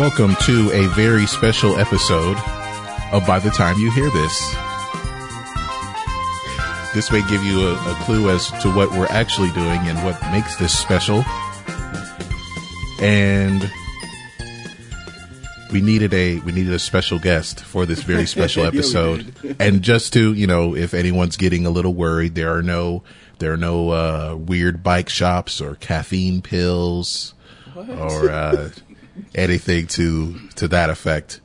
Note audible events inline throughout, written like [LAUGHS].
Welcome to a very special episode of By the Time You Hear This. This may give you a, a clue as to what we're actually doing and what makes this special. And we needed a we needed a special guest for this very [LAUGHS] special Yeah, episode. and just to, you know, if anyone's getting a little worried, there are no there are no uh, weird bike shops or caffeine pills or uh, anything to to that effect.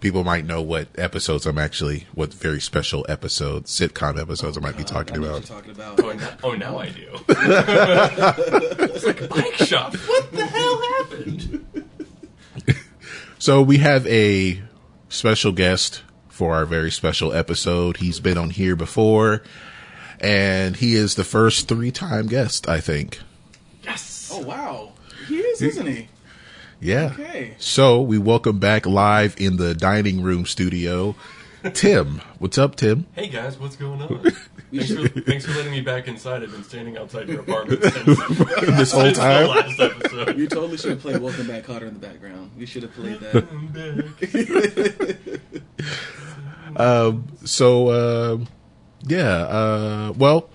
People might know what episodes I'm actually, what very special episodes, sitcom episodes I might be oh, talking about. you're talking about. Oh, now, oh, now I do. [LAUGHS] it's like a bike shop. What the hell happened? So we have a special guest for our very special episode. He's been on here before, and he is the first three time guest, I think. Yes. Oh wow, he is, isn't he? Yeah. Okay. So we welcome back live in the dining room studio, Tim. What's up, Tim? Hey guys, what's going on? [LAUGHS] Thanks for, thanks for letting me back inside. I've been standing outside your apartment [LAUGHS] since, This whole since the time? last episode. You totally should have played "Welcome Back" Kotter in the background. You should have played that. I'm. [LAUGHS] So, uh, yeah, uh, well,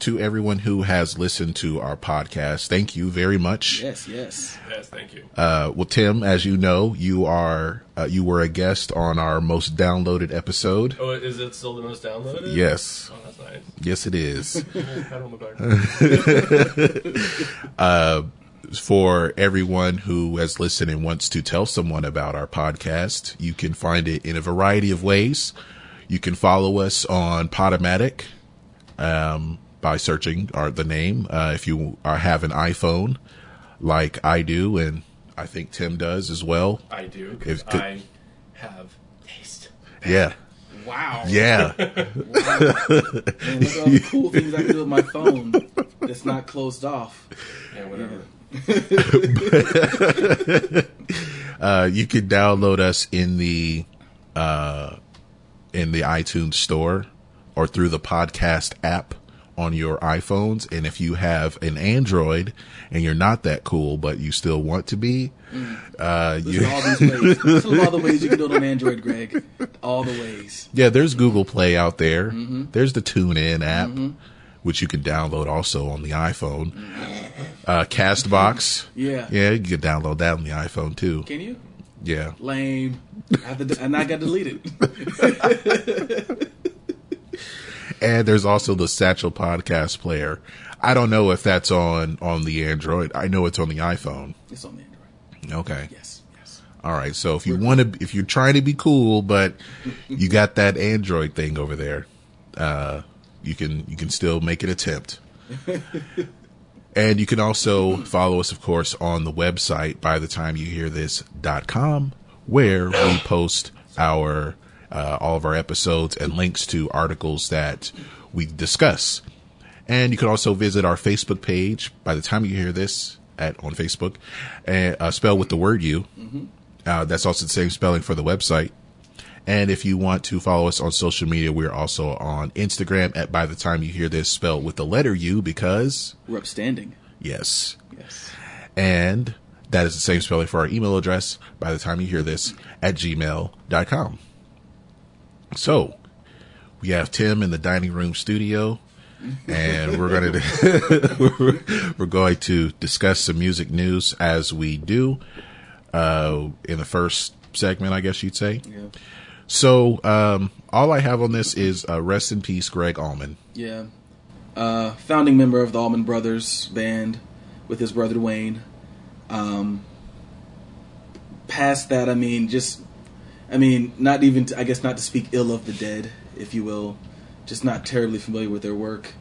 to everyone who has listened to our podcast, thank you very much. yes, yes. Yes, thank you. Uh, well, Tim, as you know, you are, uh, you were a guest on our most downloaded episode. Oh, is it still the most downloaded? Yes. Oh, that's nice. Yes, it is. Pat on the back. For everyone who has listened and wants to tell someone about our podcast, you can find it in a variety of ways. You can follow us on Podomatic, um, by searching our, the name. Uh, if you are, have an iPhone, like I do, and I think Tim does as well. I do because If- could- I have taste. Yeah. Wow. Yeah. Man, look at all the cool things I can do with my phone that's not closed off. Yeah, whatever. [LAUGHS] uh, you can download us in the uh, in the iTunes store or through the podcast app on your iPhones. And if you have an Android and you're not that cool, but you still want to be, uh, Listen you, all these ways. [LAUGHS] Listen all the ways you can do it on Android, Greg. All the ways. yeah, there's Google Play out there. Mm-hmm. There's the TuneIn app, which you can download also on the iPhone. Uh, Castbox. Yeah. Yeah, you can download that on the iPhone too. Can you? Yeah. Lame. I have to, and I got deleted. [LAUGHS] And there's also the Satchel podcast player. I don't know if that's on on the Android. I know it's on the iPhone. It's on the Android. Okay. Yes. Yes. All right. So if you want to, if you're trying to be cool, but you got that Android thing over there, uh, you can you can still make an attempt. [LAUGHS] and you can also follow us, of course, on the website. By the time you hear this, dot com, where we post our uh, all of our episodes and links to articles that we discuss. And you can also visit our Facebook page. By the time you hear this, at on Facebook, and uh, spell with the word "you." Uh, that's also the same spelling for the website. And if you want to follow us on social media, we're also on Instagram at by the time you hear this spelled with the letter U because We're upstanding. yes. Yes. And that is the same spelling for our email address by the time you hear this at gmail.com. So we have Tim in the dining room studio [LAUGHS] and we're going to, [LAUGHS] we're going to discuss some music news as we do, uh, in the first segment, I guess you'd say. Yeah. So, um, all I have on this is, uh, rest in peace, Gregg Allman. Yeah. Uh, founding member of the Allman Brothers band with his brother Wayne. Um, past that, I mean, just, I mean, not even, to, I guess, not to speak ill of the dead, if you will. Just not terribly familiar with their work.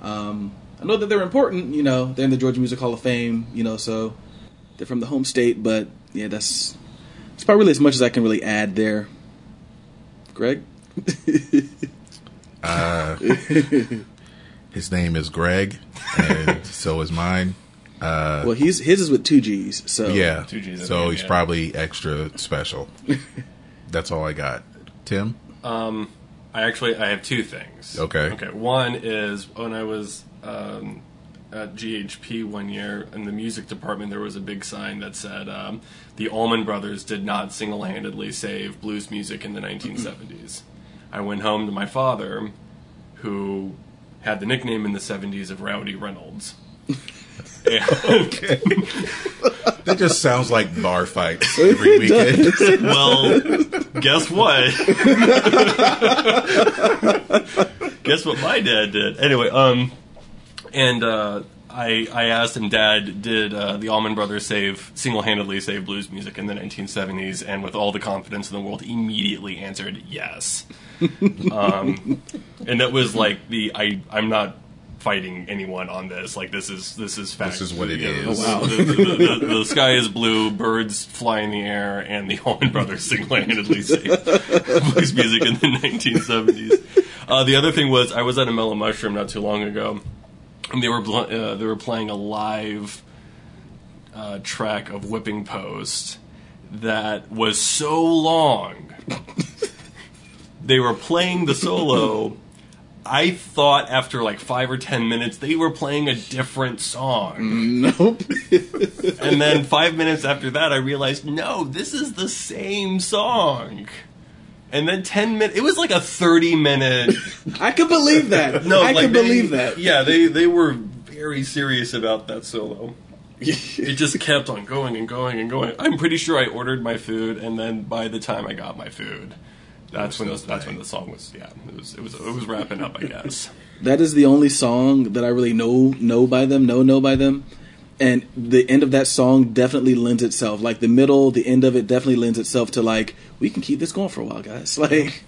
Um, I know that they're important, you know, they're in the Georgia Music Hall of Fame, you know, so they're from the home state, but yeah, that's, that's probably really as much as I can really add there. Greg? [LAUGHS] His name is Greg, and [LAUGHS] so is mine. well, he's his is with two G's, so Yeah. Two Gs So he's yeah. probably extra special. [LAUGHS] That's all I got. Tim? Um, I actually I have two things. Okay. Okay. One is when I was um, at GHP one year in the music department. There was a big sign that said um, the Allman Brothers did not single-handedly save blues music in the 1970s. I went home to my father, who had the nickname in the 70s of Rowdy Reynolds. [LAUGHS] and, That just sounds like bar fights every weekend. [LAUGHS] well, guess what? guess what my dad did. Anyway, um, and uh, I I asked him, Dad, did uh, the Allman Brothers save single handedly save blues music in the 1970s? And with all the confidence in the world, immediately answered yes. [LAUGHS] um, and that was like the I I'm not fighting anyone on this. Like this is this is fact. This is what it Yeah, is. this- The, the- the- the sky is blue, birds fly in the air, and the [LAUGHS] Allman Brothers single-handedly saved blues music in the 1970s. Uh, the other thing was I was at a Mellow Mushroom not too long ago, and they were bl- uh, they were playing a live uh, track of Whipping Post that was so long. [LAUGHS] they were playing the solo. I thought after like five or ten minutes they were playing a different song. Nope. [LAUGHS] And then five minutes after that, I realized, no, this is the same song. And then ten minutes, it was like a thirty minute. [LAUGHS] I could believe that. [LAUGHS] No, I like could they- believe that. Yeah, they they were very serious about that solo. It just kept on going and going and going. I'm pretty sure I ordered my food, and then by the time I got my food, that's when the, that's when the song was. Yeah, it was it was it was wrapping up. I [LAUGHS] guess. That is the only song that I really know know by them, know know by them. And the end of that song definitely lends itself, like the middle, the end of it definitely lends itself to like we can keep this going for a while, guys. [LAUGHS] Like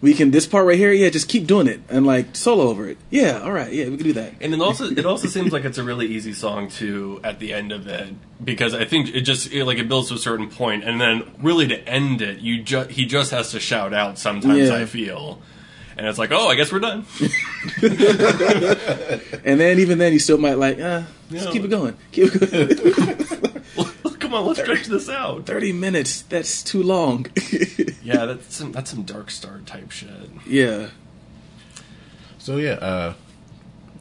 we can this part right here, yeah, just keep doing it and like solo over it. Yeah, all right, yeah, we can do that. And it also it also seems like it's a really easy song to at the end of it because I think it just it, like it builds to a certain point and then really to end it you just he just has to shout out sometimes Yeah. I feel and it's like oh I guess we're done [LAUGHS] And then even then, you still might like, uh, just Yeah. keep it going, keep it going. [LAUGHS] come on let's stretch this out Thirty minutes, that's too long. [LAUGHS] yeah that's some that's some dark star type shit yeah, So yeah, uh,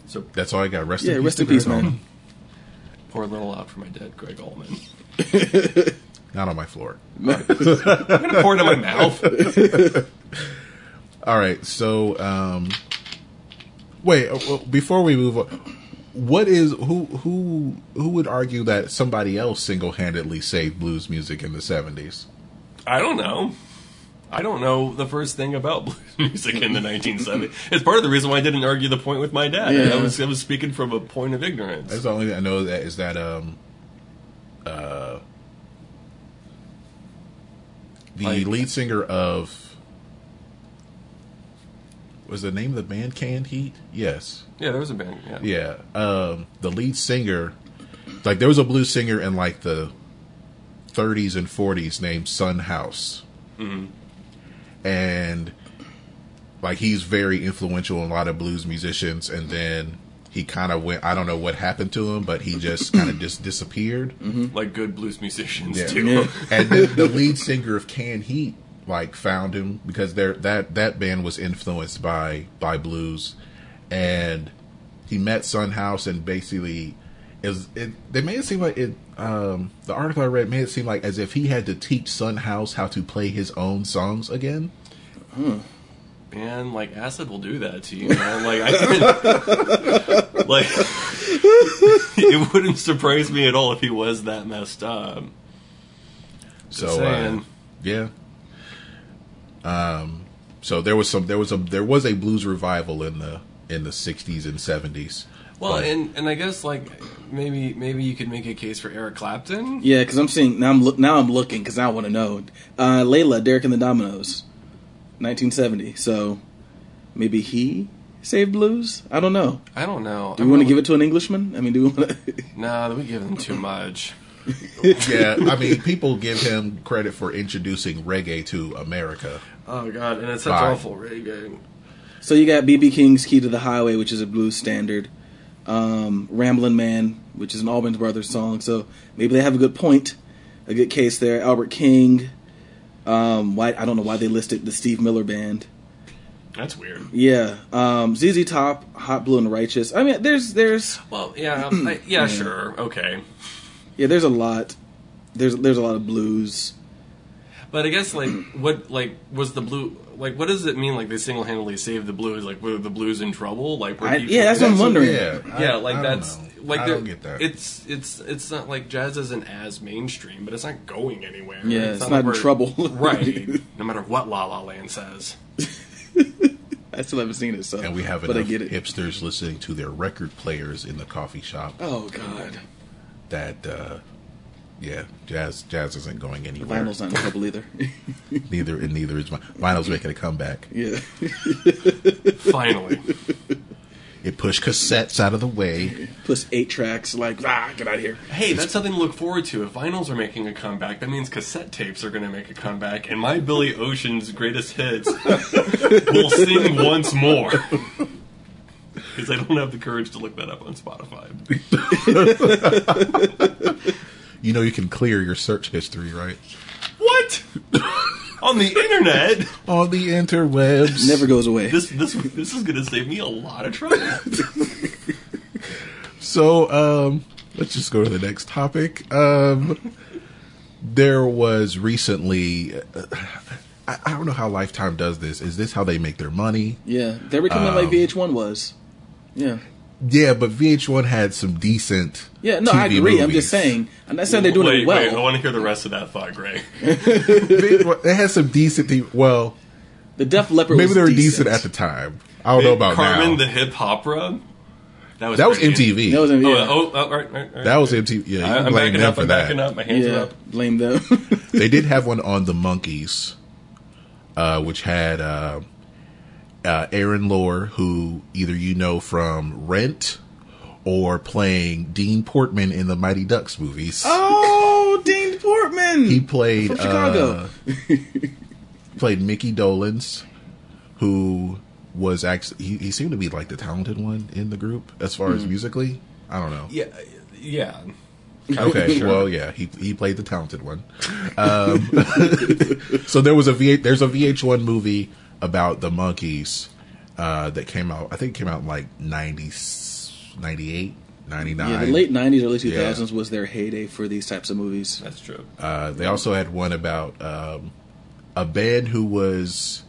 so that's all I got. Rest yeah. in peace, Rest to in peace, Greg man. Allman. pour a little out for my dead Gregg Allman [LAUGHS] Not on my floor. [LAUGHS] I'm gonna pour it in my mouth All right, so um, wait. uh, well, Before we move on, what is who who who would argue that somebody else single handedly saved blues music in the seventies? I don't know. I don't know the first thing about [LAUGHS] blues music in the 1970s. It's part of the reason why I didn't argue the point with my dad. Yeah. I was I was speaking from a point of ignorance. That's the only thing I know that is that um, uh, the Like- lead singer of was the name of the band Canned Heat? Yes. Yeah, there was a band. Yeah. Yeah. Um, the lead singer, like there was a blues singer in like the 30s and 40s named Sun House. And like he's very influential in a lot of blues musicians. And then he kind of went, I don't know what happened to him, but he just kind of just disappeared. Like good blues musicians Yeah. too. Yeah. and then the lead singer of Canned Heat like found him because there that that band was influenced by by blues, and he met Sun House and basically is it. They made it seem like it. Um, the article I read made it seem like as if he had to teach Sun House how to play his own songs again. Hmm. Man, like acid will do that to you, man. Like I can [LAUGHS] like [LAUGHS] it wouldn't surprise me at all if he was that messed up. So uh, yeah. Um. So there was some. There was a. There was a blues revival in the in the '60s and '70s. Well, But- and and I guess like maybe maybe you could make a case for Eric Clapton. Yeah, because I'm seeing now. I'm look now. I'm looking because I want to know. Uh, Layla, Derek and the Dominos, 1970. So maybe he saved blues. I don't know. I don't know. Do we want to give it to an Englishman? I mean, do we want to? [LAUGHS] Nah, we give him too much. [LAUGHS] yeah, I mean, people give him credit for introducing reggae to America. Oh god, and it's such Bye. awful reggae. so you got BB King's "Key to the Highway," which is a blues standard. Um, "Ramblin' Man," which is an Allman Brothers song. So maybe they have a good point, a good case there. Albert King. Um, why I don't know why they listed the Steve Miller Band. That's weird. Yeah, um, ZZ Top, Hot Blue and Righteous. I mean, there's there's Well, yeah, [CLEARS THROAT] I, yeah, sure, okay. yeah, there's a lot. There's there's a lot of blues. But I guess like [CLEARS THROAT] what like was the blue like what does it mean like they single handedly saved the blues like were the blues in trouble like were I- people- yeah, that's what I'm wondering. Yeah, I- like I don't that's know. like I they're- don't get that. it's it's it's not like jazz isn't as mainstream but it's not going anywhere Yeah, it's not like in trouble. right [LAUGHS] no matter what La La Land says [LAUGHS] I still haven't seen it, so and we have but I enough get it. hipsters listening to their record players in the coffee shop Oh God, that uh yeah jazz jazz isn't going anywhere vinyl's not in trouble either. [LAUGHS] neither and neither is vi- vinyl's making a comeback yeah, [LAUGHS] finally it pushed cassettes out of the way plus eight tracks. Like ah, get out of here. hey that's something to look forward to if vinyls are making a comeback that means cassette tapes are going to make a comeback and my Billy Ocean's greatest hits [LAUGHS] will sing once more because I don't have the courage to look that up on Spotify. You know you can clear your search history right What? [LAUGHS] On the internet? on the interwebs [LAUGHS] Never goes away. This this this is going to save me a lot of trouble. [LAUGHS] So, um, let's just go to the next topic. Um, there was recently, uh, I, I don't know how Lifetime does this. Is this how they make their money? yeah, they're becoming Um, like VH1 was. Yeah, Yeah, but VH1 had some decent. yeah. No, I TV agree. I'm just saying. I'm not saying they're doing wait, it Wait, I want to hear the rest of that thought, Gray. VH1 they had some decent. TV, well, The Def Leppard. maybe was they were decent. decent at the time. I don't know about Carmen now. the Hip Hopera. That was that was pretty MTV. That was in, good. yeah. Oh, oh, oh, all right, all right, all right. that was MTV. Yeah, you I, I'm blame them up. for I'm that. backing up. My hands are up. Blame them. they did have one on the Monkees uh, which had uh, uh, aaron Lohr, who either you know from rent or playing dean portman in the mighty ducks movies oh, Dean Portman. he played from Chicago. uh, [LAUGHS] played Micky Dolenz who was actually he, he seemed to be like the talented one in the group as far Hmm. as musically i don't know Yeah, yeah. Okay, [LAUGHS] Sure. well, yeah, he he played the talented one. Um, [LAUGHS] so there was a V there's a VH1 movie about the Monkees uh, that came out. I think it came out in like 90, 98, 99. yeah, the late '90s, early Yeah. 2000s was their heyday for these types of movies. That's true. Uh, they also had one about um, a band who was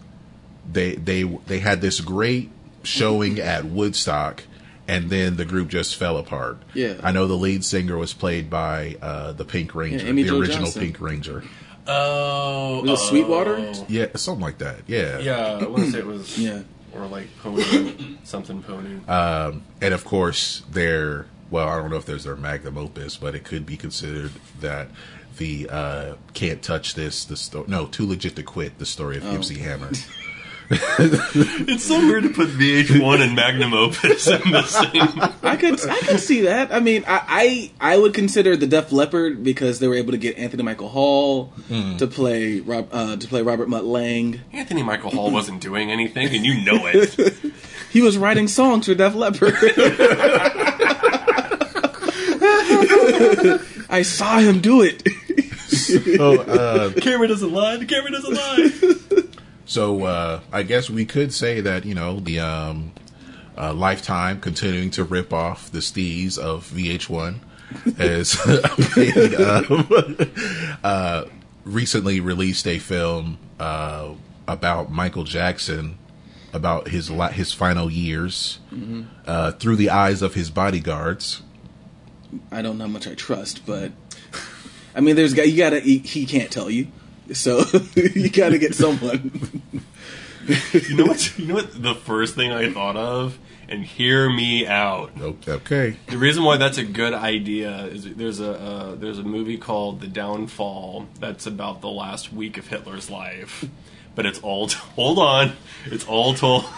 they they they had this great showing at Woodstock, and then the group just fell apart. Yeah. I know the lead singer was played by uh, the Pink Ranger, Amy the Jo original Johnson. Pink Ranger. Oh, Was it Sweetwater? oh. Yeah, something like that. Yeah. Yeah, I want to say it was. Yeah. Or like pony, something pony. Um, and of course, their well, I don't know if there's their magnum opus, but it could be considered that the uh, can't touch this. The sto- no, too legit to quit. The story of Oh. MC Hammer. [LAUGHS] It's so weird to put VH1 and Magnum Opus in the same. I could, I could see that. I mean, I, I, I would consider the Def Leppard because they were able to get Anthony Michael Hall Hmm. to play Rob, uh, to play Robert Mutt Lange. Anthony Michael Hall wasn't doing anything, and you know it. [LAUGHS] He was writing songs for Def Leppard. [LAUGHS] I saw him do it. so, uh, camera doesn't lie. The camera doesn't lie. So uh, I guess we could say that you know the um, uh, Lifetime continuing to rip off the stees of VH1 has [LAUGHS] made, um, [LAUGHS] uh, recently released a film uh, about Michael Jackson about his la- his final years uh, through the eyes of his bodyguards. I don't know how much I trust, but [LAUGHS] I mean, there's you gotta. He, he can't tell you, so [LAUGHS] you gotta get someone. You know what? You know what? The first thing I thought of, and hear me out. Okay, The reason why that's a good idea is there's a uh, there's a movie called The Downfall that's about the last week of Hitler's life, but it's all t- hold on, it's all told. [LAUGHS]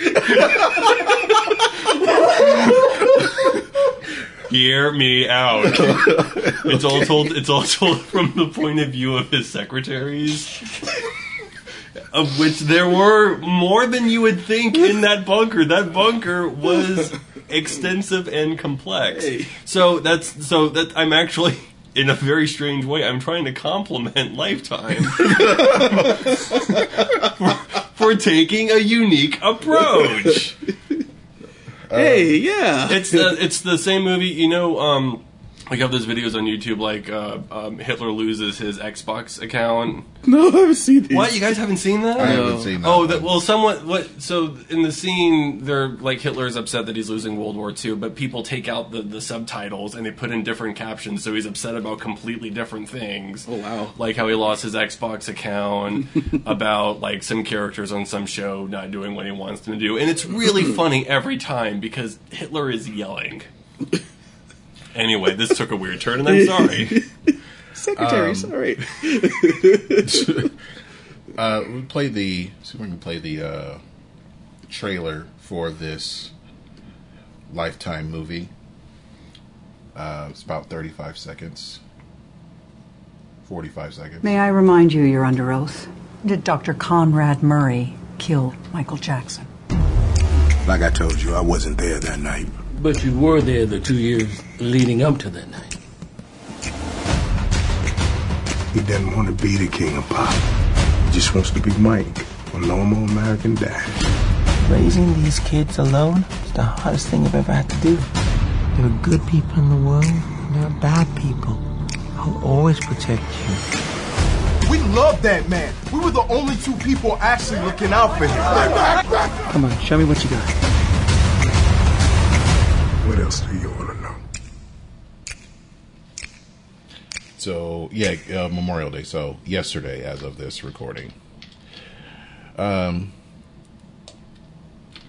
[LAUGHS] Hear me out. [LAUGHS] It's all told. It's all told from the point of view of his secretaries, of which there were more than you would think in that bunker. That bunker was extensive and complex. Hey. So that's so that I'm actually. In a very strange way, I'm trying to compliment Lifetime for, [LAUGHS] for for taking a unique approach. Hey, yeah. it's the it's the same movie. You know, um, we have those videos on YouTube, like uh, um, Hitler loses his Xbox account. [LAUGHS] no, I haven't seen these. What you guys haven't seen that? I haven't seen that. Oh, one. that, well, somewhat. What? So in the scene, they're like Hitler's upset that he's losing World War II, but people take out the, the subtitles and they put in different captions, so he's upset about completely different things. Oh, wow. Like how he lost his Xbox account, [LAUGHS] about like some characters on some show not doing what he wants them to do, and it's really [LAUGHS] funny every time because Hitler is yelling. Anyway, this took a weird turn, and I'm sorry. [LAUGHS] Secretary, sorry. [LAUGHS] Uh, we play the see if we can play the uh, trailer for this Lifetime movie. Uh, it's about thirty-five seconds, forty-five seconds. May I remind you you're under oath? Did Dr. Conrad Murray kill Michael Jackson? Like I told you, I wasn't there that night. But you were there the two years leading up to that night. He doesn't want to be the king of pop. He just wants to be Mike, a normal American dad. Raising these kids alone is the hardest thing I've ever had to do. There are good people in the world, and there are bad people. I'll always protect you. We love that man. We were the only two people actually looking out for him. Come on, show me what you got. What else do you want to know? So yeah, uh, Memorial Day. So yesterday, as of this recording. Um,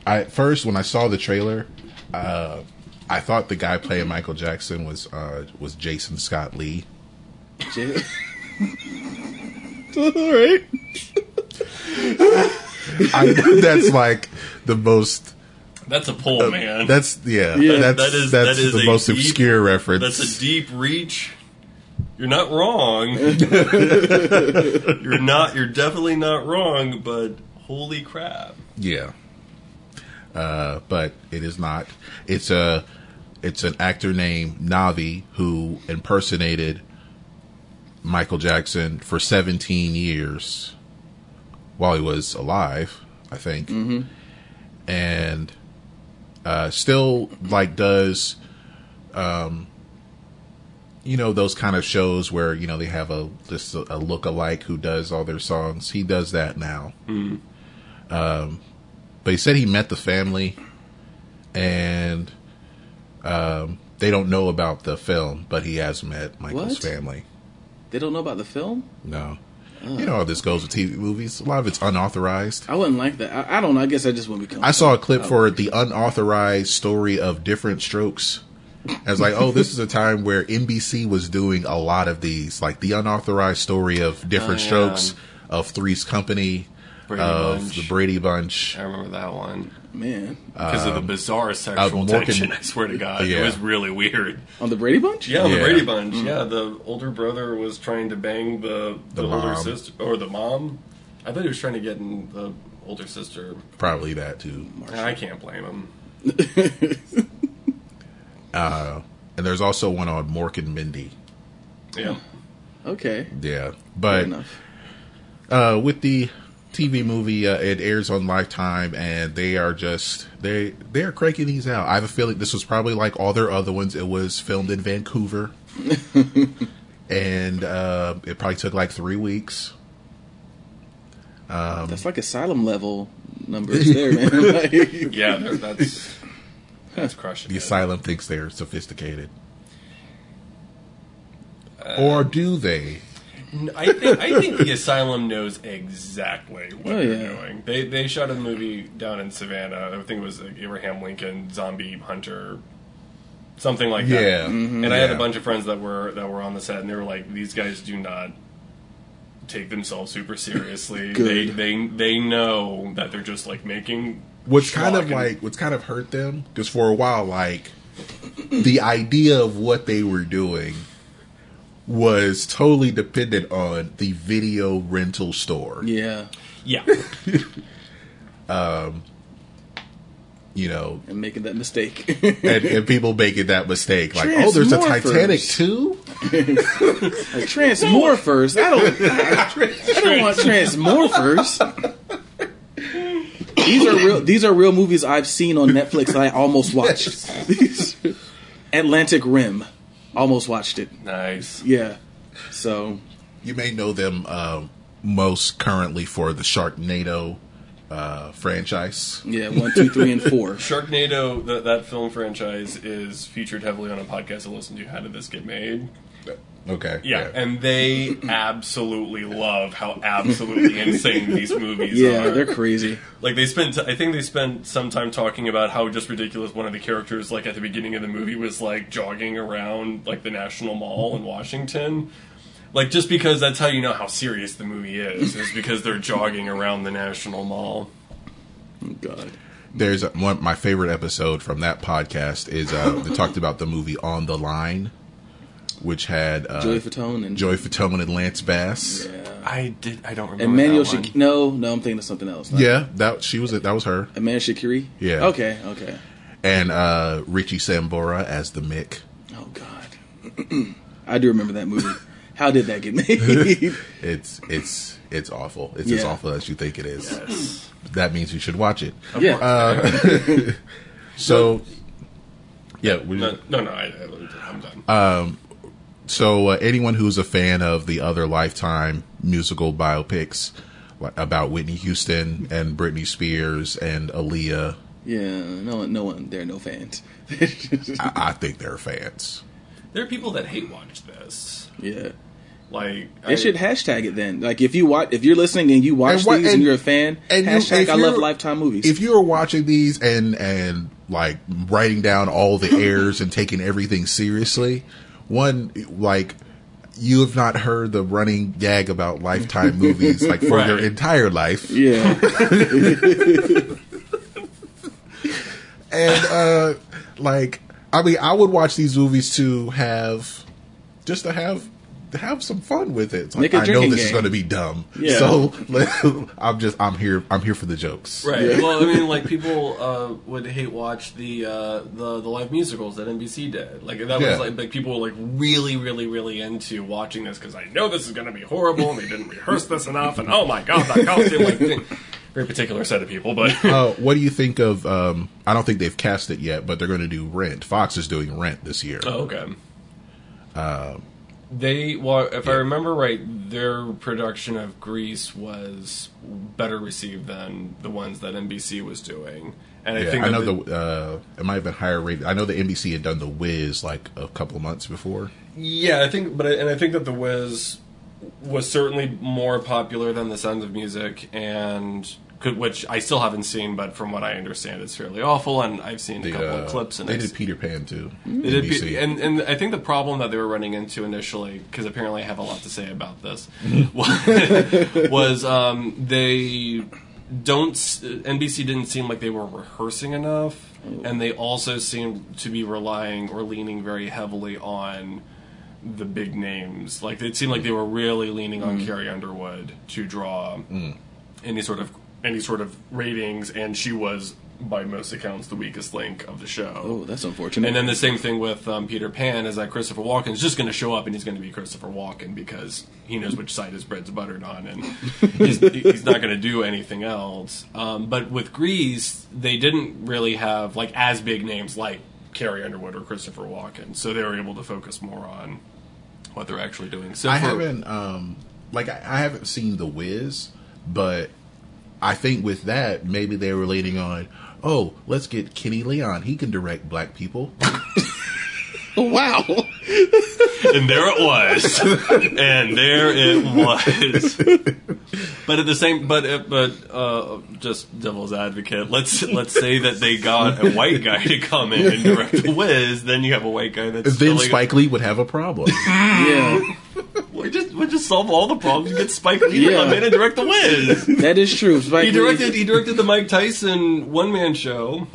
I first when I saw the trailer, uh, I thought the guy playing Michael Jackson was uh, was Jason Scott Lee. J- [LAUGHS] All right. I that's like the most. That's a pull, man. That's yeah. Yeah. that's that is that's that is the most deep- obscure reference. That's a deep reach. You're not wrong. [LAUGHS] you're not. You're definitely not wrong. But holy crap! Yeah. Uh, but it is not. It's a it's an actor named Navi who impersonated Michael Jackson for 17 years while he was alive, I think. Mm-hmm. And uh, still like does um you know those kind of shows where you know they have a just a, a look-alike who does all their songs. He does that now. Um, but he said he met the family, and um, they don't know about the film, but he has met Michael's What? family. They don't know about the film? No, you know how this goes with TV movies. A lot of it's unauthorized. I wouldn't like that. I, I don't know. I guess I just wouldn't be. I saw a clip oh. for the unauthorized story of Diff'rent Strokes. I was like, oh, this is a time where NBC was doing a lot of these, like the unauthorized story of different Oh, strokes of Three's Company, Brady of Bunch. the Brady Bunch. I remember that one Man. because of the bizarre sexual Morgan- tension. I swear to God, Yeah. it was really weird. On the Brady Bunch? Yeah, on the Yeah. Brady Bunch. Yeah, the older brother was trying to bang the the, The older mom. sister or the mom. I thought he was trying to get in the older sister. Probably that too. I can't blame him. [LAUGHS] Uh, and there's also one on Mork and Mindy. Yeah. Okay. Yeah, Fair but enough. uh, with the TV movie, uh, it airs on Lifetime, and they are just they they are cranking these out. I have a feeling this was probably like all their other ones. It was filmed in Vancouver, [LAUGHS] and uh, it probably took like three weeks. Um, That's like asylum level numbers [LAUGHS] there, man. [LAUGHS] Like- Yeah, that's that's crushing. The it. asylum thinks they're sophisticated, or do they? I think I think the asylum knows exactly what Oh, they're yeah. doing. They they shot a movie down in Savannah. I think it was like Abraham Lincoln Zombie Hunter, something like that. Yeah, mm-hmm. And I had a bunch of friends that were that were on the set, and they were like, "These guys do not take themselves super seriously. [LAUGHS] they they they know that they're just like making What's kind of and- like what's kind of hurt them because for a while, like the idea of what they were doing was totally dependent on the video rental store. yeah. yeah." [LAUGHS] um, You know, And making that mistake. and, and people making that mistake, like, oh, there's a Titanic too. like, [LAUGHS] Transmorphers. I don't. I, I don't want Transmorphers. these are real. These are real movies I've seen on Netflix. that I almost watched. [LAUGHS] Atlantic Rim, almost watched it. Nice. Yeah. So You may know them uh, most currently for the Sharknado uh, franchise. yeah, one, two, three, and four. [LAUGHS] Sharknado, that that film franchise, is featured heavily on a podcast I listen to. How did this get made? Okay. Yeah, and they absolutely love how absolutely [LAUGHS] insane these movies Yeah, are. they're crazy. Like they spent, I think they spent some time talking about how just ridiculous one of the characters, like at the beginning of the movie, was like jogging around like the National Mall in Washington. Like just because that's how you know how serious the movie is, is because they're jogging around the National Mall. Oh, God. There's a, one my favorite episode from that podcast is uh, they talked about the movie On the Line, which had uh, Joey Fatone and Joey Fatone and Lance Bass. Yeah. I did, I don't remember. Emmanuel that one. No, no, I'm thinking of something else. Yeah, that she was. That was her, Emmanuelle Chriqui. Yeah. Okay. Okay. and uh, Richie Sambora as the Mick. Oh God. [CLEARS THROAT] I do remember that movie. [LAUGHS] How did that get made? [LAUGHS] It's it's it's awful. It's as awful as you think it is. Yes. That means you should watch it. yeah. Uh, [LAUGHS] So, yeah, we No, no, no I, I, I'm done. So, uh, anyone who's a fan of the other Lifetime musical biopics about Whitney Houston and Britney Spears and Aaliyah, yeah. No one. No one. There are no fans. [LAUGHS] I, I think they're fans. there are people that hate watch this. yeah. Like They I- should hashtag it then. Like if you watch, if you're listening and you watch And what- these and, and- you're a fan, and hashtag if I love Lifetime movies. If you are watching these and and like writing down all the errors and taking everything seriously, one like you have not heard the running gag about Lifetime movies like for [LAUGHS] your entire life. yeah. [LAUGHS] and uh like i mean i would watch these movies to have just to have to have some fun with it It's like, Make a i know drinking this is going to be dumb Yeah. so [LAUGHS] i'm just i'm here i'm here for the jokes Right. Yeah. Well, I mean, like people uh, would hate watch the uh, the the live musicals that NBC did. Like that Yeah. was like, like people were like really, really, really into watching this because I know this is going to be horrible and they didn't rehearse this enough and oh my god, that costume like [LAUGHS] thing. very particular set of people, but uh, what do you think of um i don't think they've cast it yet but they're going to do rent fox is doing rent this year oh, okay. They well, if I remember right, their production of Grease was better received than the ones that NBC was doing, and I yeah, think I know the, uh, it might have been higher rated. I know the NBC had done the Wiz like a couple of months before. Yeah, I think, but and I think that the Wiz was certainly more popular than the Sound of Music, and could, which I still haven't seen, but from what I understand, it's fairly awful. And I've seen a couple uh, of clips, and they did Peter Pan too. they did NBC. pe- and and I think the problem that they were running into initially, because apparently I have a lot to say about this, [LAUGHS] [LAUGHS] was um, they don't. NBC didn't seem like they were rehearsing enough, and they also seemed to be relying or leaning very heavily on the big names. Like it seemed like they were really leaning on Carrie Underwood to draw any sort of any sort of ratings, and she was by most accounts the weakest link of the show. Oh, that's unfortunate. And then the same thing with um, Peter Pan is that Christopher Walken is just going to show up and he's going to be Christopher Walken because he knows which side his bread's buttered on and [LAUGHS] he's, he's not going to do anything else. Um, but with Grease, they didn't really have like as big names like Carrie Underwood or Christopher Walken, so they were able to focus more on what they're actually doing. So I for- haven't um like I, I haven't seen the Wiz, but I think with that maybe they were leaning on. Oh, let's get Kenny Leon. He can direct black people. [LAUGHS] [LAUGHS] wow. and there it was, and there it was. But at the same, but uh, but uh, just devil's advocate. Let's let's say that they got a white guy to come in and direct the Wiz. Then you have a white guy that's then still Spike Lee would have a problem. [LAUGHS] yeah. We just we just solve all the problems. You get Spike Lee to Yeah. come in and direct the Wiz. That is true. Spike He Lee- directed he directed the Mike Tyson one man show.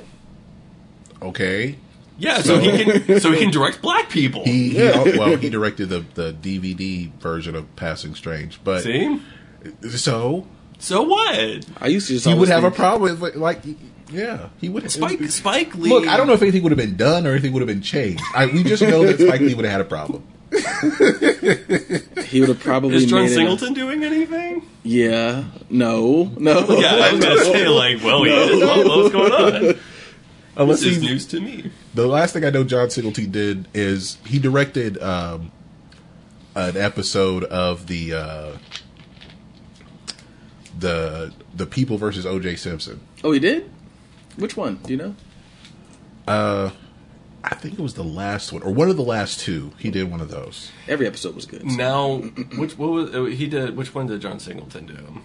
okay. Yeah, so he can so he can direct black people. He, he well he directed the the DVD version of Passing Strange, but See, so so what? I used to just he would always have a problem with like yeah he would Spike Spike Lee. Look, I don't know if anything would have been done or anything would have been changed. I, we just know that Spike Lee would have had a problem. He would have probably Is John made it a- Singleton doing anything? yeah. No. No. Yeah, I was gonna say like, well, he is. What- What's going on? Unless This is he- news to me. The last thing I know John Singleton did is he directed um, an episode of the uh, the the People versus O.J. Simpson. Oh, he did. Which one? Do you know? Uh, I think it was the last one or one of the last two. He did one of those. Every episode was good. Now, which what was uh, he did? Which one did John Singleton do?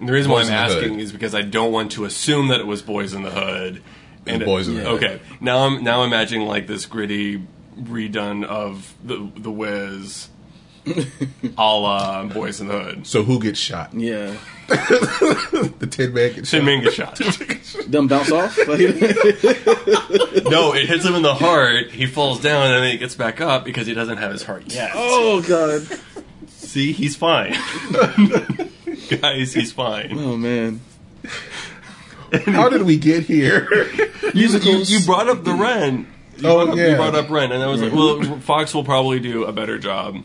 And the reason why I'm in the asking is because I don't want to assume that it was Boyz n the Hood. And Boyz n the Hood. Okay, now I'm now imagining like this gritty redone of the the Wiz, [LAUGHS] a la Boyz n the Hood. So who gets shot? Yeah. [LAUGHS] The Tin Man gets Tin shot. Man gets [LAUGHS] shot. Them bounce off. Like- no, it hits him in the heart. He falls down and then he gets back up because he doesn't have his heart yet. oh God. See, he's fine. Guys, he's fine. Oh man. [LAUGHS] How did we get here? [LAUGHS] You, you brought up the Ren. You Oh, brought up, yeah. You brought up Ren, and I was like, well, Fox will probably do a better job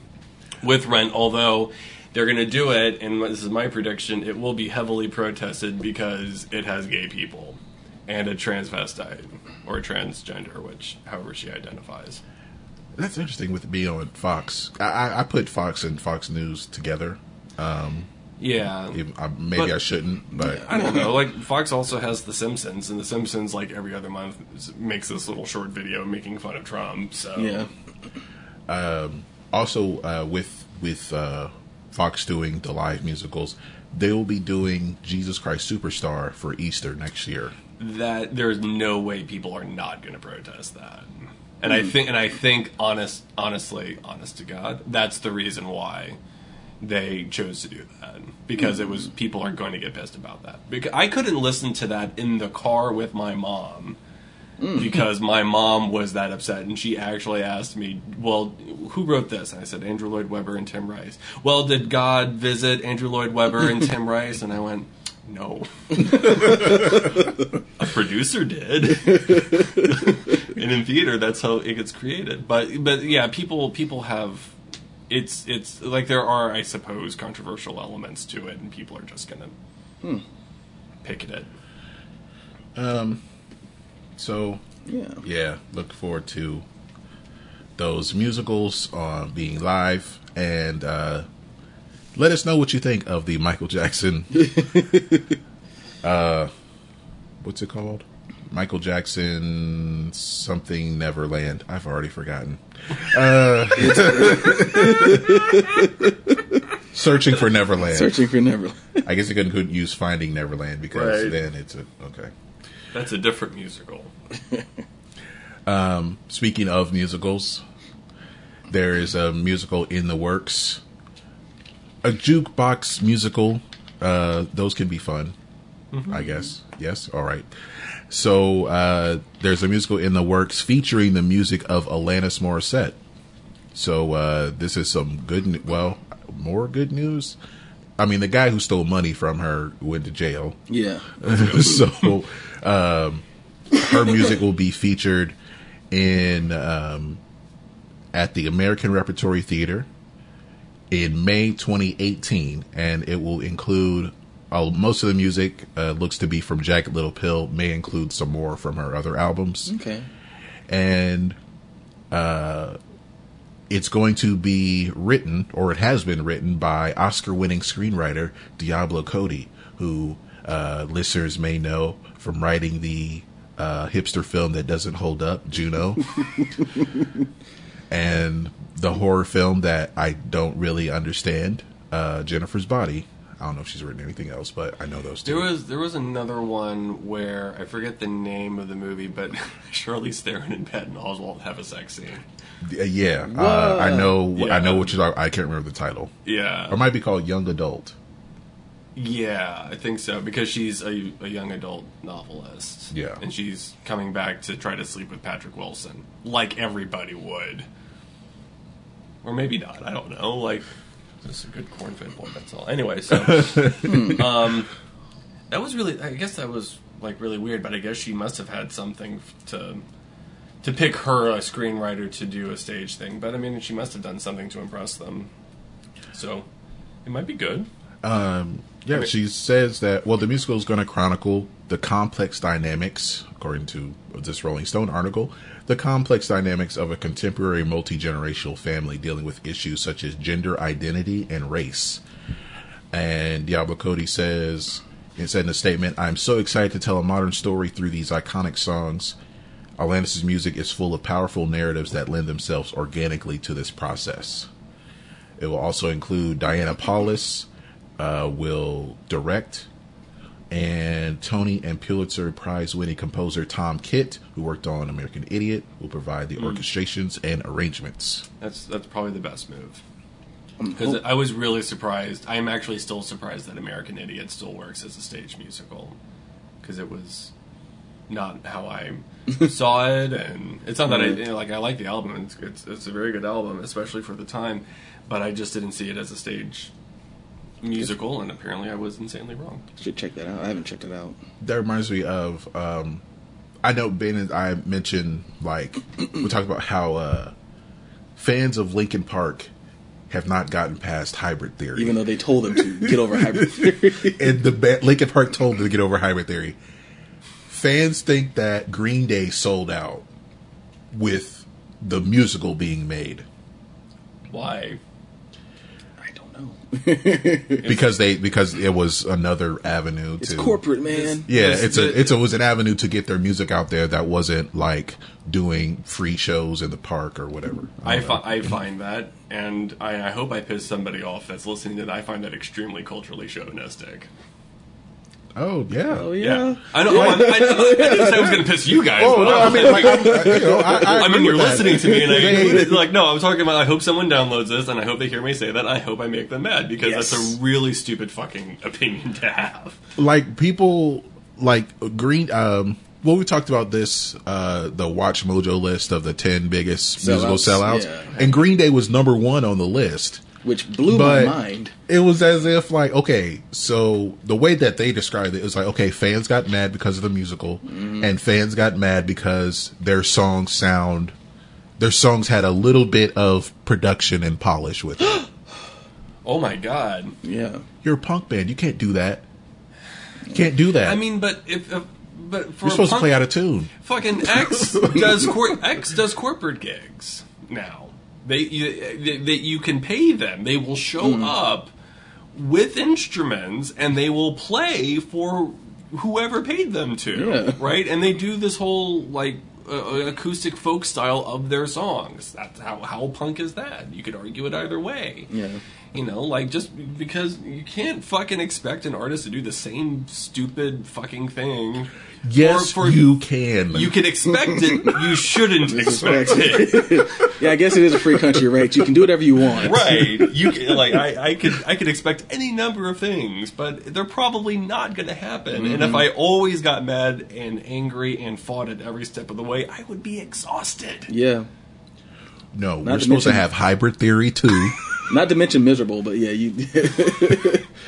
with Rent, although they're going to do it, and this is my prediction, it will be heavily protested because it has gay people and a transvestite or a transgender, which however she identifies. That's interesting with me on Fox. I, I, I put Fox and Fox News together. Um, Yeah. even- I, maybe But- I shouldn't, but I don't know. Like Fox also has The Simpsons, and The Simpsons, like every other month, makes this little short video making fun of Trump. So Yeah. um, also uh, with with uh, Fox doing the live musicals, they will be doing Jesus Christ Superstar for Easter next year. that there's no way people are not going to protest that. And I think, and I think, honest, honestly, honest to God, that's the reason why they chose to do that because it was people are going to get pissed about that. Because I couldn't listen to that in the car with my mom hmm. because my mom was that upset and she actually asked me, "Well, who wrote this?" And I said, "Andrew Lloyd Webber and Tim Rice." Well, did God visit Andrew Lloyd Webber and Tim Rice? And I went, "No." [LAUGHS] A producer did. [LAUGHS] and in theater that's how it gets created. But but yeah, people people have it's it's like there are I suppose controversial elements to it and people are just going to picket it. Um, so Yeah. yeah, look forward to those musicals uh, being live and uh, let us know what you think of the Michael Jackson. [LAUGHS] uh, what's it called? Michael Jackson something Neverland. I've already forgotten. Uh, [LAUGHS] searching for Neverland. Searching for Neverland. I guess you couldn't, couldn't use Finding Neverland because Right. then it's a okay. That's a different musical. [LAUGHS] Um, speaking of musicals, there is a musical in the works. A jukebox musical. Uh, those can be fun, I guess. Yes. All right. So uh, there's a musical in the works featuring the music of Alanis Morissette. So uh, this is some good. Well, more good news. I mean, the guy who stole money from her went to jail. Yeah. [LAUGHS] so um, her music will be featured in um, at the American Repertory Theater in May 2018, and it will include uh, most of the music uh, looks to be from Jagged Little Pill. May include some more from her other albums, Okay. and uh, it's going to be written, or it has been written, by Oscar-winning screenwriter Diablo Cody, who uh, listeners may know from writing the uh, hipster film that doesn't hold up, Juno, [LAUGHS] and the horror film that I don't really understand, uh, Jennifer's Body. I don't know if she's written anything else, but I know those two. There was there was another one where I forget the name of the movie, but [LAUGHS] Charlize Theron and Patton Oswalt have a sex scene. Yeah, uh, I know. I know Yeah. what you're. I can't remember the title. Yeah, Or it might be called Young Adult. Yeah, I think so because she's a, a young adult novelist. Yeah. and she's coming back to try to sleep with Patrick Wilson, like everybody would, or maybe not. I don't know. Like, just a good corn-fed boy. That's all. Anyway, so [LAUGHS] um, that was really. I guess that was like really weird, but I guess she must have had something to to pick her a screenwriter to do a stage thing. But I mean, she must have done something to impress them. So it might be good. Um, yeah, Okay. she says that, well, the musical is going to chronicle the complex dynamics, according to this Rolling Stone article, the complex dynamics of a contemporary multi generational family dealing with issues such as gender identity and race. And Diablo Cody says, it said in a statement, I'm so excited to tell a modern story through these iconic songs. Alanis' music is full of powerful narratives that lend themselves organically to this process. It will also include Diane Paulus, uh, will direct, and Tony and Pulitzer Prize winning composer Tom Kitt, who worked on American Idiot, will provide the orchestrations and arrangements. That's that's probably the best move. Um, Because I was really surprised. I am actually still surprised that American Idiot still works as a stage musical. Because it was not how I [LAUGHS] saw it, and it's not that I you know, like. I like the album; it's, it's it's a very good album, especially for the time. But I just didn't see it as a stage musical, and apparently I was insanely wrong. Should check that out. I haven't checked it out. That reminds me of, um, I know Ben and I mentioned, like, we talked about how uh, fans of Linkin Park have not gotten past hybrid theory. Even though they told them to get over hybrid [LAUGHS] theory. and the ba- Linkin Park told them to get over hybrid theory. Fans think that Green Day sold out with the musical being made Why? I don't know. because they because it was another avenue It's to corporate, man. Yeah, It's it's a it's a, it was an avenue to get their music out there that wasn't like doing free shows in the park or whatever. I, don't fi- I find that, and I, I hope I piss somebody off that's listening to that. I find that extremely culturally chauvinistic. Oh yeah. Oh yeah. I know. I, I, I didn't say I was going to piss you guys Oh off. no, I mean like I'm, you know, I, I, I agree mean, you're that. listening to me, and I [LAUGHS] like, no, I was talking about. I hope someone downloads this, and I hope they hear me say that. I hope I make them mad because Yes. that's a really stupid fucking opinion to have. like people like green um well we talked about this uh the watch mojo list of the 10 biggest musical Sellouts, sellouts yeah. and green day was number one on the list Which blew but my mind. it was as if like okay so the way that they described it was like okay fans got mad because of the musical Mm-hmm. and fans got mad because their songs sound their songs had a little bit of production and polish with it [GASPS] Oh my god! Yeah. you're a punk band you can't do that you can't do that I mean, but if, if but for you're supposed punk, to play out of tune Fucking X [LAUGHS] does cor- X does corporate gigs now. They they, you can pay them. They will show Hmm. up with instruments and they will play for whoever paid them to, Yeah. right? And they do this whole like uh, acoustic folk style of their songs. That's how how punk is that? You could argue it either way. Yeah. You know, like just because you can't fucking expect an artist to do the same stupid fucking thing. yes for- for- you can you can expect it. You shouldn't [LAUGHS] expect it. Yeah, I guess it is a free country, right? You can do whatever you want. Right? [LAUGHS] You can, like I, I could I could expect any number of things, but they're probably not going to happen. And if mm-hmm. I always got mad and angry and fought it every step of the way, I would be exhausted. Yeah. No, Not we're to supposed to have hybrid theory too, [LAUGHS] Not to mention miserable, but yeah, you. [LAUGHS]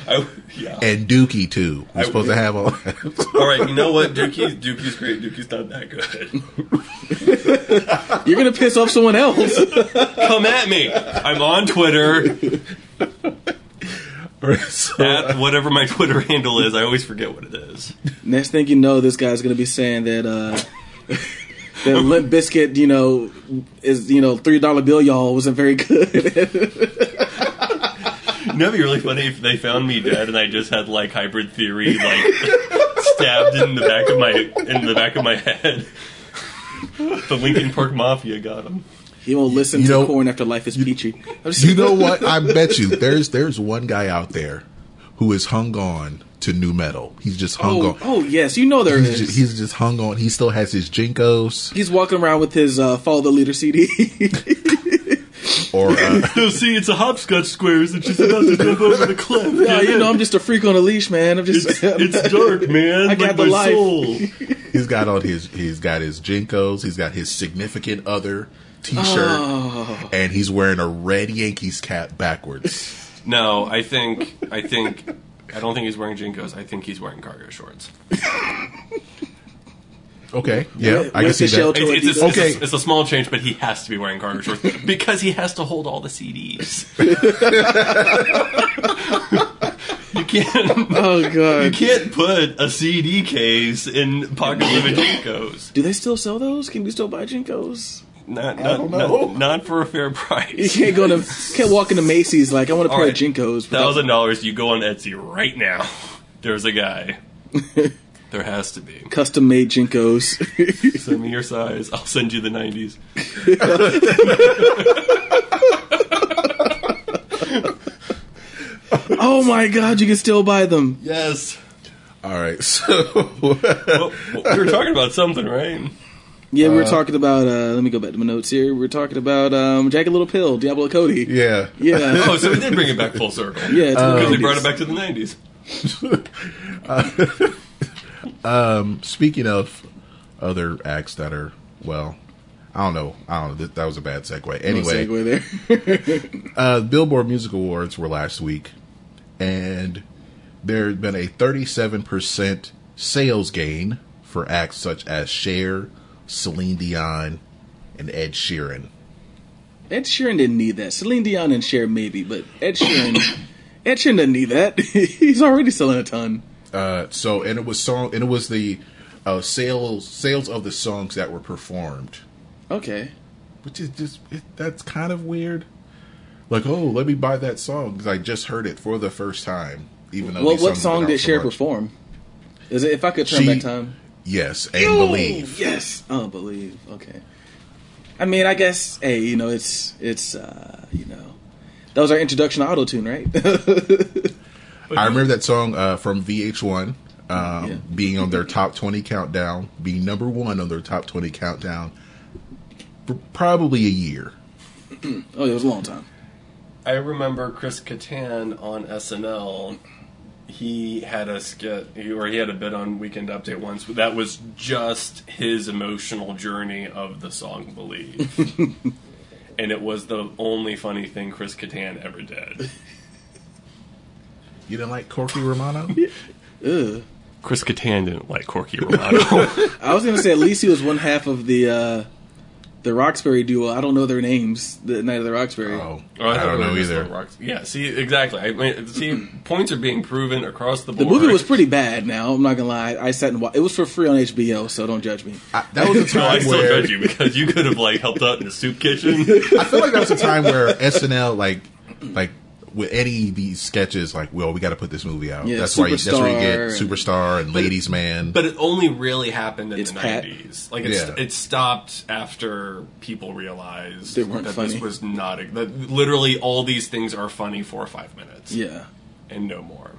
I, yeah. and Dookie too. We're I- supposed to have all. [LAUGHS] All right. You know what? Dookie's Dookie's great. Dookie's not that good. [LAUGHS] You're gonna piss off someone else. Come at me. I'm on Twitter so, at whatever my Twitter handle is. I always forget what it is. Next thing you know, this guy's gonna be saying that uh that [LAUGHS] Limp Bizkit, you know, is you know three dollar bill y'all wasn't very good. You know, it'd be really funny if they found me dead and I just had like hybrid theory, like [LAUGHS] stabbed in the back of my in the back of my head. The Linkin Park Mafia got him. he won't listen You to know- Korn after life is peachy. I'm you know what? I bet you there's there's one guy out there who is hung on to nu metal. He's just hung oh, on. oh yes, you know there he's is. just, he's just hung on. He still has his JNCOs He's walking around with his uh, follow the leader CD. or uh, [LAUGHS] No, see, it's a hopscotch squares and she's about to jump over the cliff. [LAUGHS] yeah, you know, I'm just a freak on a leash, man. I'm just. It's, [LAUGHS] it's dark, man. I got the my life. soul. he's got on his he's got his JNCOs. He's got his significant other T-shirt, Oh. and he's wearing a red Yankees cap backwards. No, I think I think I don't think he's wearing JNCOs. I think he's wearing cargo shorts. Okay, yeah, I can With see that. toe It's, it's, Adidas. it's, Okay. a, it's a small change, but he has to be wearing cargo shorts [LAUGHS] because he has to hold all the CDs. [LAUGHS] you can't. [LAUGHS] Oh god. You can't put a CD case in pockets of a JNCOs. Do they still sell those? Can we still buy JNCOs? Not, not, don't know. not, not for a fair price. You can't go to [LAUGHS] can't walk into Macy's like I want a pair All of. JNCOs. Thousand dollars, you go on Etsy right now. [LAUGHS] There's a guy. [LAUGHS] There has to be. Custom made JNCOs. Send me your size. I'll send you the 90s. oh my god, you can still buy them. Yes. All right, so Well, we were talking about something, right? Yeah, we were talking about. uh Let me go back to my notes here. We were talking about um Jagged Little Pill, Diablo Cody. yeah, Yeah, [LAUGHS] Oh, so we did bring it back full [LAUGHS] circle. yeah. It's Because we the brought it back to the 90s. [LAUGHS] Speaking of other acts that are well, I don't know. I don't know. That, that was a bad segue. No Anyway, segue there. uh, Billboard Music Awards were last week, and there had been a 37% sales gain for acts such as Cher, Celine Dion, and Ed Sheeran. Ed Sheeran didn't need that. Celine Dion and Cher maybe, but Ed Sheeran, [COUGHS] Ed Sheeran doesn't need that. [LAUGHS] He's already selling a ton. Uh, so, and it was song, and it was the uh, sales sales of the songs that were performed, Okay. which is just it, that's kind of weird. Like, oh, let me buy that song because I just heard it for the first time. Even though Well, what song did so Cher perform? Is it If I Could Turn She- Back Time? Yes, and believe. Yes. Oh, believe. Okay. I mean, I guess, hey, you know, it's, it's, uh, you know, that was our introduction to Autotune, right? [LAUGHS] I remember that song uh, from VH1 um, Yeah. being on their top 20 countdown, being number one on their top 20 countdown for probably a year. [CLEARS THROAT] oh, it was a long time. I remember Chris Kattan on SNL. He had a skit, or he had a bit on Weekend Update once. That was just his emotional journey of the song "Believe," [LAUGHS] and it was the only funny thing Chris Kattan ever did. You didn't like Corky Romano? [LAUGHS] Ugh. Chris Kattan didn't like Corky Romano. [LAUGHS] I was gonna say at least he was one half of the uh the Roxbury duo. I don't know their names. The Night of the Roxbury. Oh, Oh, I, thought don't know either. on rocks. Yeah, see, exactly. I mean, see, points are being proven across the board. The movie was pretty bad. Now I'm not gonna lie. I sat and wa- it was for free on HBO, so don't judge me. I, that was a time [LAUGHS] No, I still where judge you because you could have like helped out in the soup kitchen. [LAUGHS] I feel like that was a time where SNL like like with any of these sketches like well we got to put this movie out. Yeah, that's why you, that's where you get Superstar and- and Ladies Man. But it only really happened in It's the Pat. nineties. Like it's, Yeah. it stopped after people realized They that funny. this was not. A, that literally, all these things are funny for five minutes Yeah. and no more.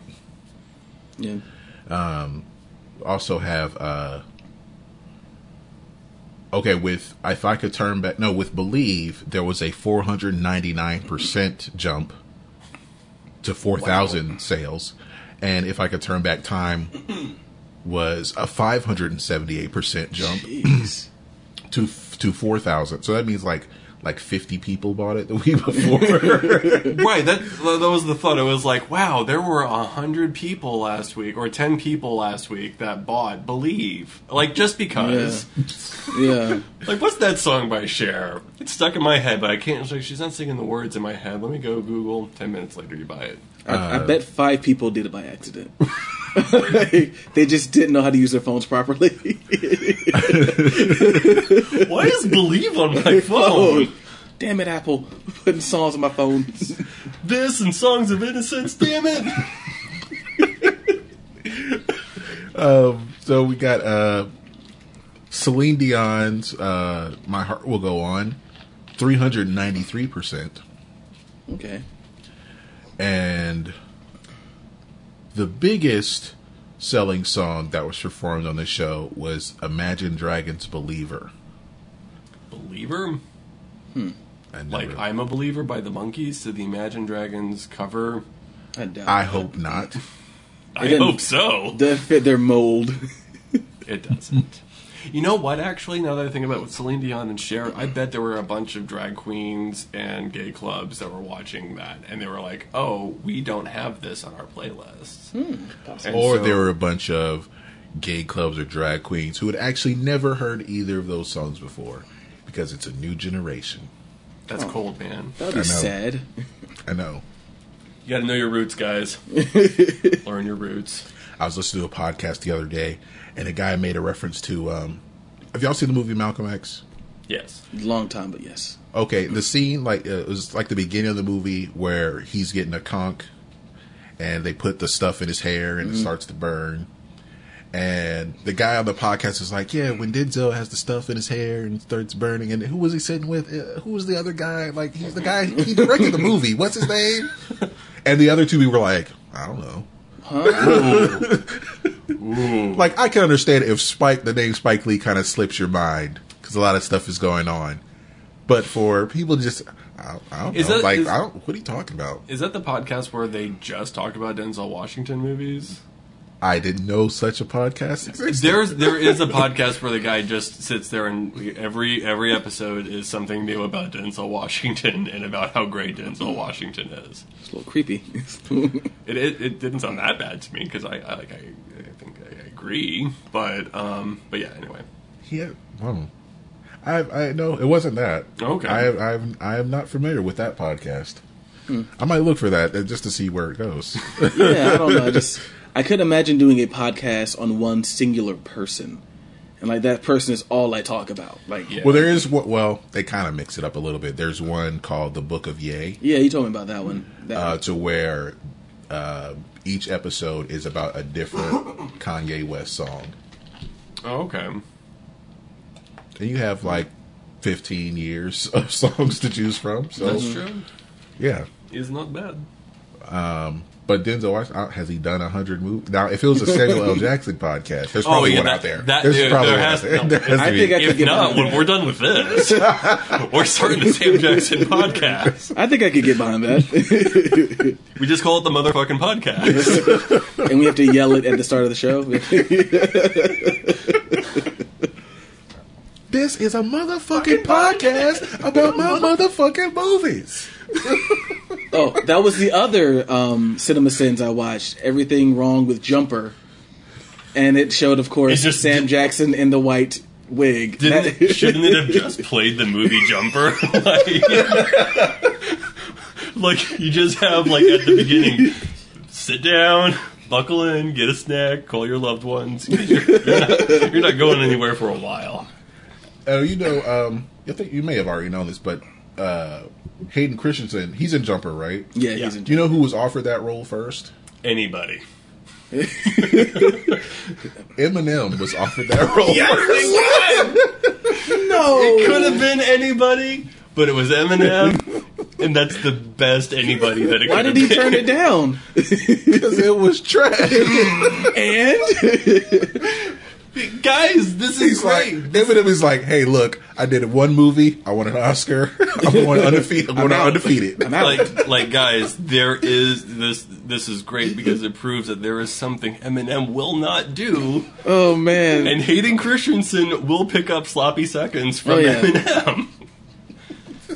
Yeah. Um, also have uh okay with if i could turn back no with believe there was a 499% jump to 4000 sales. And if i could turn back time [CLEARS THROAT] was a 578% jump [CLEARS THROAT] to to 4000 so that means like like 50 people bought it the week [LAUGHS] before right. That that was the thought. It was like, wow, there were a hundred people last week, or ten people last week that bought "Believe." Like just because. Yeah. [LAUGHS] Like, what's that song by Cher? It's stuck in my head, but I can't. Like, she's not singing the words in my head. Let me go Google. Ten minutes later, you buy it. I, I bet five people did it by accident. [LAUGHS] they just didn't know how to use their phones properly. [LAUGHS] Why is "Believe" on my [LAUGHS] oh, phone? damn it, Apple! Putting songs on my phone. This and "Songs of Innocence." Damn it! so we got uh Celine Dion's uh My Heart Will Go On 393% okay. And the biggest selling song that was performed on the show was Imagine Dragons Believer. Believer, hmm. I never- like "I'm a Believer" by the Monkees to the Imagine Dragons cover. I doubt. I hope not. [LAUGHS] I hope so. Doesn't fit their mold. It doesn't. [LAUGHS] You know what? Actually, now that I think about it, with Celine Dion and Cher, I bet there were a bunch of drag queens and gay clubs that were watching that, and they were like, "Oh, we don't have this on our playlist." Hmm. And or so- there were a bunch of gay clubs or drag queens who had actually never heard either of those songs before because it's a new generation. That's oh. cold, man. That'd be I sad. I know. You got to know your roots, guys. [LAUGHS] Learn your roots. I was listening to a podcast the other day, and a guy made a reference to. Um, have y'all seen the movie Malcolm X? Yes. Long time, but yes. Okay, the scene like uh, it was like the beginning of the movie where he's getting a conk, and they put the stuff in his hair and it starts to burn. And the guy on the podcast is like, "Yeah, when Denzel has the stuff in his hair and starts burning, and who was he sitting with? Uh, who was the other guy? Like he's the guy he directed the movie. What's his name?" [LAUGHS] And the other two we were like, "I don't know." Like I can understand if Spike, the name Spike Lee, kind of slips your mind because a lot of stuff is going on. But for people just, I, don't- I don't Is know. that- like, is- I don't. What are you talking about? Is that the podcast where they just talk about Denzel Washington movies? I didn't know such a podcast existed. There's there is a podcast where the guy just sits there and every every episode is something new about Denzel Washington and about how great Denzel Washington is. It's a little creepy. [LAUGHS] It it, it didn't sound that bad to me because I, I like I, I think I agree, but um but yeah anyway. yeah. Well, I I no, it wasn't that. Okay. I I'm I am not familiar with that podcast. Hmm. I might look for that uh, just to see where it goes. yeah, I don't know. [LAUGHS] Just I could imagine doing a podcast on one singular person, and like that person is all I talk about. Like, Yeah. well, there is what. Well, they kind of mix it up a little bit. There's one called the Book of Yay. yeah, you told me about that one. That uh, to where uh, each episode is about a different [COUGHS] Kanye West song, Oh, okay. and you have like 15 years [LAUGHS] of songs to choose from. So That's true. yeah, He's not bad. But Denzel Washington has he done a hundred movies? Now, if it was a Samuel L. Jackson [LAUGHS] podcast, there's oh, probably Oh, yeah, one that- out there. that- there's there- probably there one has- out there. no, There has I to be. [LAUGHS] think I could If get not, behind when we're done with this, [LAUGHS] we're starting the Sam Jackson podcast. I think I could get behind that. We just call it the motherfucking podcast. and we have to yell it at the start of the show. This is a motherfucking podcast about my motherfucking movies. [LAUGHS] oh, that was the other um, Cinema Sins I watched. Everything Wrong with Jumper. And it showed, of course, It just- Sam Jackson in the white wig. Didn't That- shouldn't it have just [LAUGHS] played the movie Jumper? [LAUGHS] like, like you just have like at the beginning, sit down, buckle in, get a snack, call your loved ones. You're, you're not, you're not going anywhere for a while. Oh, you know, um, I think you may have already known this, but uh, Hayden Christensen, he's in Jumper, right? yeah, Yeah. he's in Do you know who was offered that role first? Anybody. [LAUGHS] Eminem was offered that role. Yes, [LAUGHS] No! It could have been anybody, but it was Eminem, and that's the best anybody that it Why did he have turn it down? [LAUGHS] because it was trash. And Guys, this is He's like. Eminem is like, hey, look, I did one movie, I won an Oscar, [LAUGHS] I'm going undefeated. I'm going out. undefeated. I'm like like guys there is this this is great because it proves that there is something Eminem will not do oh man, and Hayden Christensen will pick up sloppy seconds from Oh, yeah. Eminem.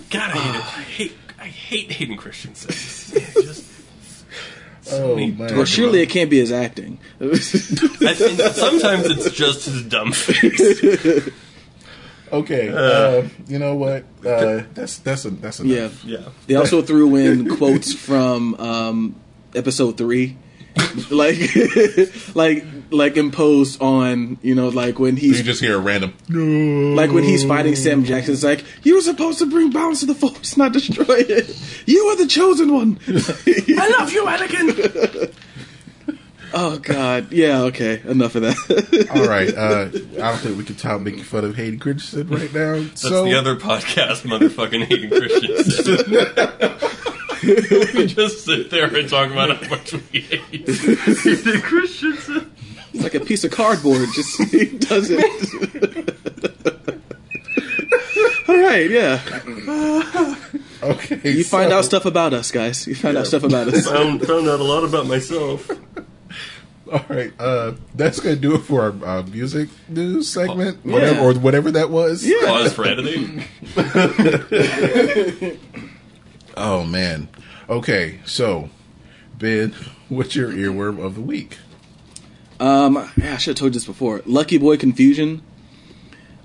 God, I hate it. I hate I hate Hayden Christensen. [LAUGHS] Yeah, just Oh many man. well, surely it can't be his acting. [LAUGHS] I think sometimes it's just his dumb face. [LAUGHS] Okay, uh, you know what? Uh, that's that's a, that's enough. yeah, Yeah. They also threw in quotes from um, episode three, [LAUGHS] like [LAUGHS] like like imposed on you know like when You he's just hear a random no, [LAUGHS] like when he's fighting Sam Jackson. It's like you were supposed to bring balance to the force, not destroy it. You are the chosen one. I love you, Anakin. oh God, yeah, okay, enough of that. All right, uh, I don't think we can stop making fun of Hayden Christensen right now. That's so the other podcast, motherfucking Hayden Christensen. [LAUGHS] we just sit there and talk about how much we hate Hayden [LAUGHS] Christensen. It's like a piece of cardboard. Just [LAUGHS] he does it. All right, yeah. okay, You find so- out stuff about us, guys. You find out stuff about us. Found, found out a lot about myself. All right, uh, that's gonna do it for our uh, music news segment, Yeah. whatever or whatever that was. Yeah. Pause for editing. Oh man. Okay, so Ben, [LAUGHS] what's your earworm of the week? Um, yeah, I should have told you this before. Lucky Boy Confusion.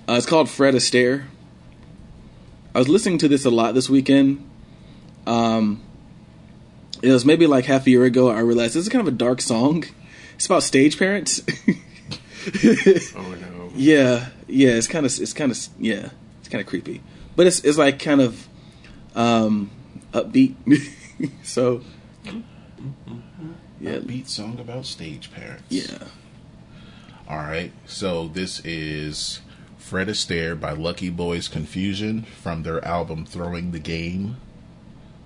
Uh, it's called Fred Astaire. I was listening to this a lot this weekend. Um, it was maybe like half a year ago. I realized this is kind of a dark song. It's about stage parents. [LAUGHS] Oh no. yeah, yeah. It's kind of, it's kind of, yeah, it's kind of creepy. But it's, it's like kind of, um, upbeat. [LAUGHS] so, yeah, Beat song about stage parents. yeah. All right. So this is Fred Astaire by Lucky Boys Confusion from their album Throwing the Game.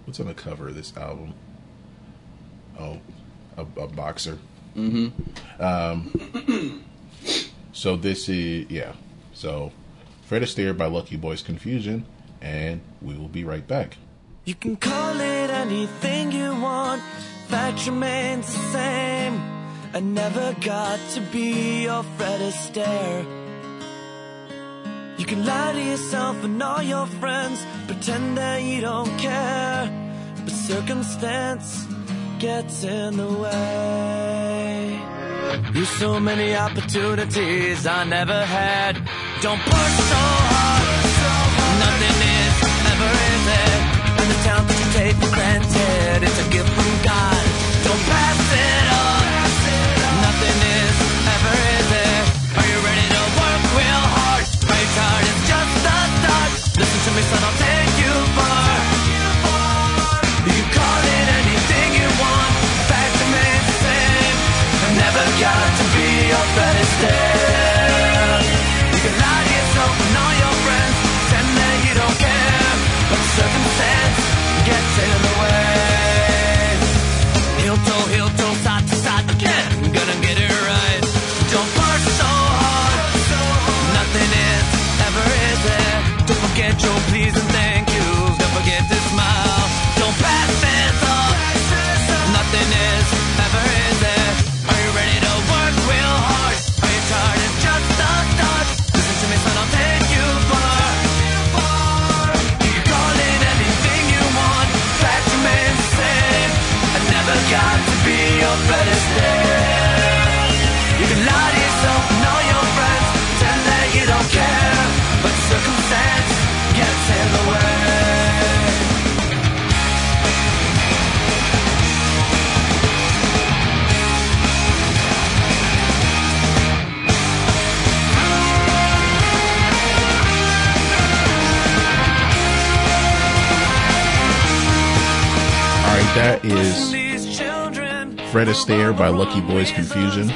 What's on the cover of this album? Oh, a, a boxer. Mm-hmm. Um, so this is yeah. So Fred Astaire by Lucky Boys Confusion, and we will be right back. You can call it anything you want, fact remains the same. I never got to be your Fred Astaire. You can lie to yourself and all your friends, pretend that you don't care. But circumstance gets in the way. There's so many opportunities I never had. Don't push so hard. Take That is Fred Astaire by Lucky Boys Confusion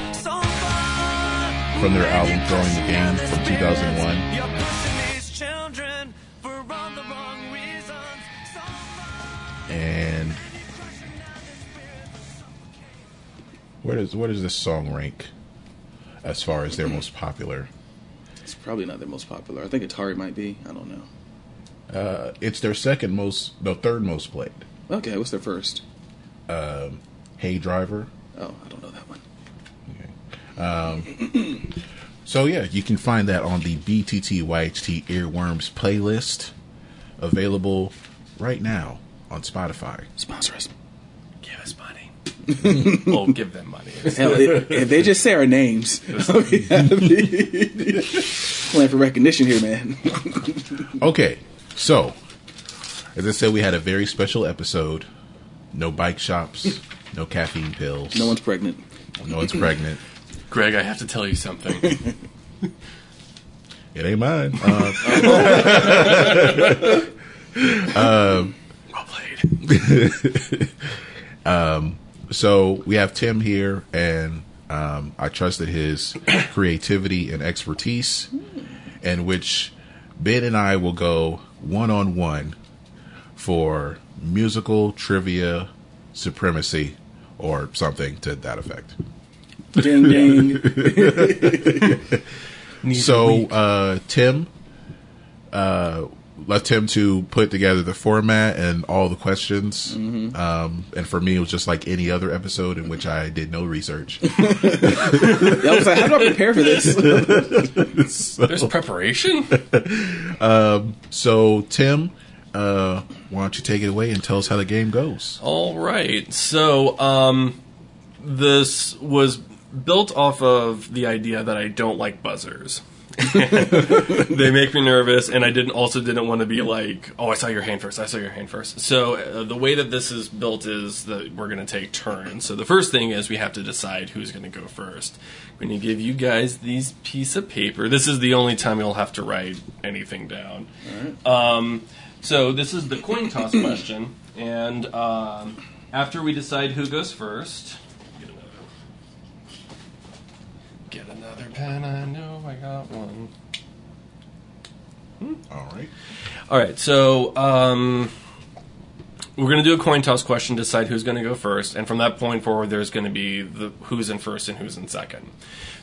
from their album Throwing the Game from 2001. You're pushing these children for all the wrong reasons. So far. And where does where does this song rank as far as their most popular? It's probably not their most popular. I think Atari might be. I don't know. Uh, it's their second most, no, third most played. Okay, what's their first? Um, hey Driver. Oh, I don't know that one. Okay. Um, [COUGHS] so yeah, you can find that on the BTT YHT Earworms playlist, available right now on Spotify. Sponsor us. Give us money. [LAUGHS] oh, give them money. Hell, if, if they just say our names, [LAUGHS] [LAUGHS] I'll be happy. Playing for recognition here, man. Okay, so as I said, we had a very special episode. No bike shops, no caffeine pills. No one's pregnant. no one's pregnant. Greg, I have to tell you something. [LAUGHS] It ain't mine. [LAUGHS] Uh, [LAUGHS] well played. so we have Tim here, and um, I trusted his creativity and expertise, in which Ben and I will go one on one for musical trivia supremacy or something to that effect. Ding ding. [LAUGHS] So, uh, Tim, uh, left him to put together the format and all the questions. Um, and for me, it was just like any other episode in which I did no research. [LAUGHS] I was like, how do I prepare for this? [LAUGHS] There's preparation? so, Tim, uh, why don't you take it away and tell us how the game goes? All right. So, um, this was built off of the idea that I don't like buzzers. [LAUGHS] they make me nervous, and I didn't also didn't want to be like, "Oh, I saw your hand first. I saw your hand first. So uh, the way that this is built is that we're going to take turns. So the first thing is we have to decide who's going to go first. I'm going to give you guys these piece of paper. This is the only time you'll have to write anything down. Um, so this is the coin toss [COUGHS] question, and um, after we decide who goes first, get another, get another pen. I know I got one. All right. All right, so um, we're going to do a coin toss question, decide who's going to go first, and from that point forward, there's going to be the who's in first and who's in second.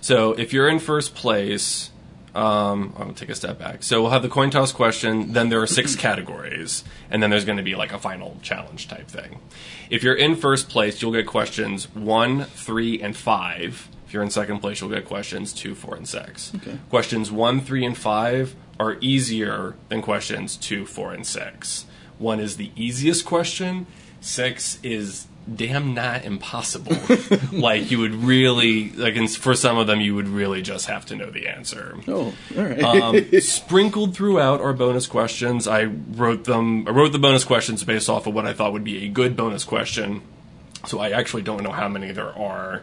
So if you're in first place, um, I'll take a step back. So we'll have the coin toss question, then there are six [CLEARS THROAT] categories, and then there's going to be like a final challenge type thing. If you're in first place, you'll get questions one, three, and five. If you're in second place, you'll get questions two, four, and six. Okay. Questions one, three, and five are easier than questions two, four, and six. One is the easiest question. Six is damn not impossible. [LAUGHS] like you would really like, in, for some of them, you would really just have to know the answer. Oh, all right. um, sprinkled throughout are bonus questions. I wrote them. I wrote the bonus questions based off of what I thought would be a good bonus question. So I actually don't know how many there are.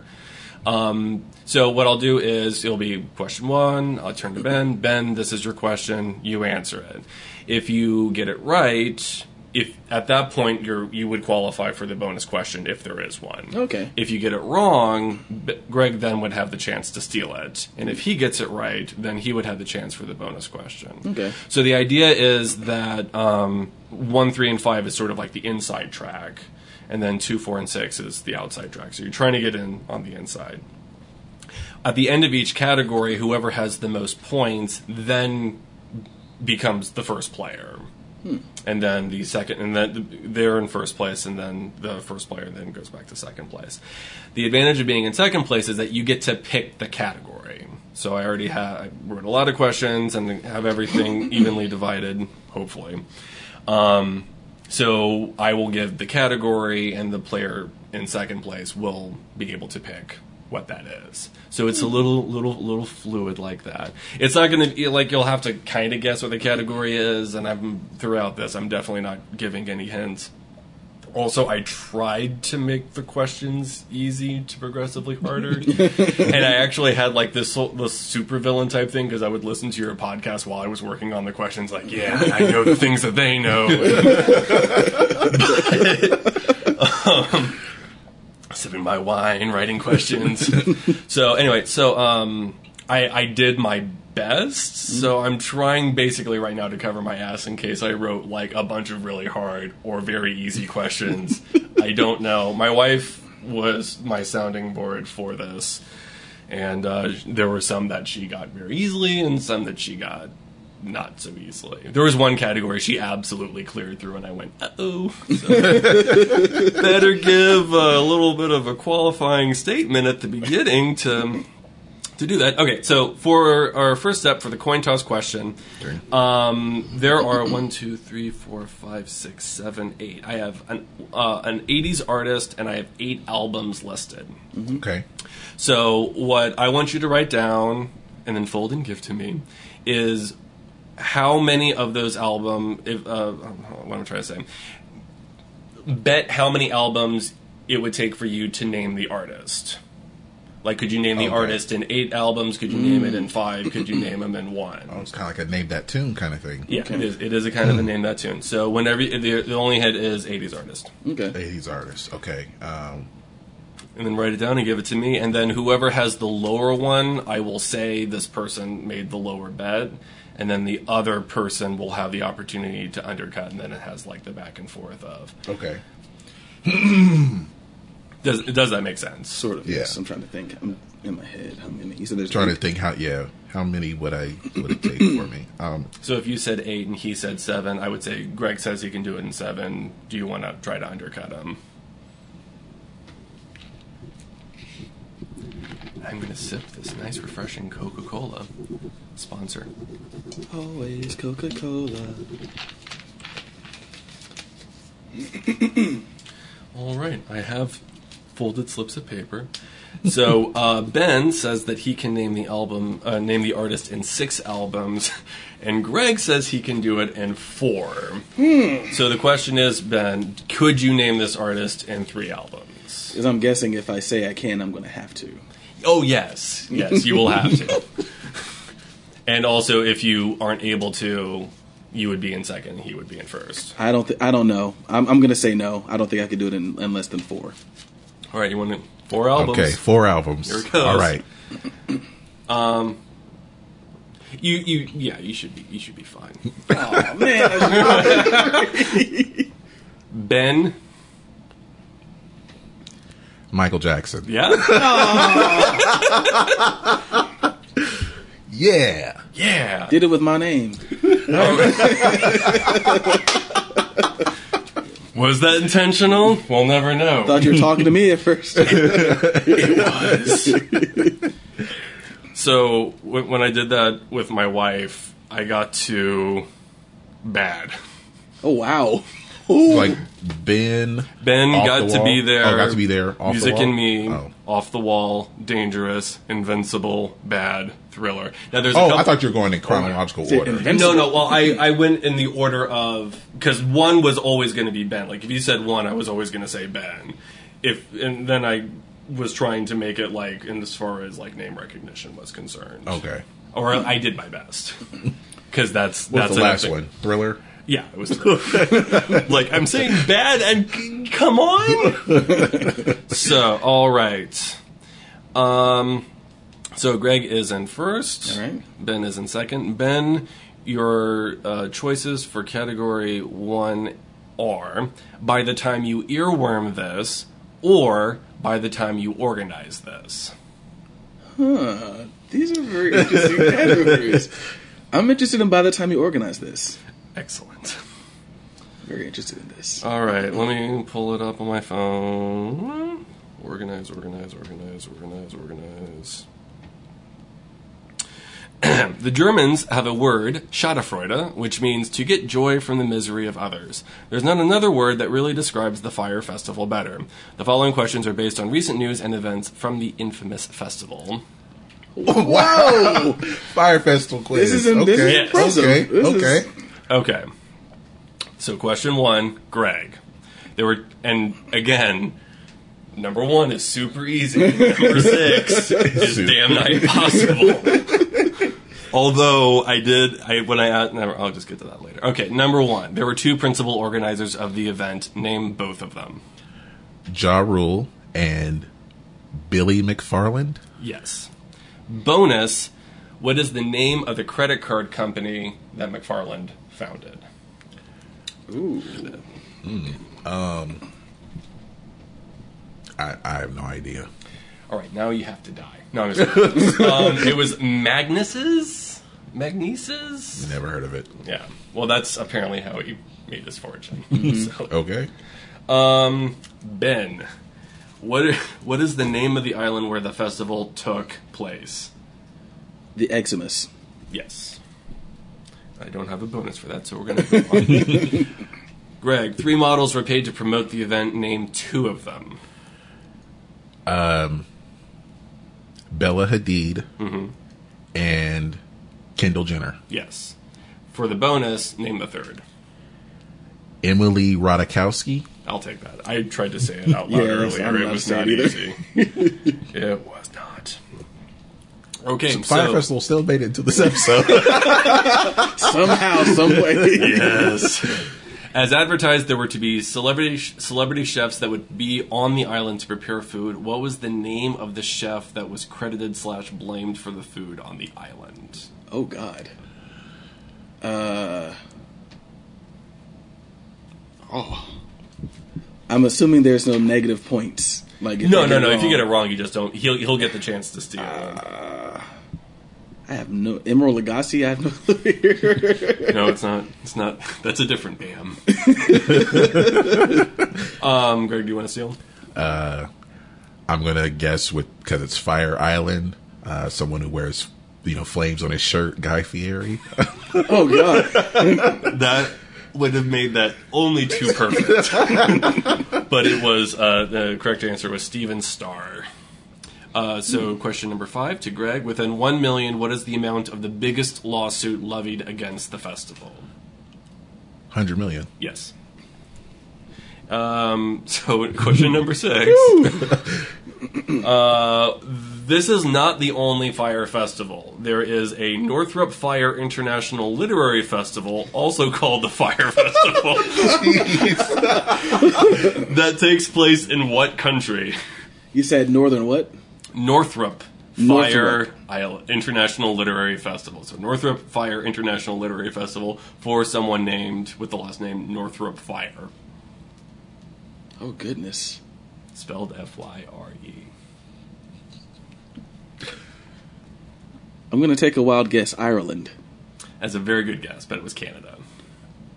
Um, so what I'll do is it'll be question one. I'll turn to Ben. Ben, this is your question. You answer it. If you get it right, if at that point you're you would qualify for the bonus question if there is one. Okay. If you get it wrong, Greg then would have the chance to steal it, and if he gets it right, then he would have the chance for the bonus question. Okay. So the idea is that um, one, three, and five is sort of like the inside track, and then two, four, and six is the outside track. So you're trying to get in on the inside. At the end of each category, whoever has the most points then becomes the first player. And then the second, and then they're in first place, and then the first player then goes back to second place. The advantage of being in second place is that you get to pick the category. So I already have I wrote a lot of questions and have everything [LAUGHS] evenly divided, hopefully. Um, so I will give the category, and the player in second place will be able to pick what that is. So it's a little, little, little fluid like that. It's not going to be like you'll have to kind of guess what the category is, and I'm throughout this. I'm definitely not giving any hints. Also, I tried to make the questions easy to progressively harder, [LAUGHS] and I actually had like this super villain type thing because I would listen to your podcast while I was working on the questions. Like, yeah, I know the things that they know. [LAUGHS] [LAUGHS] um, sipping my wine, writing questions. [LAUGHS] so anyway, so um, I, I did my best. So I'm trying basically right now to cover my ass in case I wrote like a bunch of really hard or very easy questions. [LAUGHS] I don't know. My wife was my sounding board for this, and uh, there were some that she got very easily and some that she got not so easily. There was one category she absolutely cleared through, and I went, "Uh oh." [LAUGHS] better give a little bit of a qualifying statement at the beginning to to do that. Okay, so for our first step for the coin toss question, um, there are one, two, three, four, five, six, seven, eight. I have an uh, an '80s artist, and I have eight albums listed. Okay. So what I want you to write down and then fold and give to me is how many of those album if uh, what am I trying to say? Bet how many albums it would take for you to name the artist. Like, could you name the Okay. artist in eight albums? Could you name it in five? Could you name them in one? Oh, it's kind of like a name that tune kind of thing. Yeah, it is. It is a kind of a name that tune. So whenever the, the only hit is '80s artist, Okay. 80s artist. Okay. Um, and then write it down and give it to me. And then whoever has the lower one, I will say this person made the lower bet, and then the other person will have the opportunity to undercut, and then it has like the back and forth of. okay. [CLEARS THROAT] Does does that make sense? Sort of. Yeah. Yes. I'm trying to think. I'm in my head. How many? You said there's Trying to think how, yeah, how many would I, would it take for me? [CLEARS THROAT] Um, So if you said eight and he said seven, I would say Greg says he can do it in seven. Do you want to try to undercut him? I'm going to sip this nice, refreshing Coca Cola sponsor. Always Coca Cola. [CLEARS THROAT] All right, I have folded slips of paper. So uh, Ben says that he can name the album, uh, name the artist in six albums, [LAUGHS] and Greg says he can do it in four. Hmm. So the question is, Ben, could you name this artist in three albums? Because I'm guessing if I say I can, I'm going to have to. Oh yes, yes, you will have to. [LAUGHS] and also, if you aren't able to, you would be in second. He would be in first. I don't. Th- I don't know. I'm, I'm going to say no. I don't think I could do it in, in less than four. All right, you want to, four albums? Okay, four albums. Here it goes. All right. [LAUGHS] Um, you you yeah, you should be you should be fine. Oh man! [LAUGHS] Ben, Michael Jackson. yeah, [LAUGHS] Yeah. yeah. Did it with my name. [LAUGHS] Was that intentional? We'll never know. Thought you were talking to me at first. [LAUGHS] it was. So w- when I did that with my wife, I got to bad. oh wow! Like Ben. Ben Off got the to be there. Oh, got to be there. Off the Music wall? and me, Oh. off the wall, dangerous, invincible, bad, thriller. Now there's a Oh, couple- I thought you were going in oh, chronological Is it order. Invincible? No, no. Well, I, I went in the order of because one was always going to be Ben. Like if you said one, I was always going to say Ben. If and then I was trying to make it like in as far as like name recognition was concerned. Okay. Or I did my best [LAUGHS] because that's What's that's the last another- one? Thriller? Yeah, it was [LAUGHS] like I'm saying bad and c- come on. [LAUGHS] so all right. Um. So Greg is in first. All right. Ben is in second. Ben, your uh, choices for category one are by the time you earworm this, or by the time you organize this. Huh. These are very interesting [LAUGHS] categories. I'm interested in by the time you organize this. Excellent. Very interested in this. All right, let me pull it up on my phone. Organize, organize, organize, organize, organize. [CLEARS THROAT] the Germans have a word, Schadenfreude, which means to get joy from the misery of others. There's not another word that really describes the Fyre festival better. The following questions are based on recent news and events from the infamous festival. [LAUGHS] Wow! Fyre Festival quiz. This is im- okay. this is impressive. Okay. This is- okay. Okay. So question one, Greg. There were, and again, number one is super easy. Number [LAUGHS] six is damn nigh impossible. [LAUGHS] Although I did, I when I asked, never, I'll just get to that later. Okay, number one, there were two principal organizers of the event. Name both of them. Ja Rule and Billy McFarland. Yes. Bonus, what is the name of the credit card company that McFarland founded? Ooh. Um. I, I have no idea. All right, now you have to die. No, I'm just [LAUGHS] um, it was Magnises. Magnises? Never heard of it. Yeah. Well, that's apparently how he made his fortune. [LAUGHS] so, Okay. um, Ben, what what is the name of the island where the festival took place? The Exumas. Yes. I don't have a bonus for that, so we're going to move on. [LAUGHS] Greg, three models were paid to promote the event. Name two of them. Um, Bella Hadid Mm-hmm. and Kendall Jenner. Yes. For the bonus, name the third. Emily Ratajkowski. I'll take that. I tried to say it out loud [LAUGHS] Yes, earlier. It was saying not easy. [LAUGHS] it was not. Okay, so Fyre so Festival still made it into this episode. [LAUGHS] Somehow, some way. yes. [LAUGHS] As advertised, there were to be celebrity celebrity chefs that would be on the island to prepare food. What was the name of the chef that was credited slash blamed for the food on the island? Oh God. Uh. Oh. I'm assuming there's no negative points. Like if No, no, get no. If you get it wrong, you just don't. He'll he'll get the chance to steal. I have no Emeril Lagasse. I have no [LAUGHS] clue no, it's not. It's not. That's a different bam. [LAUGHS] um, Greg, do you want to steal? Uh, I'm gonna guess with because it's Fire Island. Uh, someone who wears you know flames on his shirt, Guy Fieri. oh God. [LAUGHS] That would have made that only too perfect. [LAUGHS] but it was uh, the correct answer was Stephen Starr. Uh, so, question number five to Greg: Within one million, what is the amount of the biggest lawsuit levied against the festival? Hundred million. Yes. Um, so, [LAUGHS] question number six. uh, this is not the only Fyre festival. There is a Northrop Frye International Literary Festival, also [LAUGHS] called the Frye [LAUGHS] Festival, that takes place in what country? You said Northern what? Northrop Frye Northrop. Isle- International Literary Festival. So Northrop Frye International Literary Festival for someone named with the last name Northrop Frye, Oh goodness. spelled F Y R E. I'm gonna take a wild guess. Ireland. That's a very good guess, but it was Canada.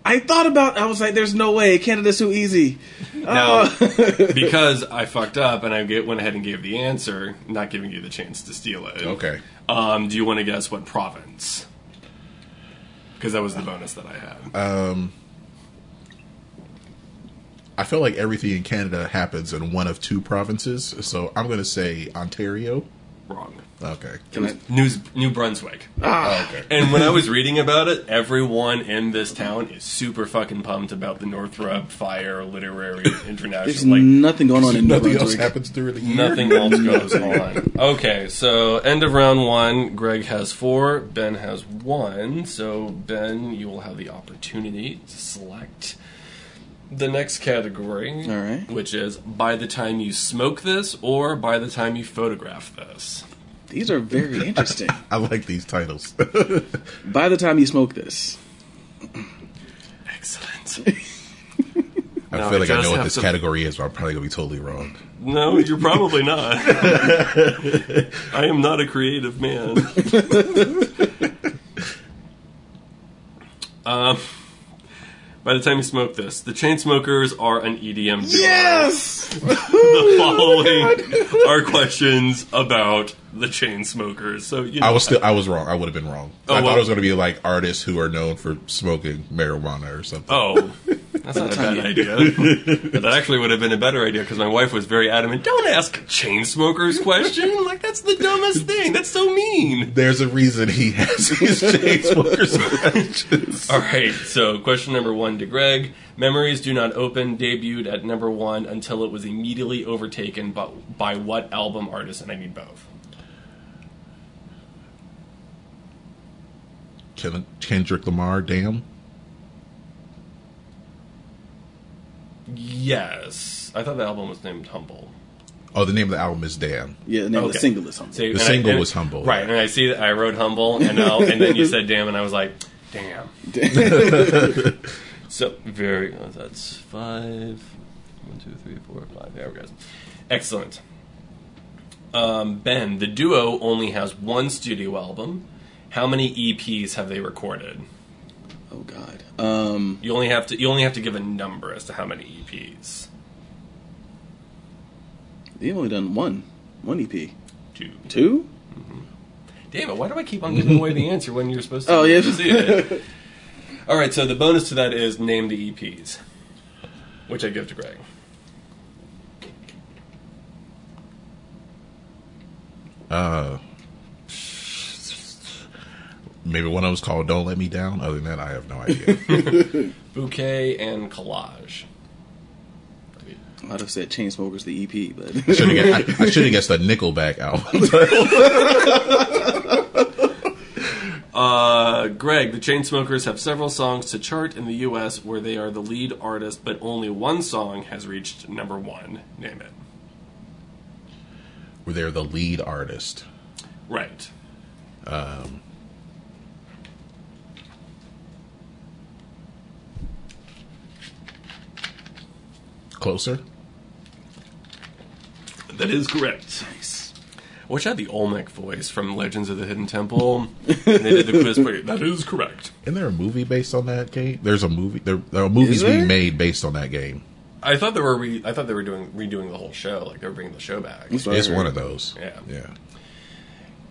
I thought about. I was like, "There's no way. Canada's so easy." Now, Oh. [LAUGHS] because I fucked up and I get, went ahead and gave the answer, not giving you the chance to steal it. Okay. Um, do you want to guess what province? Because that was the bonus that I had. Um, I feel like everything in Canada happens in one of two provinces, so I'm going to say Ontario. Wrong. Okay. It was New, New Brunswick. Ah. okay. [LAUGHS] And when I was reading about it, everyone in this town is super fucking pumped about the Northrop Frye Literary [LAUGHS] International. There's like, nothing going on in New Nothing else Brunswick. happens during the year. Nothing else goes [LAUGHS] on. Okay, so end of round one. Greg has four. Ben has one. So Ben, you will have the opportunity to select the next category. All right. Which is by the time you smoke this or by the time you photograph this. These are very interesting. [LAUGHS] I like these titles. [LAUGHS] By the time you smoke this, Excellent. [LAUGHS] I No, feel like I know what this to- category is, but I'm probably going to be totally wrong. No, you're probably not. I am not a creative man. um, by the time you smoke this, the Chainsmokers are an EDM duo. yes, [LAUGHS] The following [LAUGHS] are questions about the Chainsmokers. So you know, I was still, I was wrong. I would have been wrong. Oh, I thought it was going to be like artists who are known for smoking marijuana or something. Oh, [LAUGHS] that's not a bad idea. that actually would have been a better idea because my wife was very adamant. Don't ask a chain smokers question. Like that's the dumbest thing. That's so mean. There's a reason he has his chain [LAUGHS] smokers questions. [LAUGHS] All right. So question number one to Greg: Memories Do Not Open debuted at number one until it was immediately overtaken by, by what album artist? And I need both. Kendrick Lamar, damn. Yes, I thought the album was named Humble. Oh, the name of the album is Damn. yeah. The name of the single is Humble. See, The and single and- was Humble. right? And I see that I wrote Humble, and and then you said Damn, and I was like, Damn. [LAUGHS] so very. oh, that's five. One, two, three, four, five. There we go. Excellent. Um, ben, the duo only has one studio album. How many EPs have they recorded? Oh God. Um, You only have to. You only have to give a number as to how many EPs. they've only done one, one EP. Two. Two. Damn it! Why do I keep on giving away the answer when you're supposed to [LAUGHS] Oh, yeah. [LAUGHS] see it? All right. So the bonus to that is name the EPs, which I give to Greg. Uh, maybe one of them's called "Don't Let Me Down." Other than that, I have no [LAUGHS] idea. Bouquet and collage. I'd have said Chainsmokers the EP, but Should have guessed, I, I should have guessed the Nickelback album. [LAUGHS] Uh, Greg, the Chainsmokers have several songs to chart in the U.S. where they are the lead artist, but only one song has reached number one. Name it. Where they're the lead artist. Right. Um, closer. That is correct. Nice. I wish I had the Olmec voice from Legends of the Hidden Temple. and they did the quiz for. [LAUGHS] That is correct. Isn't there a movie based on that game? There's a movie. There, there are movies there? being made based on that game. I thought they were re- I thought they were doing redoing the whole show, like they were bringing the show back. That's It's one of those. Yeah. Yeah.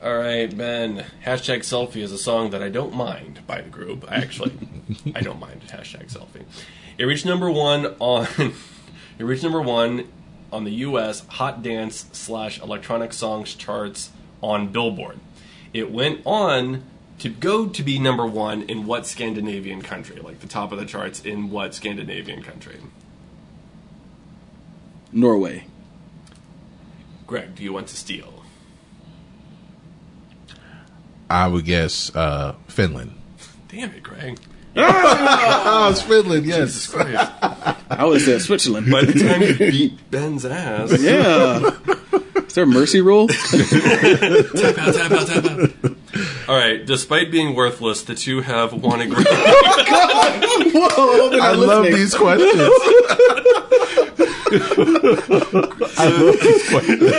All right, Ben. Hashtag selfie is a song that I don't mind by the group. I actually, [LAUGHS] I don't mind hashtag selfie. It reached number one on. [LAUGHS] it reached number one on the U.S. Hot Dance slash Electronic Songs charts on Billboard. It went on to go to be number one in what Scandinavian country? Like the top of the charts in what Scandinavian country? Norway. Greg, do you want to steal? I would guess uh, Finland. Damn it, Greg. Oh, it's Finland. Jesus Yes. Christ. I would uh, have said Switzerland. By the time you [LAUGHS] beat Ben's ass. yeah. Is there a mercy rule? Tap out, tap out, tap out. All right. Despite being worthless, the two have won a Grammy. [LAUGHS] Oh, Whoa, they're I not love these questions. [LAUGHS] I love these questions.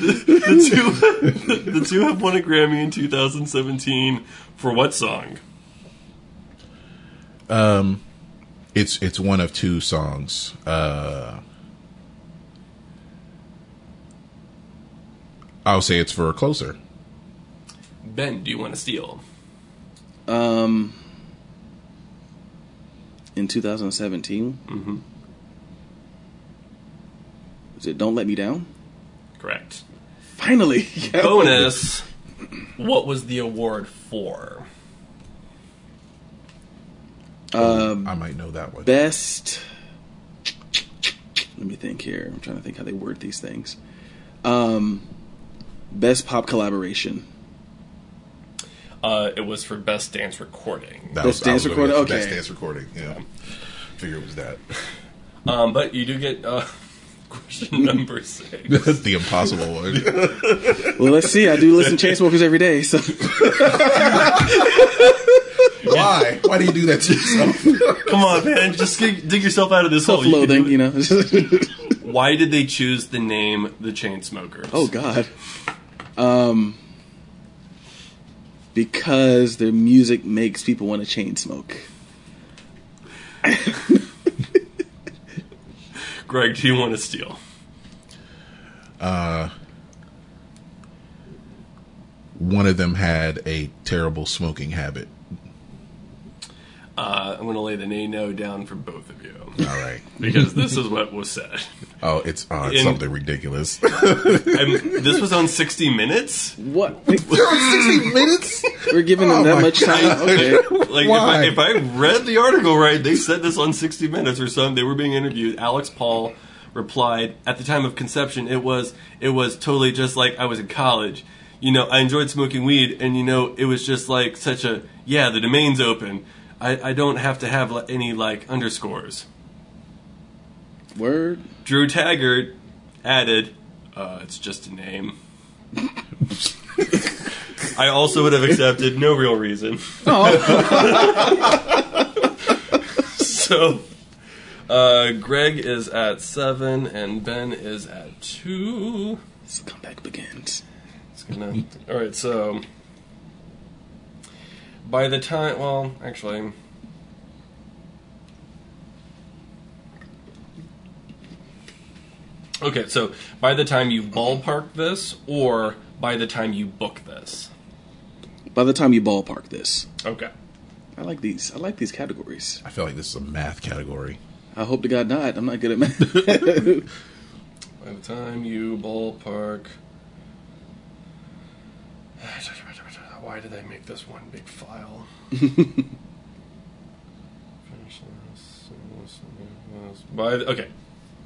The two, [LAUGHS] the two have won a Grammy in 2017 for what song? Um, It's it's one of two songs. Uh, I'll say it's for closer. Ben, do you want to steal? Um, in 2017. Mm-hmm. Is it Don't Let Me Down? Correct. Finally. [LAUGHS] Yeah. Bonus. What was the award for? Um, I might know that one. best. Let me think here. I'm trying to think how they word these things. Um, best pop collaboration. Uh, it was for best dance recording. That Best I dance recording? guess Okay. Best dance recording. Yeah. Figure it was that. Um, but you do get uh, question [LAUGHS] number six. That's [LAUGHS] the impossible one. [LAUGHS] Well, let's see. I do listen to Chainsmokers every day, so Why? Why do you do that to yourself? Come on, man, just dig, dig yourself out of this hole. You can self-loathing, do you know. Why did they choose the name The Chainsmokers? oh God. Um, because their music makes people want to chain smoke. Greg, do you want to steal? One of them had a terrible smoking habit. Uh, I'm going to lay the nay no down for both of you All right. [LAUGHS] because this is what was said. Oh, it's, oh, it's In- something ridiculous. [LAUGHS] And this was on 60 Minutes. What? [LAUGHS] Sixty minutes. We're giving them Oh that my much time? Okay. Like Why? if I, if I read the article right, they said this on 60 Minutes or something. They were being interviewed. Alex Pall replied, "At the time of conception, it was it was totally just like I was in college. You know, I enjoyed smoking weed, and you know, it was just like such a yeah. The domain's open. I, I don't have to have like, any like underscores." Word. Drew Taggart added, uh, "It's just a name." [LAUGHS] I also would have accepted no real reason. [LAUGHS] so, uh, Greg is at seven and Ben is at two. This comeback begins. It's gonna. All right, so by the time, well, actually. Okay, so by the time you ballpark this, or by the time you book this. By the time you ballpark this, Okay. I like these. I like these categories. I feel like this is a math category. I hope to God not. I'm not good at math. [LAUGHS] By the time you ballpark. [SIGHS] Why did I make this one big file? [LAUGHS] By the, okay,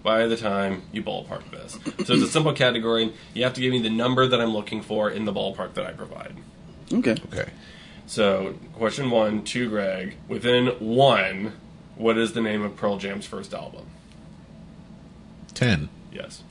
by the time you ballpark this, so it's a simple category. You have to give me the number that I'm looking for in the ballpark that I provide. okay. Okay. So, question one to Greg: Within one, what is the name of Pearl Jam's first album? Ten. Yes.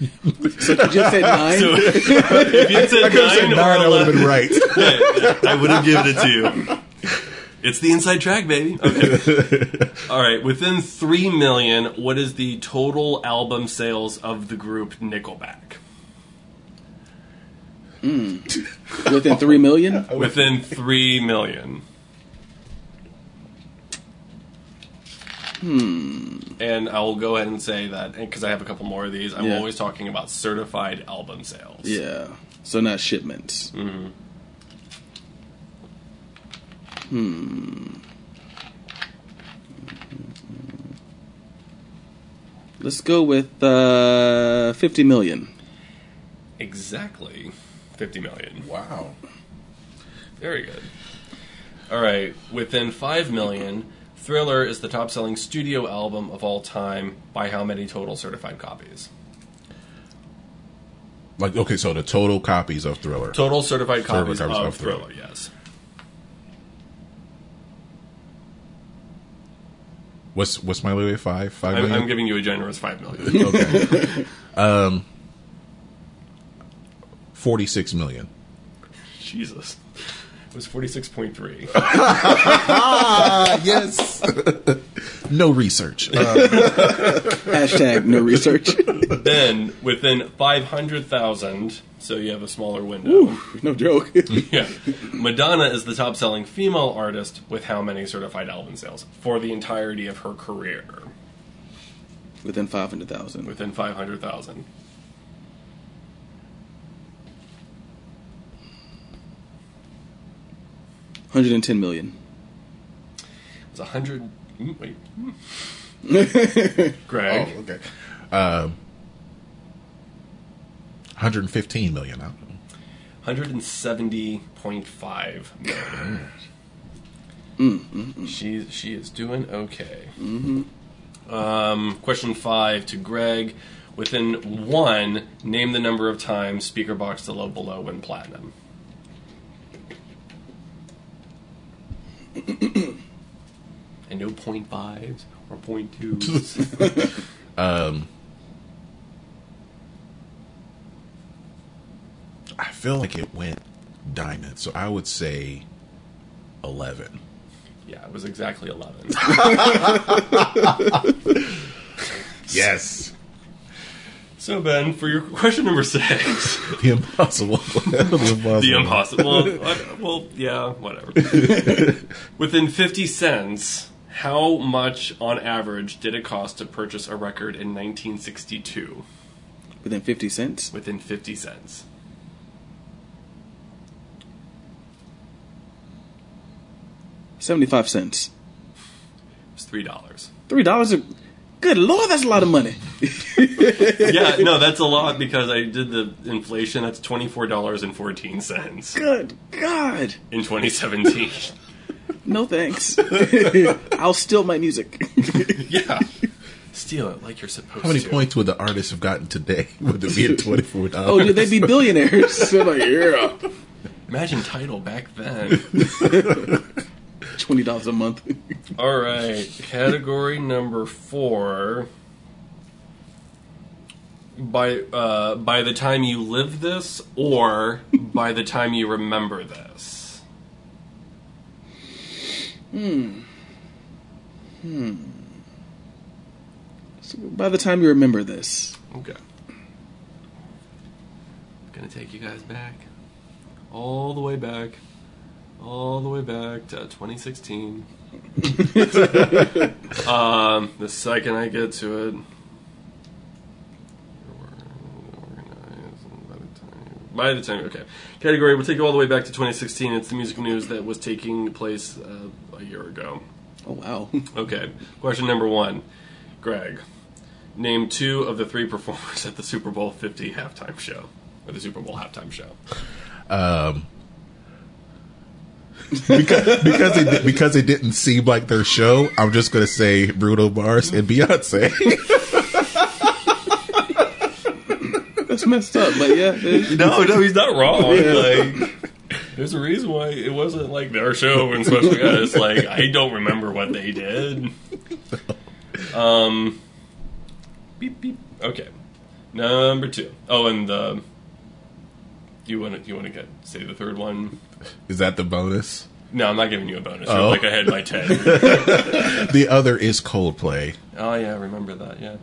So you just said [LAUGHS] nine. So, if you said nine, or I would have 11, been right. Yeah, [LAUGHS] I would have given it to you. [LAUGHS] It's the inside track, baby. Okay. [LAUGHS] All right. Within three million, what is the total album sales of the group Nickelback? Within three million. [LAUGHS] Within three million. Hmm. And I'll go ahead and say that because I have a couple more of these. I'm Yeah. always talking about certified album sales. Yeah. So not shipments. hmm Hmm. Let's go with uh, 50 million. Exactly, fifty million. Wow. Very good. All right, within five million, Thriller is the top-selling studio album of all time by how many total certified copies? Like okay, so the total copies of Thriller. Total certified Certified copies, copies of, of Thriller. Thriller. Yes. What's what's my limit? Five? Five I'm, million? I'm giving you a generous five million. [LAUGHS] okay. um, forty-six million. Jesus, it was forty-six point three. [LAUGHS] Ah, yes. [LAUGHS] no research. Uh, [LAUGHS] Hashtag no research. [LAUGHS] then within five hundred thousand, so you have a smaller window. no joke. [LAUGHS] yeah, Madonna is the top-selling female artist with how many certified album sales for the entirety of her career? Within 500,000. Within five hundred thousand. Hundred and ten million. It was a hundred. Mm, Wait, mm. [LAUGHS] Greg. Oh, okay. Um, 115 million. I don't know. 170.5 million. Mm, She she is doing okay. Mhm. Um, question five to Greg. Within one, name the number of times Speakerboxxx/The Love Below went platinum. [CLEARS THROAT] and no point fives or point twos. [LAUGHS] Um, I feel like it went diamond, so I would say 11. yeah, it was exactly 11. [LAUGHS] Yes. So, Ben, for your question number six. The impossible. [LAUGHS] the impossible. The impossible. Well, well, yeah, whatever. Within 50 cents, how much on average did it cost to purchase a record in 1962? Within 50 cents? Within 50 cents. Seventy-five cents. It's $3. Three dollars. Good lord, that's a lot of money. [LAUGHS] yeah, no, [LAUGHS] that's a lot because I did the inflation. That's $24.14 Good God. in 2017. No thanks. [LAUGHS] I'll steal my music. [LAUGHS] yeah. Steal it like you're supposed to. How many to. points would the artists have gotten today [LAUGHS] with it being $24? oh, dude, they'd be billionaires. They're like, yeah. Imagine title back then. Twenty dollars a month. All right, category number four. By uh, by the time you live this, or by the time you remember this. Hmm. Hmm. So by the time you remember this, Okay. I'm Gonna take you guys back, all the way back, all the way back to 2016. [LAUGHS] um, the second I get to it. By the time, okay. Category, we'll take you all the way back to 2016. It's the music news that was taking place uh, a year ago. oh wow. [LAUGHS] Okay. Question number one. Greg, name two of the three performers [LAUGHS] at the Super Bowl 50 halftime show. Or the Super Bowl halftime show. Um, because [LAUGHS] because it because it didn't seem like their show, I'm just gonna say Bruno Mars and Beyonce. That's messed up, but yeah. [LAUGHS] No, no, he's not wrong. Yeah. Like, [LAUGHS] there's a reason why it wasn't like their show and special guests. Like, I don't remember what they did. [LAUGHS] Um, beep beep. Okay, number two. Oh, and the you want to you want to get say the third one? Is that the bonus? No, I'm not giving you a bonus. Oh. You're like ahead by ten. [LAUGHS] The other is Coldplay. Oh yeah, I remember that. Yeah.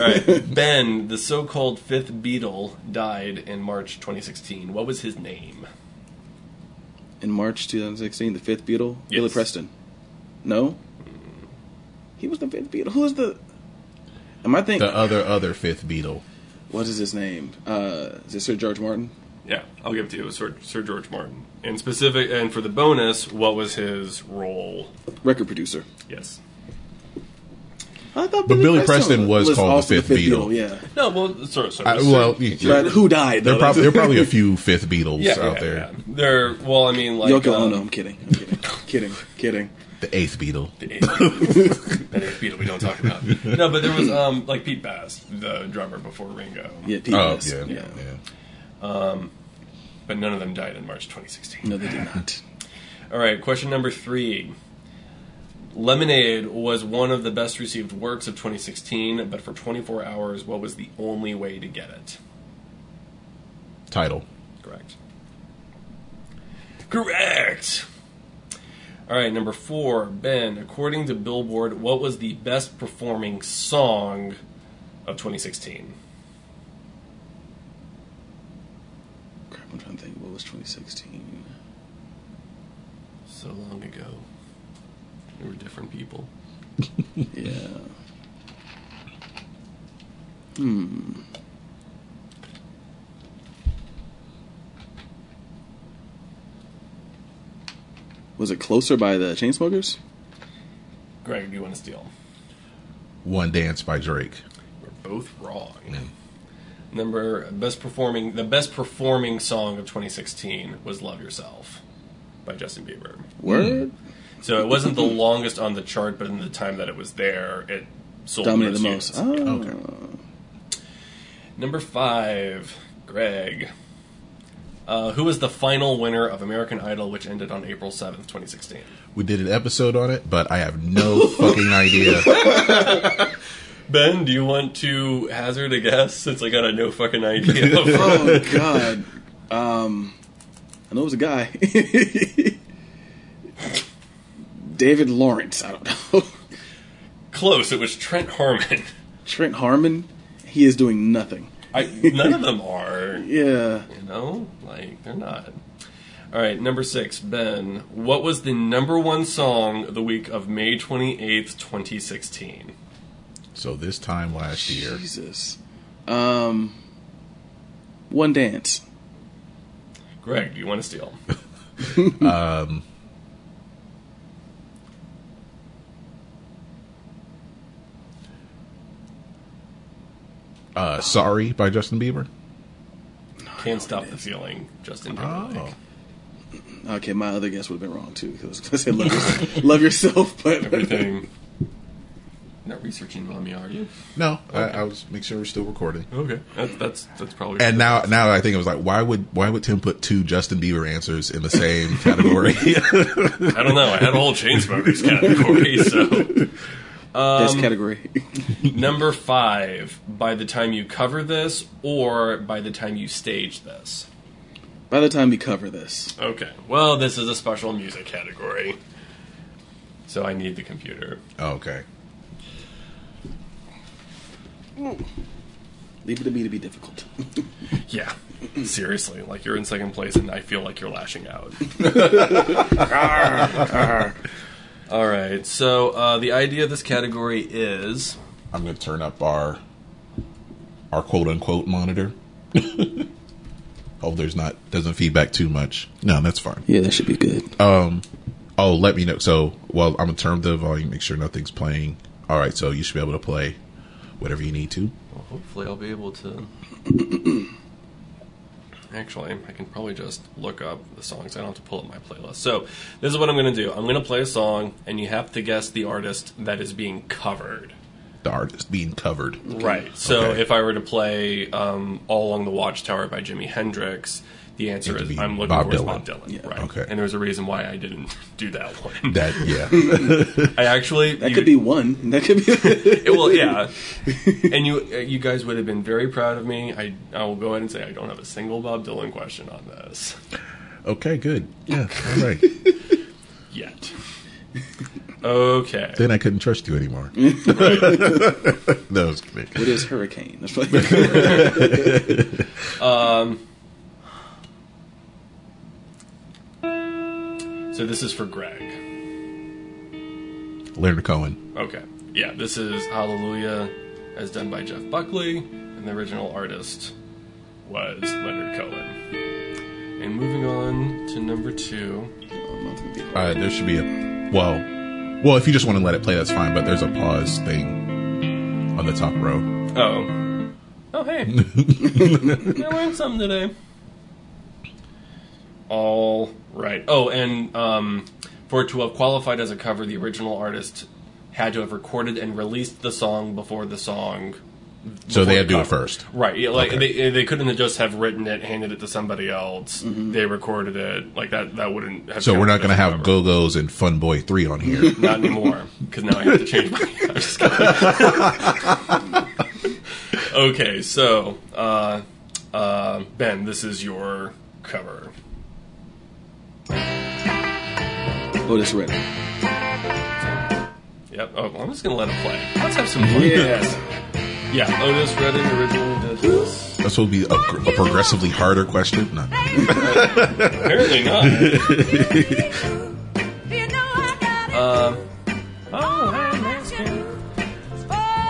All right, Ben, the so-called fifth Beatle, died in March 2016. What was his name? In March 2016, the fifth Beatle, Billy Preston. No, He was the fifth Beatle. Who's the? Am I thinking? The other other fifth Beatle. What is his name? Uh, is it Sir George Martin? Yeah, I'll give it to you. It was Sir, Sir George Martin. And specific, and for the bonus, what was his role? Record producer. Yes. I thought But Billy Preston was called the also fifth Beatle. Yeah, No, well, sorry, sorry. I, Sir- well, you- but who died? there, though? prob- there are probably a [LAUGHS] few fifth Beatles yeah, out yeah, there. yeah. They're well, I mean, like Yoko um, Ono. I'm kidding. I'm kidding. kidding. Kidding. The eighth Beatle. the eighth [LAUGHS] that Beatle we don't talk about. No, but there was um like Pete Best, the drummer before Ringo. Yeah, Pete Oh Best. yeah, yeah. Yeah. But none of them died in March 2016. No, they did not. [LAUGHS] All right, question number three. Lemonade was one of the best received works of 2016, but for 24 hours, what was the only way to get it? Title. Correct. Correct! All right, number four, Ben. According to Billboard, what was the best performing song of 2016? Crap, I'm trying to think. What was 2016? So long ago. We were different people. [LAUGHS] Yeah. Hmm. Was it closer by the Chainsmokers? Greg, do you want to steal? One Dance by Drake. We're both wrong. Number best performing the best performing song of 2016 was "Love Yourself" by Justin Bieber. Word. So it wasn't the longest on the chart, but in the time that it was there, it sold Dominated the most most. units. Oh. Okay. Number five, Greg. Uh, who was the final winner of American Idol, which ended on April 7th, 2016? We did an episode on it, but I have no fucking idea. [LAUGHS] Ben, do you want to hazard a guess since I got a no fucking idea? [LAUGHS] Oh God. Um, I know it was a guy. [LAUGHS] David Lawrence. I don't know. Close, it was Trent Harmon. Trent Harmon. He is doing nothing. I, none of them are. [LAUGHS] Yeah. You know, like they're not. All right, number six, Ben. What was the number one song the week of May twenty eighth, twenty sixteen? So this time last year, Jesus. Um. One dance. Greg, do you want to steal? [LAUGHS] [LAUGHS] uh, "Sorry" by Justin Bieber. Can't stop the feeling, Justin Timberlake. Oh, Okay, my other guess would have been wrong too. Because I said love, yourself, [LAUGHS] love yourself, but Everything. Not researching mommy, are you? no, I, I was make sure we're still recording. Okay, that's that's that's probably. And now, now I think it was like, why would why would Tim put two Justin Bieber answers in the same [LAUGHS] category? I don't know. I had a whole Chainsmokers category. [LAUGHS] So this um, category. number five. By the time you cover this, or by the time you stage this. By the time we cover this, Okay. Well, this is a special music category. So I need the computer. Oh, okay, leave it to me to be difficult. [LAUGHS] Yeah. Seriously, like you're in second place and I feel like you're lashing out. [LAUGHS] All right. So uh, the idea of this category is I'm going to turn up our our quote unquote monitor. [LAUGHS] oh, there's not doesn't feedback too much. No, that's fine. yeah, that should be good. Um. Oh, let me know. So, well, I'm gonna turn the volume, make sure nothing's playing. All right, so you should be able to play whatever you need to. well, hopefully I'll be able to. [CLEARS THROAT] Actually, I can probably just look up the songs. I don't have to pull up my playlist. So this is what I'm going to do. I'm going to play a song, and you have to guess the artist that is being covered. The artist being covered. Right. So Okay. if I were to play um, "All Along the Watchtower" by Jimi Hendrix, the answer is I'm looking Bob towards Dylan. Bob Dylan. Yeah. Right. Okay. And there's a reason why I didn't [LAUGHS] do that one. [LAUGHS] That yeah. [LAUGHS] I actually That you- could be one. That could be. It, well, yeah. and you uh, you guys would have been very proud of me. I I will go ahead and say I don't have a single Bob Dylan question on this okay, good. Yeah, all right. yet. Okay. then I couldn't trust you anymore. that was good. what is hurricane? That's what- So this is for Greg. Leonard Cohen. Okay. yeah, this is Hallelujah, as done by Jeff Buckley, and the original artist was Leonard Cohen. And moving on to number two. Uh, there should be a well, well. If you just want to let it play, that's fine. But there's a pause thing on the top row. Oh. Oh, hey. [LAUGHS] I learned something today. All right. Oh, and um, for it to have qualified as a cover, the original artist had to have recorded and released the song before the song. So they before had to do it cover. first. Right. Yeah, like Okay. they they couldn't have just have written it, handed it to somebody else. They recorded it like that. That wouldn't have. So we're not counted going to as a have cover. Go Go's and Fun Boy Three on here. [LAUGHS] Not anymore, because now I have to change my. [LAUGHS] I'm just kidding. [LAUGHS] okay, so uh, uh, Ben, this is your cover. Otis Redding. Yep. Oh, I'm just gonna let it play. Let's have some fun. Yes. Yeah. Otis Redding originally did this. This will be a, a progressively harder question. No. Apparently not. [LAUGHS] um. Oh, hey, nice kid.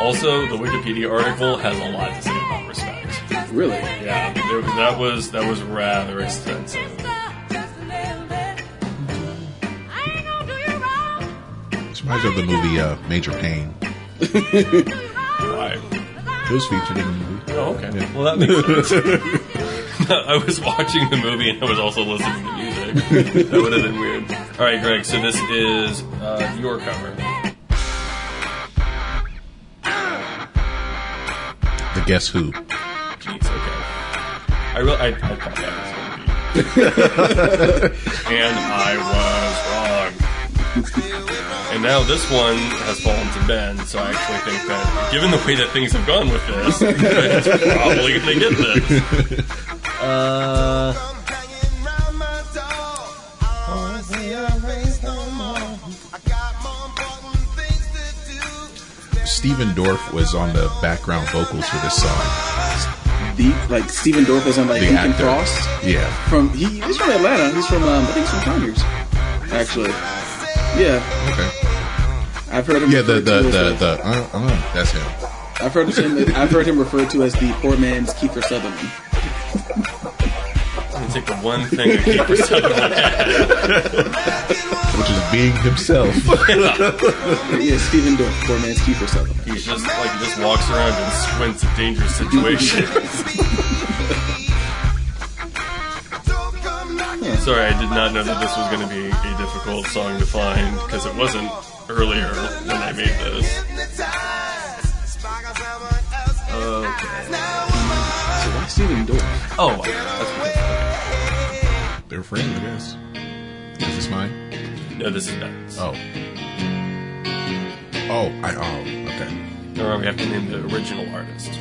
Also, the Wikipedia article has a lot to say about respect. Really? Yeah, there, that was that was rather extensive. Reminds me of the movie uh, Major Payne. Why? It was featured in the movie. Oh, okay. Yeah. Well, that makes sense. [LAUGHS] I was watching the movie and I was also listening to music. that would have been weird. All right, Greg. So this is uh, your cover. The Guess Who. Jeez. Okay. I really, I, I thought that was going to be, [LAUGHS] and I was wrong. And now this one has fallen to Ben, so I actually think that, given the way that things have gone with this, [LAUGHS] it's probably going to get this. Uh, Stephen Dorff was on the background vocals for this song. The like Stephen Dorff is on like The Deacon actor. Frost. Yeah. From he, he's from Atlanta. He's from um, I think he's from Conyers. Actually, yeah, Okay. I've heard him. Yeah, the referred the the, the uh, uh, that's him. I've heard him. I've heard him referred to as the poor man's Kiefer Sutherland. let me take the one thing that Kiefer Sutherland. Which is being himself. [LAUGHS] Yeah, Stephen Dorff, poor man's Kiefer Sutherland. He's just like he just walks around and squints at dangerous [LAUGHS] situations. [LAUGHS] Sorry, I did not know that this was going to be a difficult song to find because it wasn't earlier when I made this. Okay. So why Stephen Dorff? Oh, that's because. They're friends, I guess. Is this mine? No, this is Ben's. Oh. Oh, I oh, okay. No, we have to name the original artist.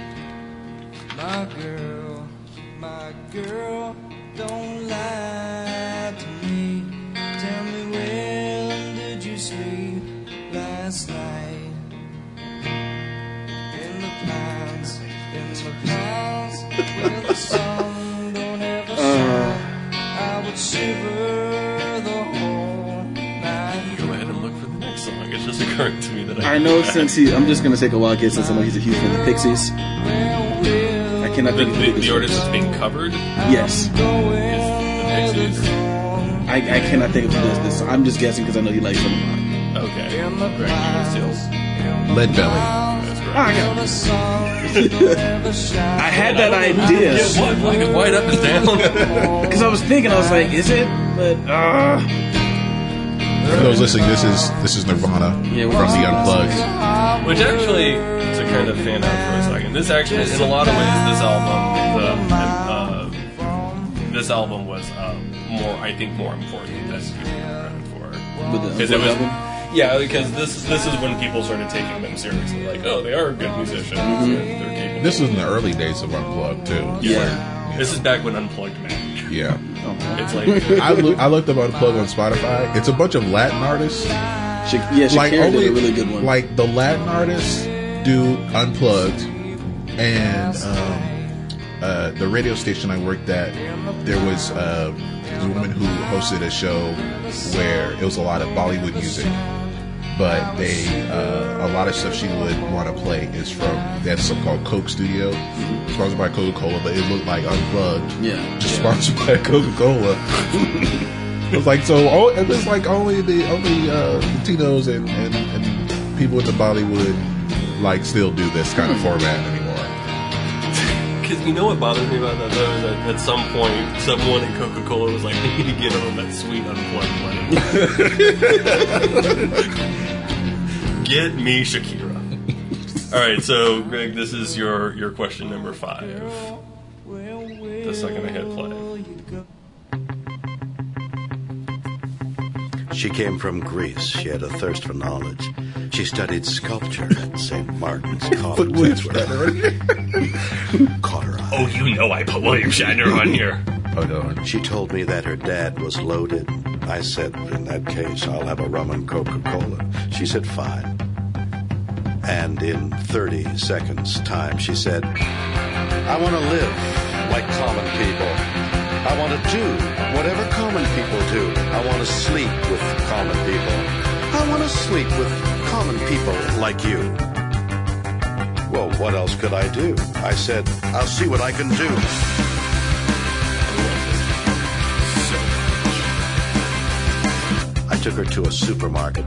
I. I know since he. I'm just gonna take a wild guess since I know he's a huge fan of the Pixies. I cannot The, think of the, who the artist is. that's being covered is Yes, the Pixies. I, I cannot think of who this. I'm just guessing because I know he likes them a lot. Okay. Greg Steals. Lead Belly. That's correct. Ah, I got. [LAUGHS] I had that idea Yeah, what? Like it's wide up and down? [LAUGHS] because I was thinking I was like, is it? But uh, For those listening, this is this is Nirvana Yeah, from from the Unplugged. Which actually, to kind of fan out for a second, this actually, in a lot of ways, this album, the, uh, this album was uh, more, I think, more important than people give credit for. Because it was, album. yeah, because this this is when people started taking them seriously. Like, oh, they are good musicians. Mm-hmm. They're, they're capable. This was in the early days of Unplugged too. Yeah. This is back when Unplugged mattered. Yeah. It's like, I, loo- I looked up Unplugged on Spotify. It's a bunch of Latin artists. Sha- yeah, Shakira like only did a really good one. like the Latin artists do Unplugged, and um, uh, the radio station I worked at, there was uh, a woman who hosted a show where it was a lot of Bollywood music. But they, uh, a lot of stuff she would want to play is from they had something called Coke Studio, sponsored by Coca Cola, but it looked like unplugged. Yeah. just sponsored by Coca Cola. [LAUGHS] [LAUGHS] it was like so. Oh, it was like only the only uh, Latinos and, and, and people in the Bollywood like still do this kind of format anymore. [LAUGHS] Because you know what bothers me about that though is that at some point someone in Coca Cola was like, [LAUGHS] "They need to get on that sweet unplugged money." get me Shakira. All right, so Greg, this is your your question number five. The second I hit play. She came from Greece. She had a thirst for knowledge. She studied sculpture at St. Martin's [LAUGHS] College. That's where I [LAUGHS] caught her eye. Oh, you know I put William Shatner on here. Oh no! She told me that her dad was loaded. I said, in that case, I'll have a rum and Coca-Cola. She said, fine. And in 30 seconds time, she said, I want to live like common people. I want to do whatever common people do. I want to sleep with common people. I want to sleep with common people like you. Well, what else could I do? I said, I'll see what I can do. I took her to a supermarket.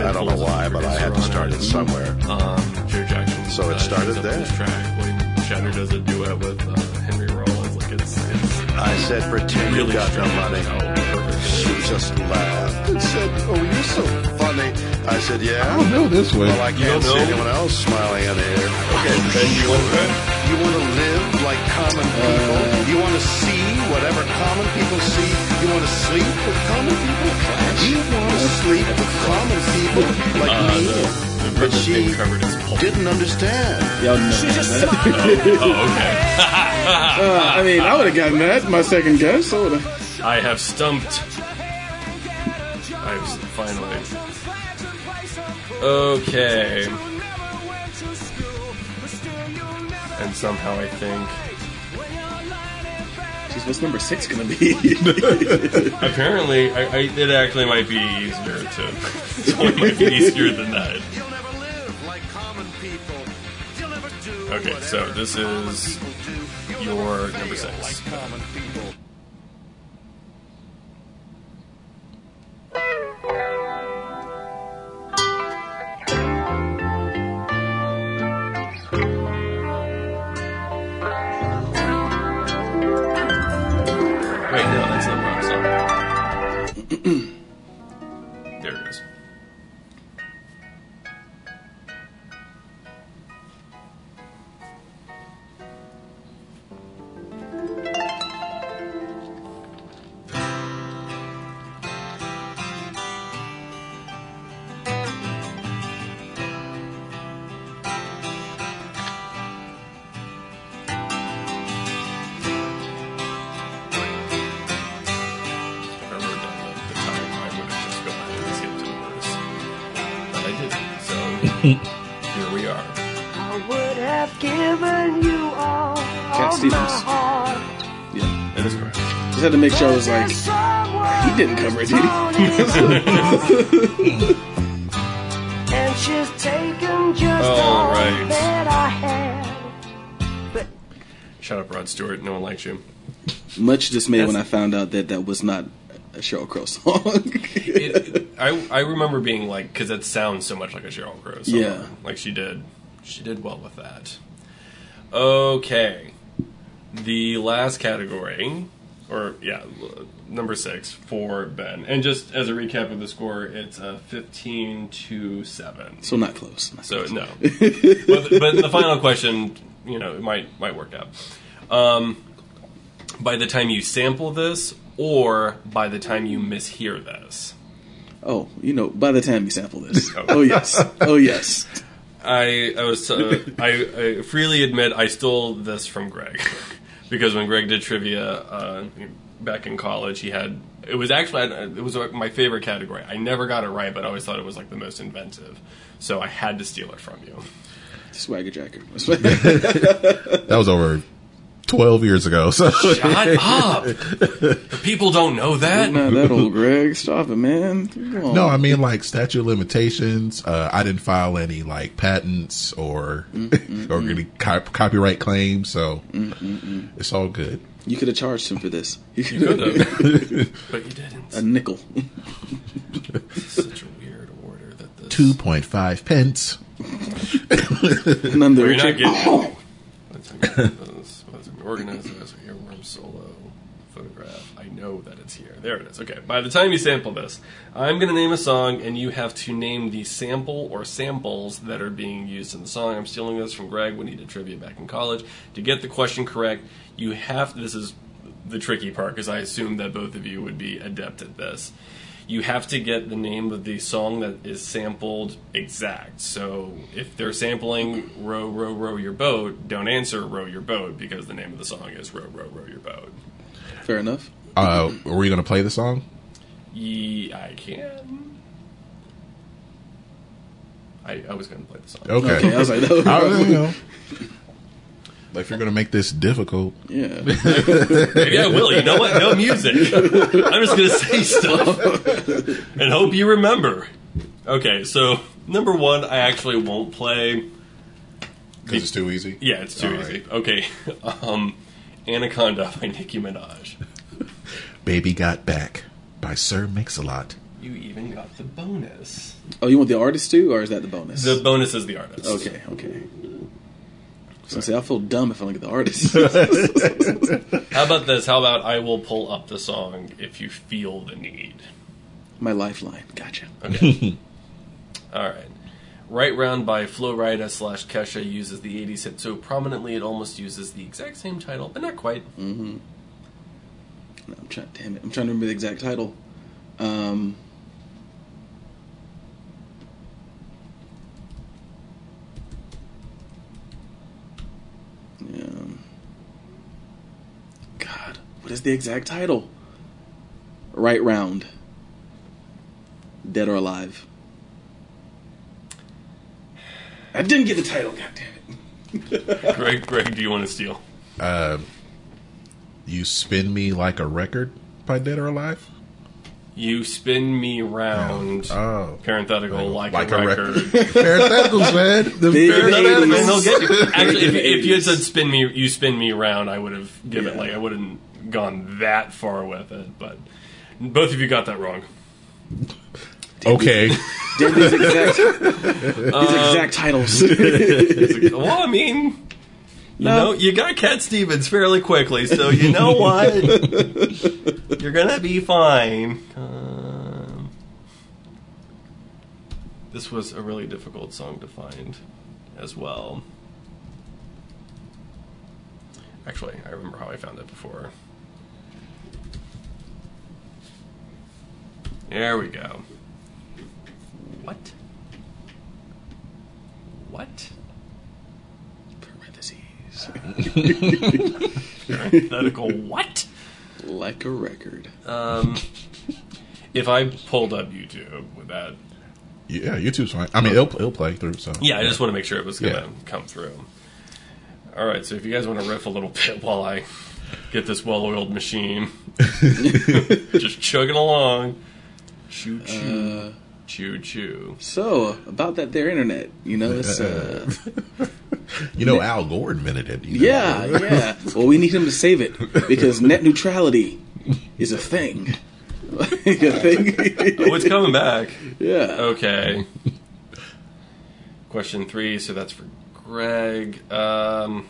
I don't know why, but I had to start it somewhere. Um, Jackson. So it started there. on This track. William Shatner does a duet with uh, Henry Rollins. Like it's, it's I said, pretend you really got no strange money. how perfect She just laughed and said, Oh, you're so funny. I said, Yeah. I don't know this way. Well, I can't don't see anyone else smiling in here. Okay, then you want to, you want to live like common people. you want to see whatever common people see. You want to sleep with common people. You want to sleep with common people like Uh, me. The- the but version she being covered is pulp. didn't understand. Y'all know that. Oh, okay. [LAUGHS] Uh, I mean, I would have gotten that. My second guess. I would have. I have stumped. I've finally. Okay. And somehow I think. Jeez, what's number six gonna be? [LAUGHS] Apparently, I, I, it actually might be easier to. It [LAUGHS] might be easier than that. Okay, so this is your number six. I was like, he didn't cover it, did he? and she's [LAUGHS] taken just All all right. that I had. Shut up, Rod Stewart. No one likes you. Much dismay when I found out that that was not a Sheryl Crow song. It, I I remember being like, because it sounds so much like a Sheryl Crow song. Yeah. Like she did, she did well with that. Okay, the last category, or yeah, number six for Ben. And just as a recap of the score, it's a fifteen to seven. so not close. Not So close. no, [LAUGHS] but, but the final question, you know, it might might work out. Um, by the time you sample this, or by the time you mishear this, Oh, you know, by the time you sample this. [LAUGHS] oh yes. Oh yes. I I was uh, I, I freely admit I stole this from Greg because when Greg did trivia uh, back in college, he had it was actually it was my favorite category. I never got it right, but I always thought it was like the most inventive, so I had to steal it from you. Swagger Jacker. [LAUGHS] That was over twelve years ago. So Shut up! [LAUGHS] People don't know that. Not that old, Greg. Stop it, man. No, I mean like statute of limitations. Uh, I didn't file any like patents or [LAUGHS] or any cop- copyright claims, so it's all good. You could have charged him for this. [LAUGHS] You You could have, but you didn't. a nickel. Such a weird order that this. Two point five pence. None the Well, you're not richer. getting. [COUGHS] What's it- as a earworm solo photograph. I know that it's here. There it is. Okay. By the time you sample this, I'm going to name a song, and you have to name the sample or samples that are being used in the song. I'm stealing this from Greg when he did trivia back in college. To get the question correct, you have. This is the tricky part because I assume that both of you would be adept at this. You have to get the name of the song that is sampled exact. So if they're sampling "Row, Row, Row Your Boat," don't answer "Row Your Boat" because the name of the song is "Row, Row, Row Your Boat." Fair enough. Uh, were you going to play the song? Yeah, I can. I, I was going to play the song. Okay. Okay, I was like, no. [LAUGHS] I was, you know, [LAUGHS] like if you're going to make this difficult, Yeah. [LAUGHS] Maybe I will. You know what? No music. I'm just going to say stuff and hope you remember. Okay, so number one, I actually won't play. because it's too easy. Yeah, it's too All easy. right. Okay, [LAUGHS] um, Anaconda by Nicki Minaj. Baby Got Back by Sir Mix-a-Lot. You even got the bonus. Oh, you want the artist too, or is that the bonus? The bonus is the artist. okay, okay. So I say I feel dumb if I look at the artist. [LAUGHS] How about this? How about I will pull up the song if you feel the need. My lifeline. Gotcha. Okay. [LAUGHS] All right. Right Round by Flo Rida slash Kesha uses the 80s hit so prominently it almost uses the exact same title, but not quite. Mm-hmm. No, I'm trying. Damn it! I'm trying to remember the exact title. Um. Yeah. God, what is the exact title? Right round. Dead or alive. I didn't get the title. God damn it. [LAUGHS] Greg, Greg, do you want to steal? Uh, you spin me like a record by Dead or Alive. You spin me round. Oh, Parenthetical, like, like a a record. [LAUGHS] parentheticals, man. The [LAUGHS] Big parentheticals. And they'll get you. [LAUGHS] Actually, if, you- if you had said spin me, you spin me round, I would have given Yeah. like I wouldn't gone that far with it. But both of you got that wrong. Okay. Damn these exact, these um, exact titles. well, I mean, you No. know, you got Cat Stevens fairly quickly, so you know [LAUGHS] what? [LAUGHS] You're gonna be fine. Um, this was a really difficult song to find, as well. Actually, I remember how I found it before. There we go. What? What? Parentheses. Parenthetical what? like a record. Um, if I pulled up YouTube with that, Yeah, YouTube's fine. I mean, it'll, it'll play through. So yeah, I just want to make sure it was going to Yeah. come through. All right, so if you guys want to riff a little bit while I get this well-oiled machine [LAUGHS] just chugging along, choo choo, choo choo. So about that there internet, you know, it's uh, [LAUGHS] you know, Al Gore invented it. you know. yeah, yeah. Well, we need him to save it because net neutrality is a thing. [LAUGHS] a thing. Oh, it's coming back. yeah. Okay. Question three. So that's for Greg. Um,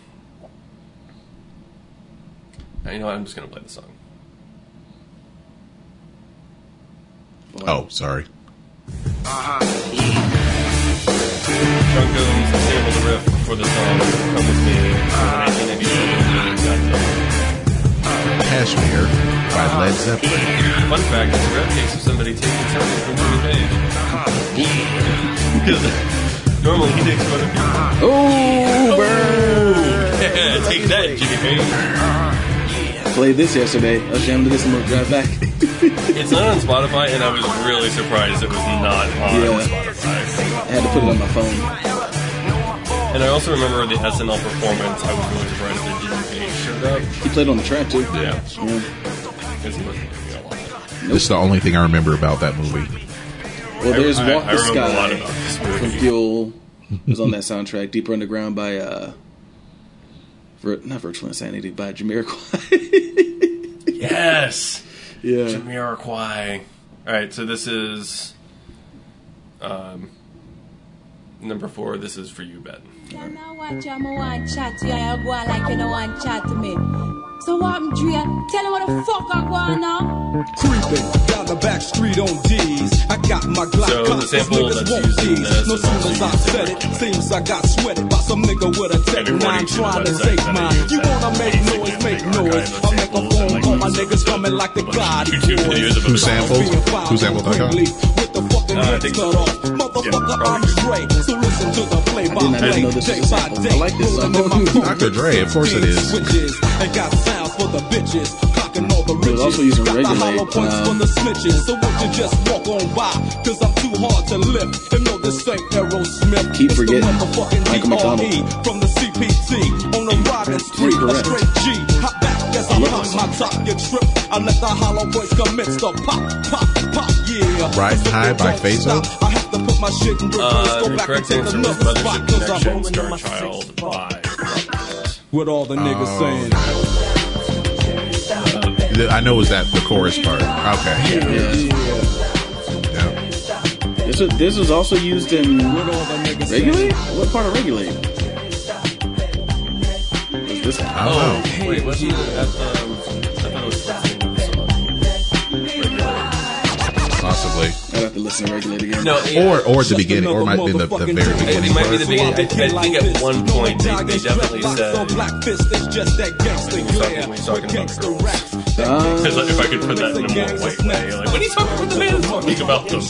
you know what? I'm just going to play the song. Oh, sorry. Uh-huh. Drunk Goons sampled the riff for the song "Come With Me" from the 1987 Kashmir by Led Zeppelin. Fun fact: it's a rare case of somebody taking something from Jimmy Page. Because [LAUGHS] normally he takes other people. Oh, burn! Take that, Jimmy Page. Played this yesterday. I was jamming to this on the drive back. [LAUGHS] It's not on Spotify, and I was really surprised it was not on Yeah. Spotify. I had to put it on my phone. And I also remember the SNL performance. I was really surprised they didn't pay shirt up. He played on the track too. Yeah. Yeah. Because he wasn't doing a lot. This is the only thing I remember about that movie. Well, there's I- Walk I the remember a Sky lot about this movie. from Fuel was on that soundtrack. Deeper Underground by uh, Vir- not Virtual Insanity by Jamiroquai. [LAUGHS] Yes. yeah. Jamiroquai. All right, so this is um, number four. This is for you, Ben. Can I watch you? I want chat to you. I go on like you don't want chat to me. So what, I'm Drea? Tell me what the fuck I go on now. Creeping down the back street on D's. I got my Glock So the cocked, sample niggas that's won't used in tease. this No is soon also as I said it, seems I got sweated by some nigga with a tech Everybody nine to trying to take mine. You wanna make noise, make noise. archive of I make a phone call, my niggas coming like the bunch of God. YouTube videos of Who other sampled? songs. Who sampled.com? With the fucking I heads think cut so. off. Motherfucker, Yeah, I'm. So listen to the play by play, day a by day. I like this song. in my phone, Dr. Dre, of course it is. Switches, and got sounds for the bitches. Clocking all the riches. also using got the Regulate, hollow points uh, the snitches. So won't you just walk on by? Cause I'm too hard to lift. And know this ain't Aerosmith. Keep forgetting Michael McDonald. DRE From the CPT on the riding street. A straight G. Hop back as I pop my top. You trip. I let the hollow points commence to pop, pop, pop. Yeah. Riding High by don't Phaso? stop, I have to put my shit in reverse. Uh, go back and correct take answer was another spot. Cause I'm Connection, rolling in Star my Child by What all the niggas Oh. saying. The- I know it was that the chorus part. Okay. Yeah. Yeah. This was, this was also used in What all the niggas Regulate? What part of Regulate? Was this? I don't know. Oh, wait, wasn't it at the? I'd have to listen to Regulate again. No, Or or at the beginning, or might be the, the very beginning It might be the beginning. I, I think at one point they, they definitely said. Black fist is just that gangster He's talking- glare. he's talking about Gangster girls. raps. Uh, if I could put that in a more white way, like, what are you talking about? The man is talking about them.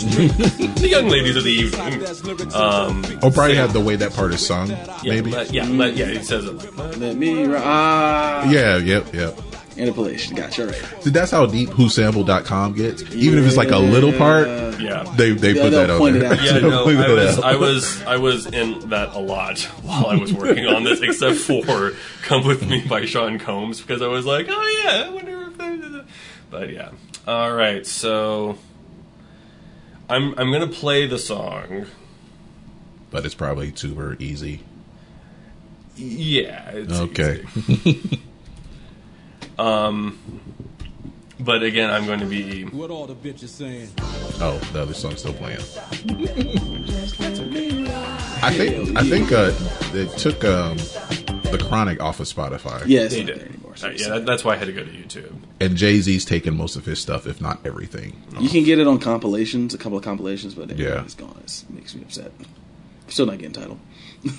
the young ladies of the evening. Um, Or probably have the way that part is sung. yeah, Maybe. Let, yeah, let, yeah, he says it. like let me. ri- Ah. Yeah. Yep. Yep. Interpolation. Gotcha. All right. See, that's how deep whosample.com gets. Even if it's like a little part, Yeah. they they Yeah, put they'll that on point it there. out. Yeah, They'll [LAUGHS] no, point I it was, out. I was, I was in that a lot while I was working on this, except for "Come with Me" by Sean Combs, because I was like, oh yeah, I wonder if. I... But yeah, all right, so I'm I'm gonna play the song. But it's probably super easy. Yeah, it's Okay. easy. [LAUGHS] Um, but again, I'm going to be. What all the bitches saying. Oh, the other song's still playing. I think I think uh, they took um, the Chronic off of Spotify. Yeah, They did. there anymore. Uh, yeah, that, that's why I had to go to YouTube. And Jay Z's taken most of his stuff, if not everything. You can get it on compilations, a couple of compilations, but Yeah. it's gone. It makes me upset. Still not getting title.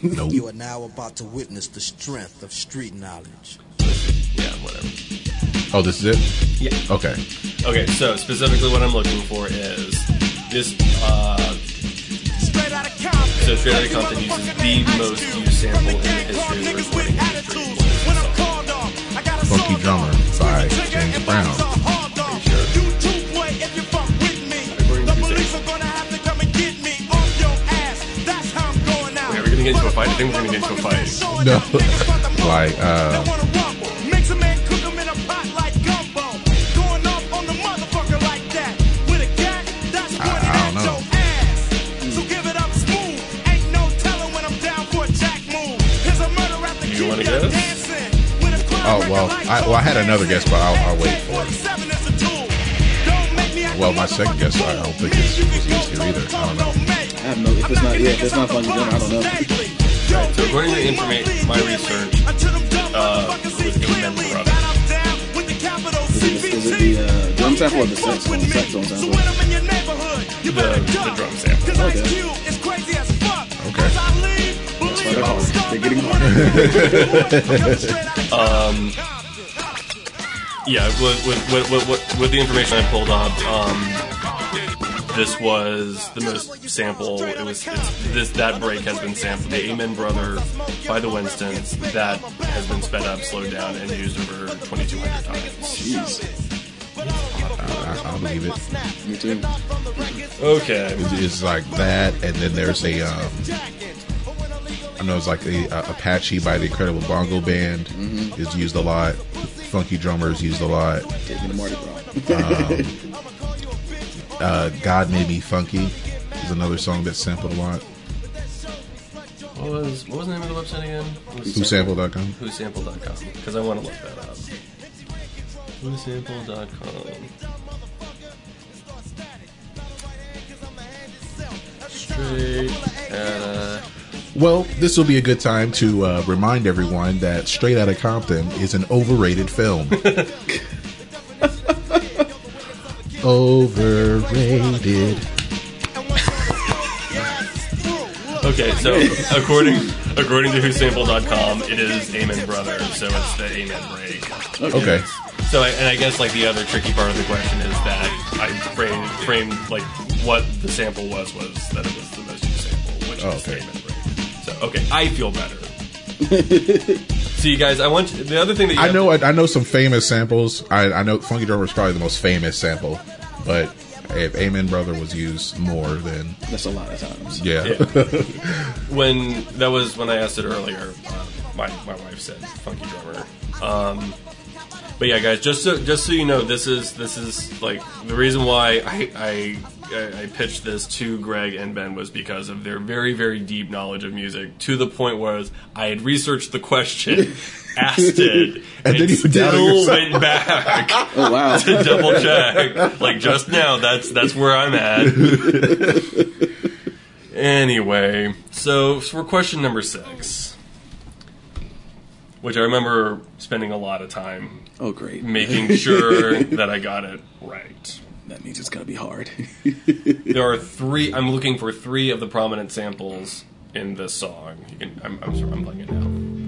Nope. You are now about to witness the strength of street knowledge. Yeah, whatever. Oh, this is it. Yeah. Okay. Okay, so specifically what I'm looking for is this. Uh, so Straight Outta Compton uses the most used sample in the history of the recording industry. Funky Drummer by James Brown. Get into a fight. I think we're gonna get into a fight. No. [LAUGHS] like, uh, I, I don't know. You wanna guess? Oh, well, I, well, I had another guess, but I'll, I'll wait for it. Well, my second guess, I don't think it's, it's here either. I don't know. I have no. If it's not, yeah, if it's not funky, then I don't know. Right, so according to information, my research, uh, it was Amen Brothers. Is it, is it the uh, drum sample or the saxophone? The saxophone sample. The, the drum sample. Okay. Okay. They're getting harder. Um, yeah, with, with, with, with, with- with the information I pulled up, um, this was the most sample. It was it's, this that break has been sampled. The Amen Brother by the Winstons that has been sped up, slowed down, and used over 2,200 times. Jeez. I, I, I'll believe it. Me too. Okay. It's, it's like that, and then there's a um, I know it's like the uh, Apache by the Incredible Bongo Band Mhm. is used a lot. Funky drummers used a lot. Take me to Mardi Gras. um, uh, God Made Me Funky is another song that's sampled a lot. What was what was the name of the website again? Whosample.com. Whosample.com. Because I want to look that up. Whosample.com. Straight Well, this will be a good time to uh, remind everyone that Straight Outta Compton is an overrated film. [LAUGHS] overrated. Okay, so according according to whosample.com, it is Amen Brother, so it's the Amen break. Okay. So, I, and I guess like the other tricky part of the question is that I framed, framed like what the sample was was that it was the most used sample, which Oh, is the okay. Amen break. So, okay, I feel better. [LAUGHS] so, you guys, I want you, the other thing that you I have know I, I know some famous samples. I, I know Funky Drummer is probably the most famous sample, but if Amen Brother was used more, then that's a lot of times. Yeah. [LAUGHS] when that was when I asked it earlier, uh, my my wife said funky drummer. Um, but yeah, guys, just so just so you know, this is this is like the reason why I I I pitched this to Greg and Ben was because of their very very deep knowledge of music to the point where I had researched the question. [LAUGHS] It, [LAUGHS] And then you still went back [LAUGHS] Oh, wow. [LAUGHS] to double check. Like just now, that's that's where I'm at. Anyway, so for question number six, which I remember spending a lot of time Oh, great. making sure that I got it right. That means it's gonna be hard. There are three. I'm looking for three of the prominent samples in this song. I'm. I'm, sorry, I'm playing it now.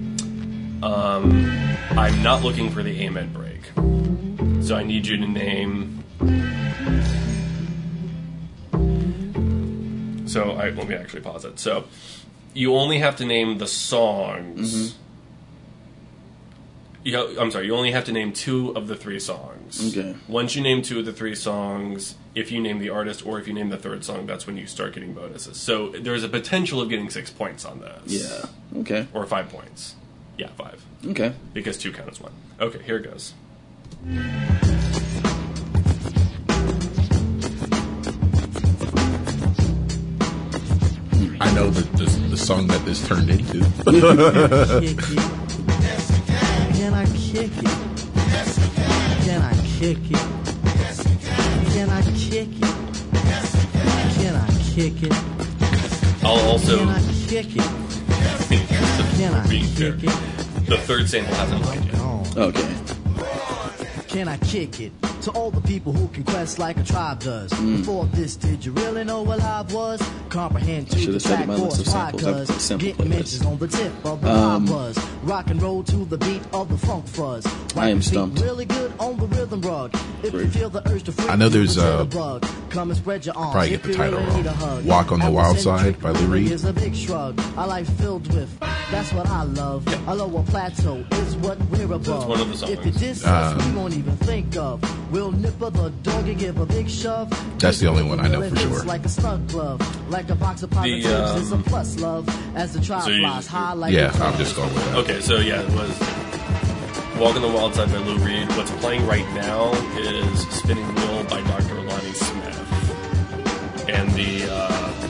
Um, I'm not looking for the amen break. So I need you to name. So I let me actually pause it. So you only have to name the songs. You know, I'm sorry. You only have to name two of the three songs. Okay. Once you name two of the three songs, if you name the artist or if you name the third song, that's when you start getting bonuses. So there's a potential of getting six points on this. Yeah. Okay. Or five points. Yeah, five. Okay. Because two count as one. Okay, here it goes. I know the, the the song that this turned into. Can I kick it? Can I kick it? Can I kick it? Can I kick it? I'll also. Can I kick it? Can I being fair, the third sample hasn't played yet. Okay. Can I kick it? To all the people who can quest like a tribe does. Mm. Before this, did you really know what live was? Comprehend I to the have said track in my list of force, why? samples, I put Cause sample getting mentions on the tip of the Um, buzz. Rock and roll to the beat of the funk fuzz. I Wipe am stumped. Really good on the rhythm rug. If you feel the urge to freak, I know there's, you uh, feel the bug. Come and spread your arms. probably get the title wrong. need a hug. Walk on the I will Wild Side by Lou Reed. Is a big shrug. A life filled with. That's what I love. A lower plateau is what we're above. one of the songs. If you diss Uh, us, we won't even think of. We'll nip the dog and give a big shove. That's the only one I know for if it's sure. Like a snug glove, like a box of positives um, is a plus love. As the tribe so flies high like Yeah, I'm just going with that. Okay, so yeah, it was Walk on the Wild Side by Lou Reed. What's playing right now is Spinning Wheel by Dr. Lonnie Smith. And the, uh,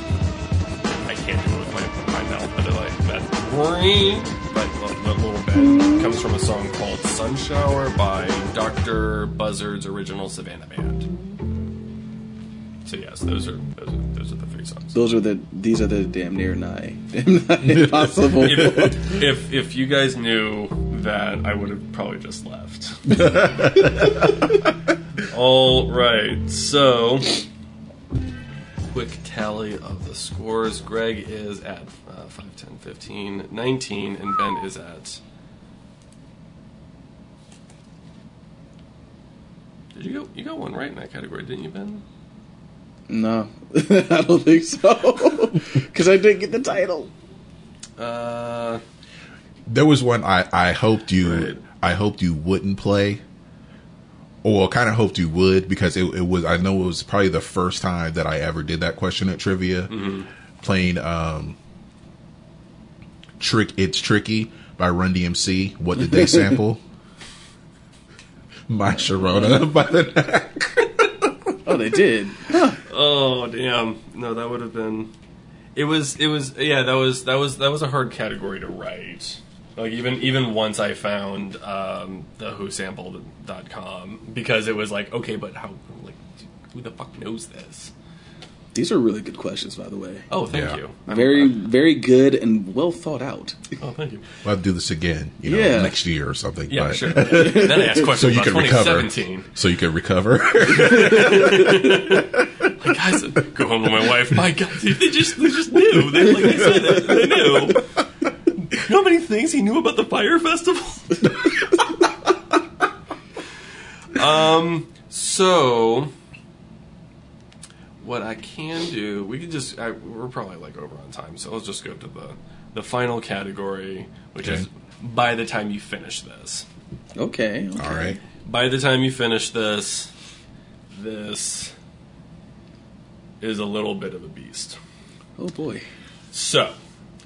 that green, but that little bit comes from a song called Sun Shower by Dr. Buzzard's original Savannah Band. So yes, those are those are, those are the three songs. Those are the. These are the damn near nigh. [LAUGHS] Damn nigh impossible. if, if if you guys knew that, I would have probably just left. [LAUGHS] All right, so quick tally of the scores. Greg is at uh, 5, 10, 15, 19, and Ben is at. Did you go? You got one right in that category, didn't you, Ben? no, [LAUGHS] I don't think so. [LAUGHS] Because I didn't get the title. Uh, There was one I, I hoped you I hoped you wouldn't play, or kind of hoped you would because it, it was I know it was probably the first time that I ever did that question at trivia, Mhm. playing um, Trick It's Tricky by Run DMC. What did they sample? [LAUGHS] My Sharona by the Knack. [LAUGHS] Oh, they did. Oh damn! No, that would have been. It was. It was. Yeah, that was. That was. That was a hard category to write. Like even even once I found um, the WhoSampled.com because it was like okay, but how? Like who the fuck knows this? These are really good questions, by the way. Oh, thank Yeah. you. Very, very good and well thought out. Oh, thank you. We'll have to do this again, you know, Yeah. next year or something. Yeah, but- sure. [LAUGHS] Then I ask questions so you about can recover. 2017. So you can recover. [LAUGHS] Like guys, go home with my wife. My God, they they just they just knew. They like they said it. They knew. You know how many things he knew about the Fyre festival? [LAUGHS] um. So, what I can do, we can just. I, we're probably like over on time, so let's just go to the the final category, which is by the time you finish this. Okay. okay. All right. By the time you finish this, this is a little bit of a beast. Oh boy. So,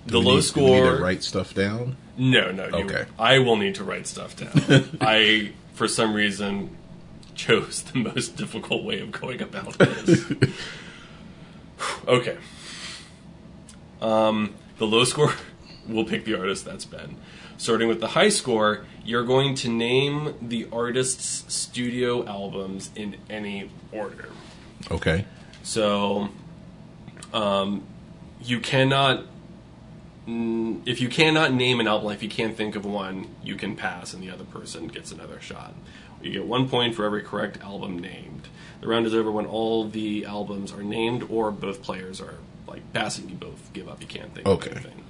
the low need- do score. to write stuff down. No, no. You, Okay. I will need to write stuff down. [LAUGHS] I, for some reason, chose the most difficult way of going about this. [LAUGHS] okay. Um, the low score, [LAUGHS] we'll pick the artist. That's Ben. Starting with the high score, you're going to name the artist's studio albums in any order. Okay. So, um, you cannot. Mm, If you cannot name an album, if you can't think of one, you can pass, and the other person gets another shot. You get one point for every correct album named. The round is over when all the albums are named, or both players are like passing. You both give up. You can't think Okay. of anything.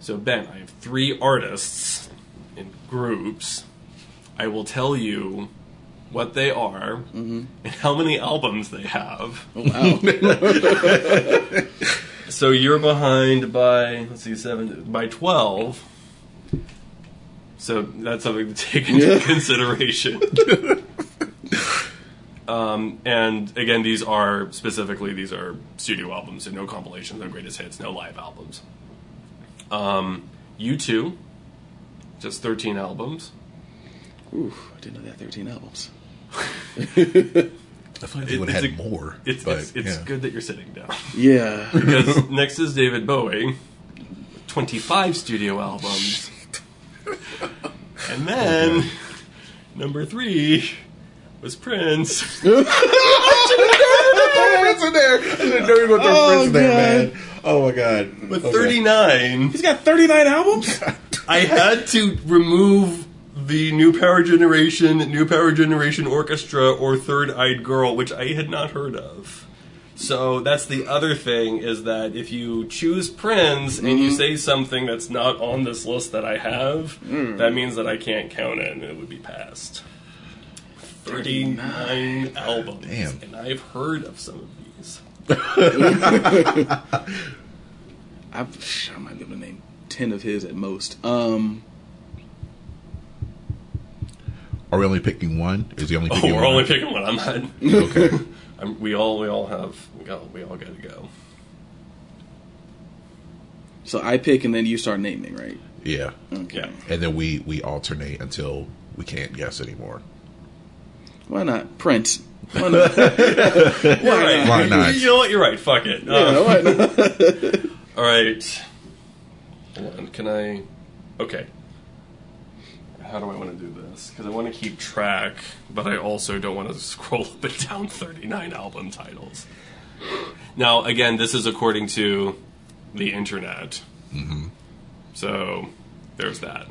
So Ben, I have three artists in groups. I will tell you what they are and how many albums they have. Oh, wow. [LAUGHS] [LAUGHS] So you're behind by let's see seven by twelve. So that's something to take into Yeah. consideration. [LAUGHS] um, and again, these are specifically these are studio albums, so no compilations, no greatest hits, no live albums. Um, U2, just thirteen albums. Ooh, I didn't know they had 13 albums. [LAUGHS] [LAUGHS] I feel like they would have it's had a- more. It's, but, it's, it's yeah. good that you're sitting down. Yeah. because [LAUGHS] next is David Bowie, 25 studio albums. And then, number three was Prince. [LAUGHS] Prince in there. I didn't know you were going Oh, Prince in there, God. man. Oh my god. With Okay. 39, He's got 39 albums? I had to remove the New Power Generation, New Power Generation Orchestra, or Third Eyed Girl, which I had not heard of. So that's the other thing is that if you choose Prince and you say something that's not on this list that I have, that means that I can't count it and it would be passed. 39 albums. Damn. And I've heard of some of these. [LAUGHS] [LAUGHS] I've, I might be able to name 10 of his at most. Um, Are we only picking one? Is he only Oh, we're one? only picking one. I'm not. Okay. [LAUGHS] I'm, we all we all have we all we all got to go. so I pick and then you start naming, right? Yeah. Okay. Yeah. And then we we alternate until we can't guess anymore. Why not? Prince. Why not? You're right. [LAUGHS] Why not? You know what? You're right. Fuck it. yeah, Uh, why not? [LAUGHS] all right. Hold on. Can I? Okay. How do I want to do this? Because I want to keep track, but I also don't want to scroll up and down [LAUGHS] 39 album titles. Now, again, this is according to the internet. Mm-hmm. So there's that.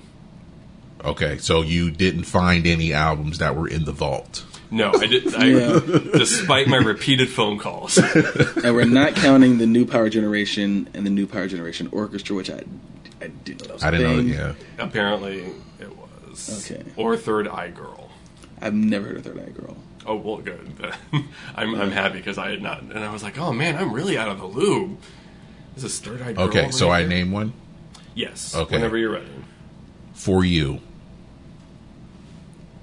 Okay, so you didn't find any albums that were in the vault. No, I did. I, Yeah. [LAUGHS] Despite my repeated phone calls. [LAUGHS] and we're not counting the New Power Generation and the New Power Generation Orchestra, which I, I didn't know that was I a didn't know. thing. Yeah. Apparently, it. Okay. Or Third Eye Girl. I've never heard of Third Eye Girl. Oh well, good. [LAUGHS] I'm I'm happy because I had not, and I was like, oh man, I'm really out of the loop. This is Third Eye Girl. Okay, so right I here. name one Yes. Okay. Whenever you're ready. for you.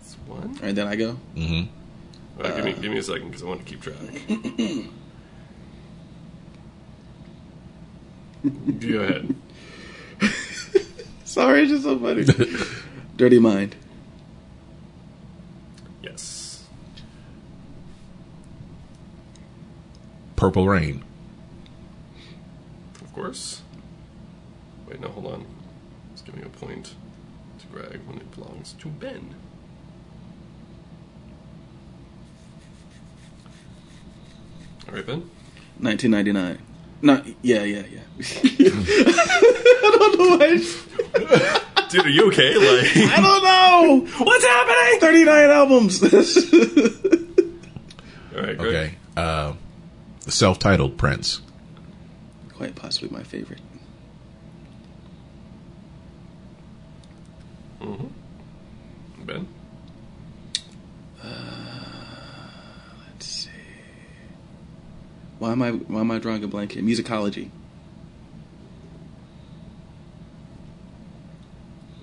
It's one. All right, then I go. Mm-hmm. Uh, give me give me a second because I want to keep track. [LAUGHS] Go ahead. [LAUGHS] Sorry, it's just so funny. Dirty Mind. Yes. Purple Rain. Of course. Wait, no, hold on. It's giving a point to Greg when it belongs to Ben. All right, Ben. 1999. Not yeah, yeah, yeah. [LAUGHS] I don't know why. [LAUGHS] Dude, are you okay? Like, [LAUGHS] I don't know. What's happening? 39 albums. All right, Greg. Okay. Uh, the self-titled Prince. Quite possibly my favorite. Mm-hmm. Ben. Uh, Let's see. Why am I why am I drawing a blank here? Musicology.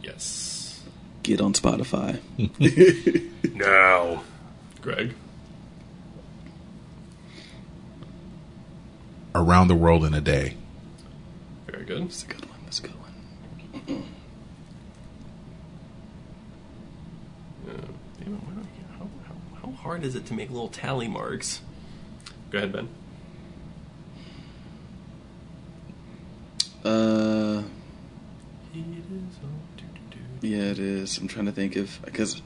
Yes. Get on Spotify. [LAUGHS] Now. Greg. Around the World in a Day. Very good. That's a good one. That's a good one. Uh, damn it, why don't I- how, how, how hard is it to make little tally marks? Go ahead, Ben. Uh, yeah, it is. I'm trying to think of because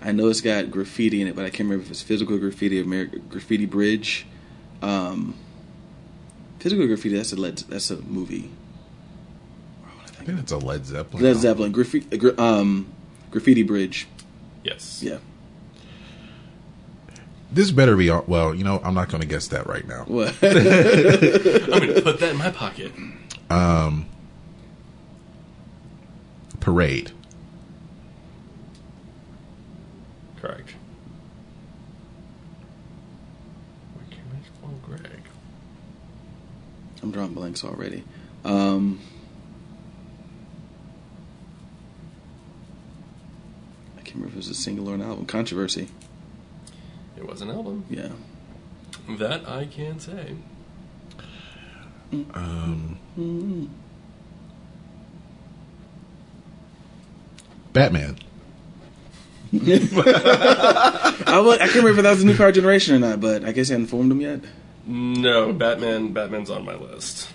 I know it's got graffiti in it, but I can't remember if it's physical graffiti or Mer- graffiti bridge. Um, physical graffiti. That's a Led, that's a movie. I think it's a Led Zeppelin. Led Zeppelin. Graffiti. Gra- um, graffiti bridge. Yes. Yeah. This better be all- well. You know, I'm not going to guess that right now. What? [LAUGHS] I'm going to put that in my pocket. Um, Parade. Correct. Why can't Greg. I'm drawing blanks already. Um, I can't remember if it was a single or an album. Controversy. It was an album. Yeah. That I can say. Um, Batman. [LAUGHS] I, wa- I can't remember if that was the new power generation or not, but I guess I hadn't formed them yet. No, Batman. Batman's on my list.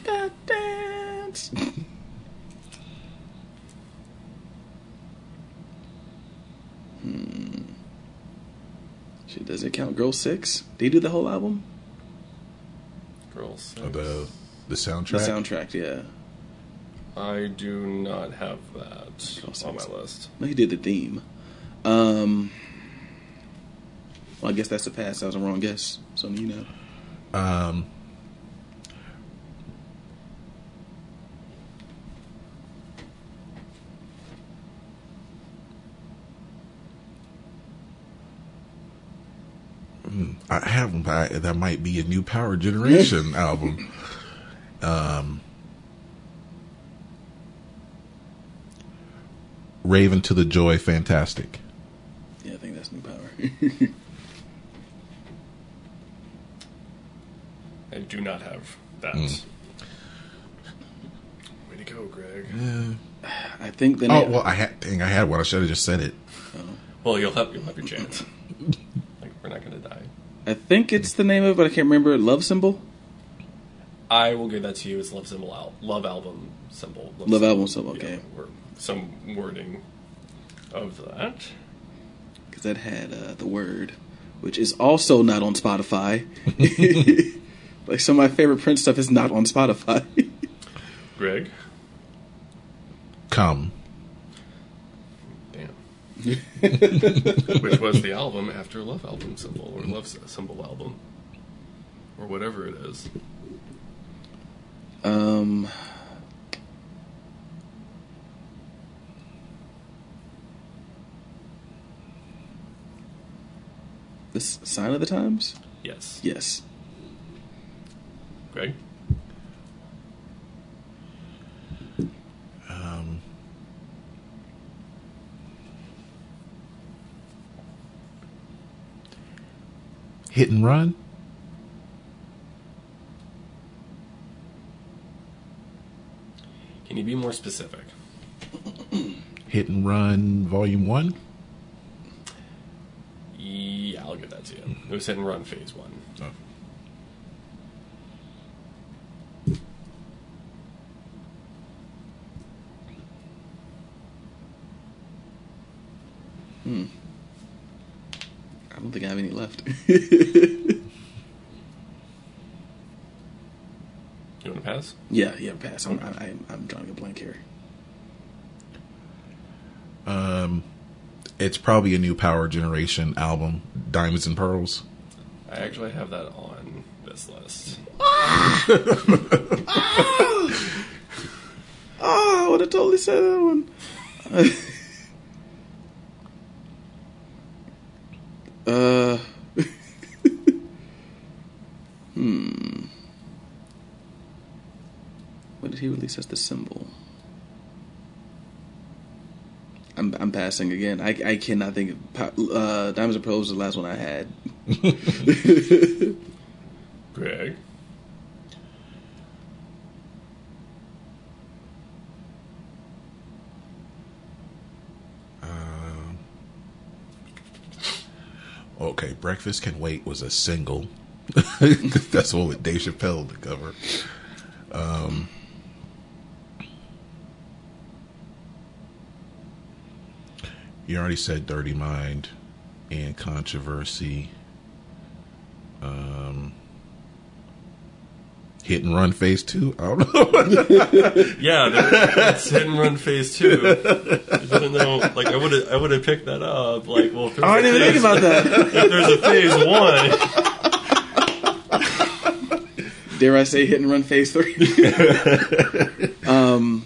Dance. hmm. Shit, does it count Girl Six? Did he do the whole album? Girls. Oh, the the soundtrack. The soundtrack, yeah. I do not have that on my list. No, he did the theme. Um, well, I guess that's a pass. That was a wrong guess. So you know. Um, hmm, I have one, but I- that might be a new Power Generation [LAUGHS] album. Um, Rave Un2 the Joy, fantastic. Yeah, I think that's new power. [LAUGHS] I do not have that. Mm. Way to go, Greg. I think the Oh name- well, I had. Dang, I had one. I should have just said it. Well, you'll have you'll have your [LAUGHS] chance. like we're not gonna die. I think it's the name of it, but I can't remember. Love symbol. I will give that to you. It's love symbol al- love album symbol. Love album symbol, okay. Yeah, or some wording of that. because that had uh, the word, which is also not on Spotify. [LAUGHS] like some of my favorite Prince stuff is not on Spotify. [LAUGHS] Greg. Come. Damn. [LAUGHS] Which was the album after Love Album Symbol or Love Symbol Album or whatever it is. um, this sign of the times. Yes. Yes. Greg. Um, hit and run. Can you be more specific? Hit and Run Volume One. Yeah, I'll give that to you. It was hit and run phase one. Oh. Hmm. I don't think I have any left. [LAUGHS] You want to pass? yeah, yeah, pass. I'm, I, I'm, I'm drawing a blank here. Um, it's probably a new Power Generation album, Diamonds and Pearls. I actually have that on this list. Oh, [LAUGHS] I would have totally said that one. [LAUGHS] uh, [LAUGHS] hmm. What did he release as the symbol? I'm I'm passing again. I I cannot think of uh, Diamonds and Pearls was the last one I had. [LAUGHS] Greg. Um, okay, Breakfast Can Wait was a single. [LAUGHS] That's one with Dave Chappelle to cover. Um, you already said Dirty Mind and Controversy. Um, Hit and Run Phase 2? I don't know. [LAUGHS] Yeah, that- that's hit and run phase two. Even though, like, I would have, I would have picked that up. Like, well, if there's I a didn't even think about that. [LAUGHS] If there's a phase one, Dare I say hit and run phase three? [LAUGHS] um,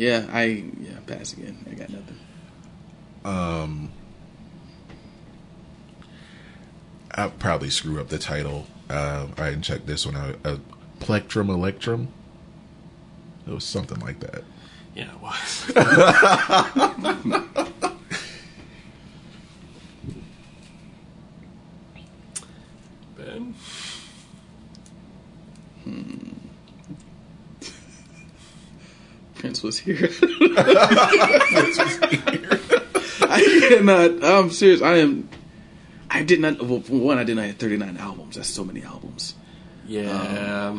yeah, I yeah pass again. I got nothing. Um, I'll probably screw up the title. Uh, I didn't check this one out. Uh, Plectrum Electrum. It was something like that. yeah, it was. [LAUGHS] [LAUGHS] ben, Prince was here. [LAUGHS] I cannot. I'm serious. I am. I did not. Well, for one, I did not have 39 albums. That's so many albums. yeah.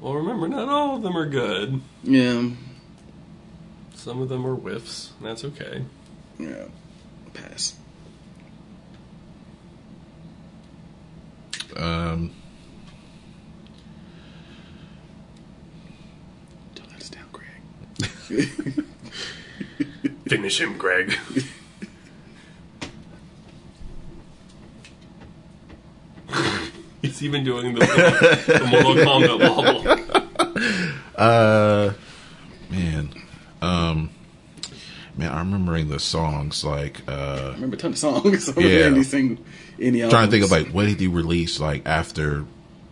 well, remember, not all of them are good. Yeah. Some of them are whiffs, and that's okay. Yeah. Pass. Um, Don't let us down, Greg. [LAUGHS] Finish him, Greg. He's even doing the, the Mortal [LAUGHS] Kombat wobble. uh, man, um, man, I'm remembering the songs like uh, I remember a ton of songs. [LAUGHS] I'm Yeah. any sing any albums. trying to think of like what did he release like after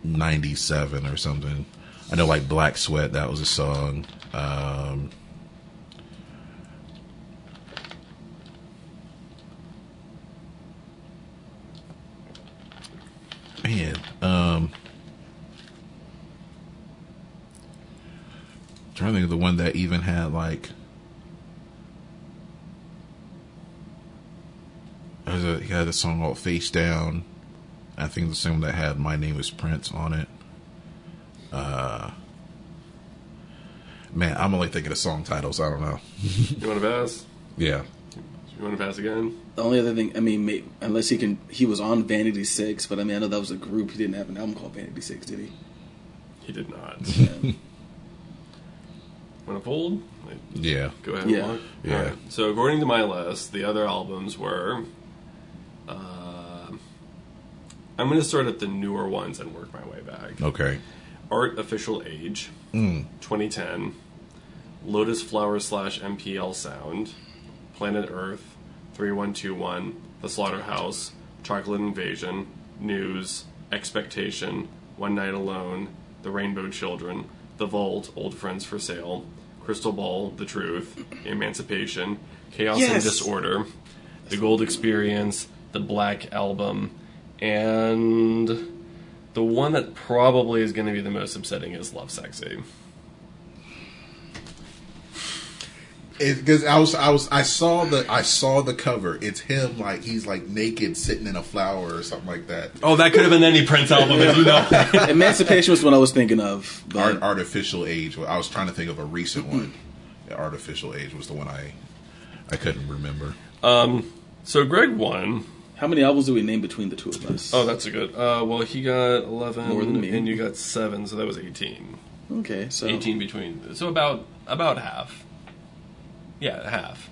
'97 or something. I know like Black Sweat that was a song. Um, man, um, trying to think of the one that even had like. There's a, he had a song called Face Down. I think the same one that had My Name is Prince on it. Uh, man, I'm only thinking of song titles. I don't know. You want to pass? Yeah. You want to pass again? The only other thing, I mean, may, unless he can, he was on Vanity Six, but I mean, I know that was a group. He didn't have an album called Vanity Six, did he? He did not. Yeah. Want to fold? Yeah. Go ahead. Yeah. And. Yeah. All right. So according to my list, the other albums were. Uh, I'm going to start at the newer ones and work my way back. Okay. Art Official Age, Mm. 2010. Lotus Flower slash MPL Sound, Planet Earth, 3121, The Slaughterhouse, Chocolate Invasion, News, Expectation, One Night Alone, The Rainbow Children, The Vault, Old Friends for Sale, Crystal Ball, The Truth, Emancipation, Chaos and Disorder, The Gold Experience, The Black Album, and the one that probably is going to be the most upsetting is Love Sexy. Because I was I was I saw the I saw the cover. It's him like he's like naked sitting in a flower or something like that. Oh, that could have been any Prince album, as you know. [LAUGHS] Emancipation was what I was thinking of. But Art, artificial age. I was trying to think of a recent one. Artificial age was the one I I couldn't remember. Um, so Greg won. how many albums do we name between the two of us? Oh, that's a good. Uh, well, he got eleven More than me. and you got seven, so that was eighteen. okay. So Eighteen between, so about about half. Yeah, half.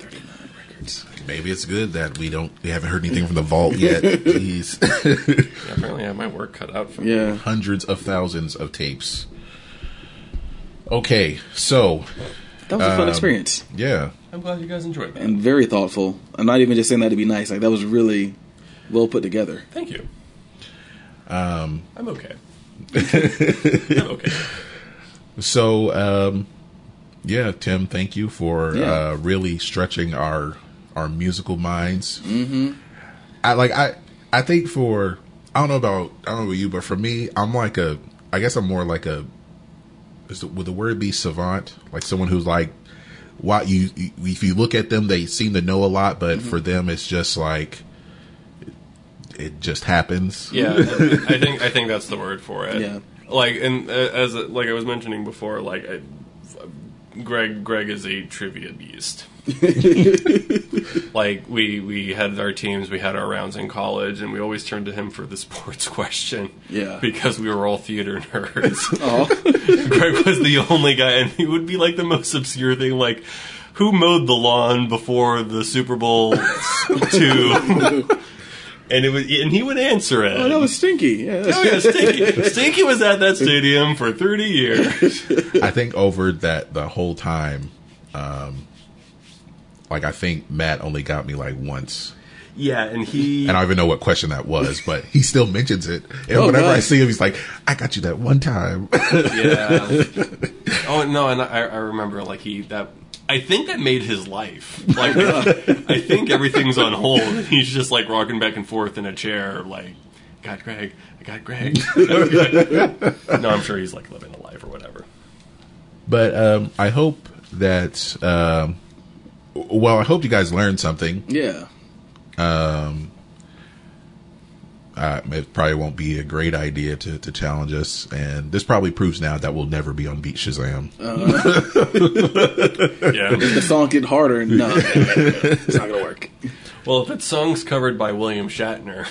records. Maybe it's good that we don't we haven't heard anything from the vault [LAUGHS] yet. Jeez. Yeah, apparently, I have my work cut out for me. Yeah. Hundreds of thousands of tapes. Okay, so That was a fun Um, experience yeah. I'm glad you guys enjoyed that. and very thoughtful. I'm not even just saying that to be nice. Like that was really well put together. Thank you. Um I'm okay. [LAUGHS] I'm okay. So, um, yeah, Tim, thank you for Yeah. uh, really stretching our our musical minds. Mm-hmm. I like I I think for I don't know about I don't know about you, but for me, I'm like a I guess I'm more like a is the, would the word be savant? Like someone who's like why you you- if you look at them, they seem to know a lot, but Mm-hmm. for them, it's just like it just happens. Yeah, [LAUGHS] I think I think that's the word for it. Yeah. Like and uh, as like I was mentioning before, like I, Greg Greg is a trivia beast. [LAUGHS] like we we had our teams, we had our rounds in college, and we always turned to him for the [LAUGHS] sports question. Yeah. because we were all theater nerds. [LAUGHS] Greg was the only guy, and he would be like the most obscure thing, like who mowed the lawn before the Super Bowl two. And it was, and he would answer it. oh, that was stinky. Yeah. Oh yeah, Stinky. Stinky was at that stadium for 30 years. I think over that the whole time, um, like I think Matt only got me like once, Yeah, and he. and I don't even know what question that was, but he still mentions it. And Oh, whenever I see him, he's like, "I got you that one time." yeah. [LAUGHS] Oh no, and I, I remember like he that. I think that made his life. Like, [LAUGHS] I think everything's on hold. [LAUGHS] He's just like rocking back and forth in a chair, like, I got Greg, I got Greg. [LAUGHS] no, I'm sure he's like living a life or whatever. but um, I hope that, um, well, I hope you guys learned something. yeah. Um, uh, it probably won't be a great idea to, to challenge us, and this probably proves now that we'll never be on Beat Shazam. [LAUGHS] Yeah. If the song get harder, no, [LAUGHS] it's not gonna work. Well, if it's songs covered by William Shatner,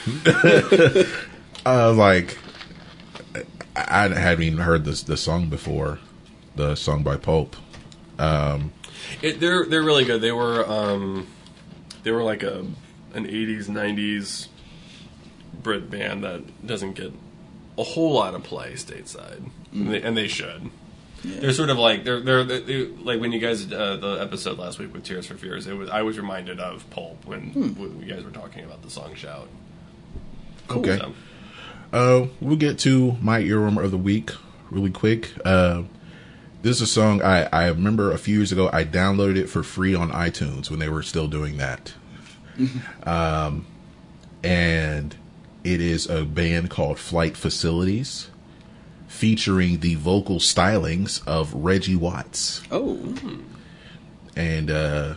[LAUGHS] Uh, like I, I hadn't even heard this the song before, the song by Pulp. Um, It, they're they're really good. They were um, they were like a an '80s '90s Brit band that doesn't get a whole lot of play stateside, and, they, and they should. They're sort of like they're they're, they like when you guys uh, the episode last week with Tears for Fears. It was I was reminded of Pulp when, when you guys were talking about the song Shout. Okay. So, Uh, we'll get to my earworm of the week really quick. Uh, this is a song I, I remember a few years ago. I downloaded it for free on iTunes when they were still doing that. [LAUGHS] um, and it is a band called Flight Facilities, featuring the vocal stylings of Reggie Watts. Oh, and uh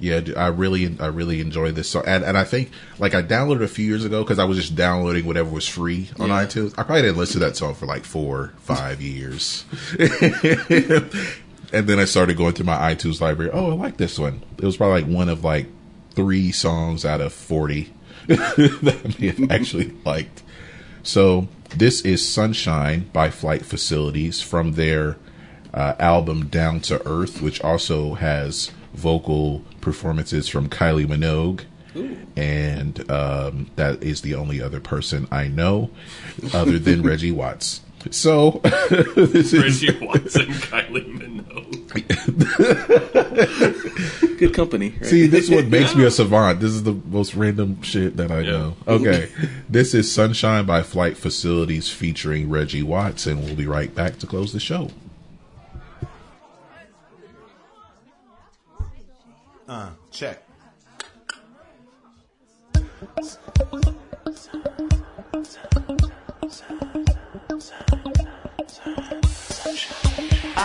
yeah I really i really enjoy this song. And, and i think like i downloaded a few years ago because i was just downloading whatever was free on Yeah. itunes. I probably didn't listen to that song for like four five years. [LAUGHS] And then i started going through my itunes library. Oh i like this one. It was probably like one of like three songs out of 40 [LAUGHS] that i may have actually liked so this is Sunshine by Flight Facilities from their uh, album Down to Earth, which also has vocal performances from Kylie Minogue. And um, that is the only other person I know other than [LAUGHS] Reggie Watts. So [LAUGHS] this is Reggie Watts and Kylie Minogue. good company. Right? See, this is what [LAUGHS] makes me a savant. This is the most random shit that I know. Okay. this is Sunshine by Flight Facilities featuring Reggie Watson. we'll be right back to close the show. Uh, check.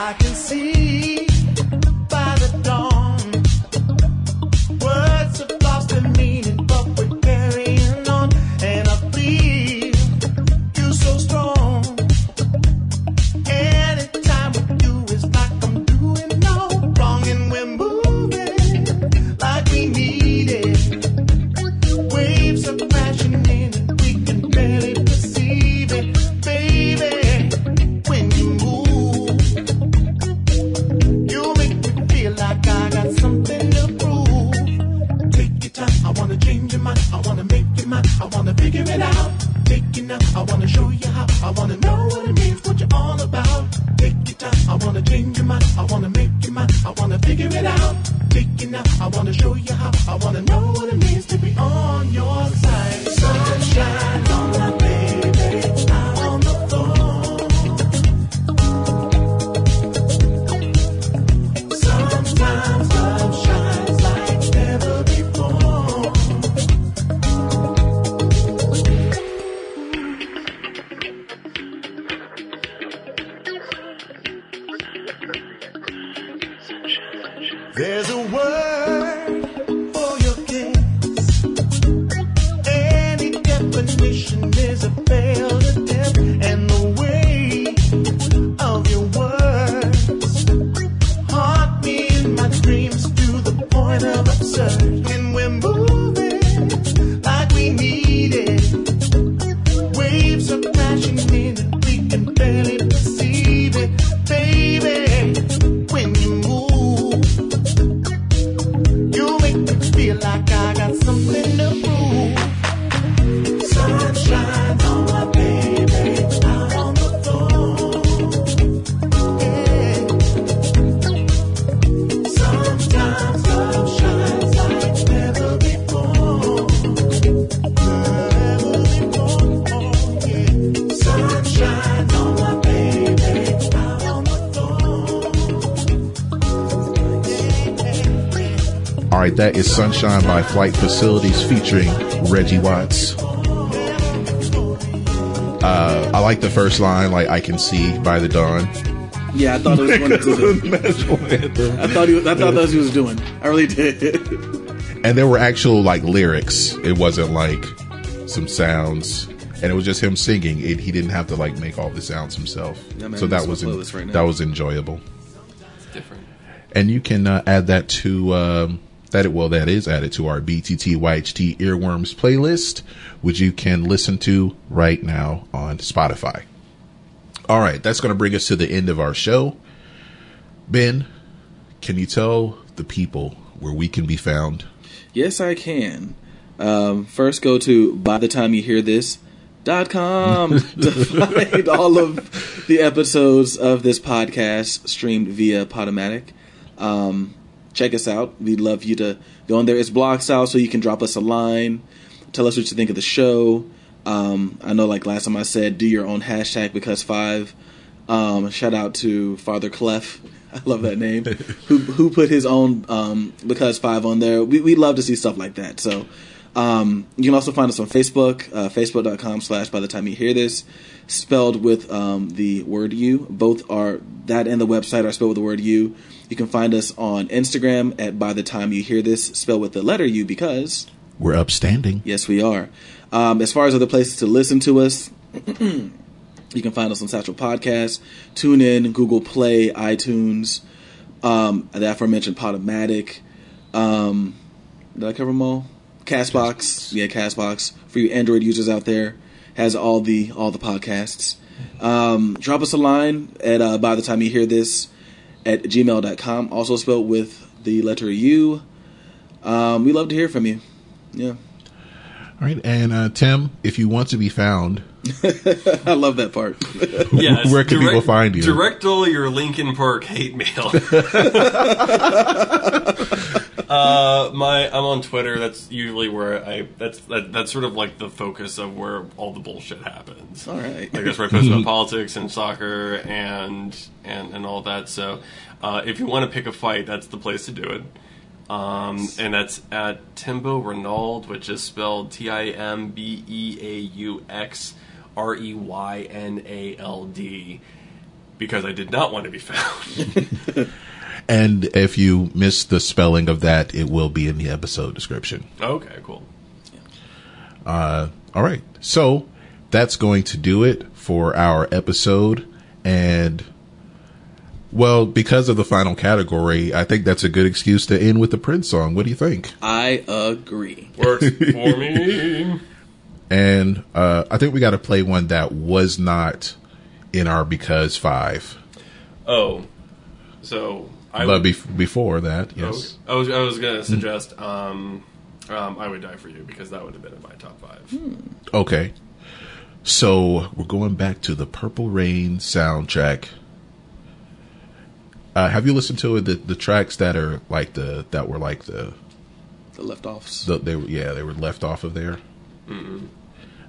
I can see that is Sunshine by Flight Facilities featuring Reggie Watts. Uh, I like the first line, like I can see by the dawn. Yeah, I thought it was one of the. [LAUGHS] I thought he, was- I thought that's what he was doing. I really did. And there were actual like lyrics. It wasn't like some sounds, and it was just him singing. It, he didn't have to like make all the sounds himself. Yeah, man, so that was en- right that was enjoyable. Different. And you can uh, add that to um, that. Well, that is added to our BTTYHT Earworms playlist, which you can listen to right now on Spotify. All right, that's going to bring us to the end of our show. Ben, can you tell the people where we can be found? Yes, I can. Um, first, go to by the time you hear this dot com [LAUGHS] to find all of the episodes of this podcast streamed via Podomatic. Um, check us out. We'd love you to go in there. It's blog style, so you can drop us a line, tell us what you think of the show. Um, I know, like last time I said, do your own hashtag because five. Um, shout out to Father Clef. [LAUGHS] I love that name. [LAUGHS] who who put his own um, because five on there? We we love to see stuff like that. So um, you can also find us on Facebook, uh, facebook.com slash by the time you hear this, spelled with um, the word you. Both are that and the website are spelled with the word you. You can find us on Instagram at by the time you hear this, spell with the letter U because We're upstanding. Yes, we are. Um, as far as other places to listen to us, [CLEARS THROAT] you can find us on Stitcher Podcast, TuneIn, Google Play, iTunes, um, the aforementioned Podomatic. Um, did I cover them all? Castbox, yeah, Castbox for you Android users out there has all the all the podcasts. Um, drop us a line at uh, by the time you hear this at gmail.com, also spelled with the letter U. Um, we love to hear from you. Yeah. All right, and uh, Tim, if you want to be found, [LAUGHS] I love that part. [LAUGHS] Yes. [LAUGHS] where can people find you? Direct all your Linkin Park hate mail. Uh, my I'm on Twitter. That's usually where I. That's that, that's sort of like the focus of where all the bullshit happens. All right. Like that's where I post about [LAUGHS] politics and soccer and and and all that. So, uh, if you want to pick a fight, that's the place to do it. Um, and that's at Timbeaux Reynald, which is spelled T I M B E A U X R E Y N A L D, because I did not want to be found. [LAUGHS] [LAUGHS] and if you miss the spelling of that, it will be in the episode description. okay, cool. Uh, all right, so that's going to do it for our episode, and well, because of the final category, I think that's a good excuse to end with the Prince song. What do you think? I agree. Works [LAUGHS] for me. And uh, I think we got to play one that was not in our because five. Oh, so I but would, bef- before that, yes. I was I was gonna suggest um, um, I would die for you because that would have been in my top five. Okay. So we're going back to the Purple Rain soundtrack. Uh, have you listened to it? The, the tracks that are like the that were like the The left offs. the they were yeah they were left off of there. Mm-mm.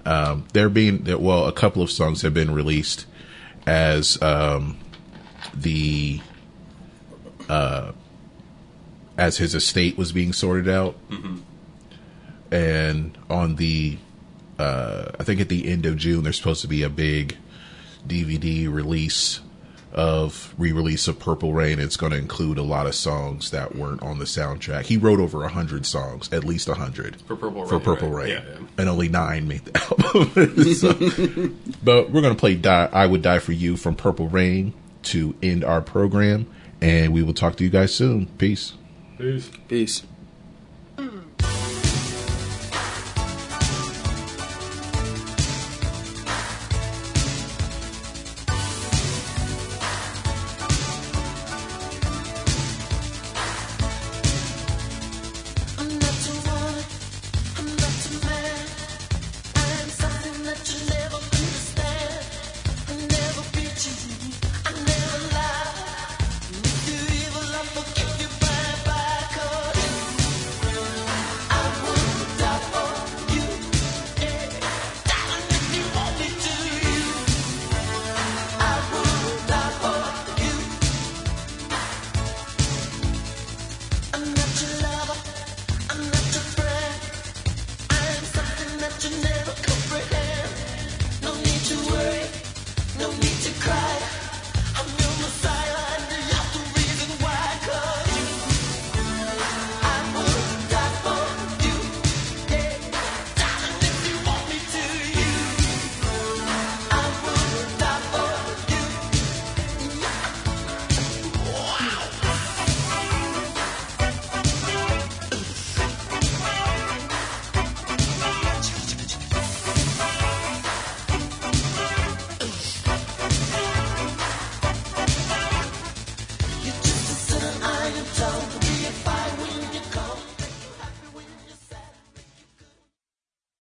Um, they're being there- well, a couple of songs have been released as um, the uh, as his estate was being sorted out, Mhm. and on the uh, I think at the end of June there's supposed to be a big DVD release of re-release of Purple Rain. It's going to include a lot of songs that weren't on the soundtrack. He wrote over a hundred songs, at least a hundred For Purple for Rain, Purple right? Rain, Yeah, yeah. and only nine made the [LAUGHS] album. [LAUGHS] So- [LAUGHS] but we're going to play die, "I Would Die for You" from Purple Rain to end our program, and we will talk to you guys soon. Peace. Peace. Peace.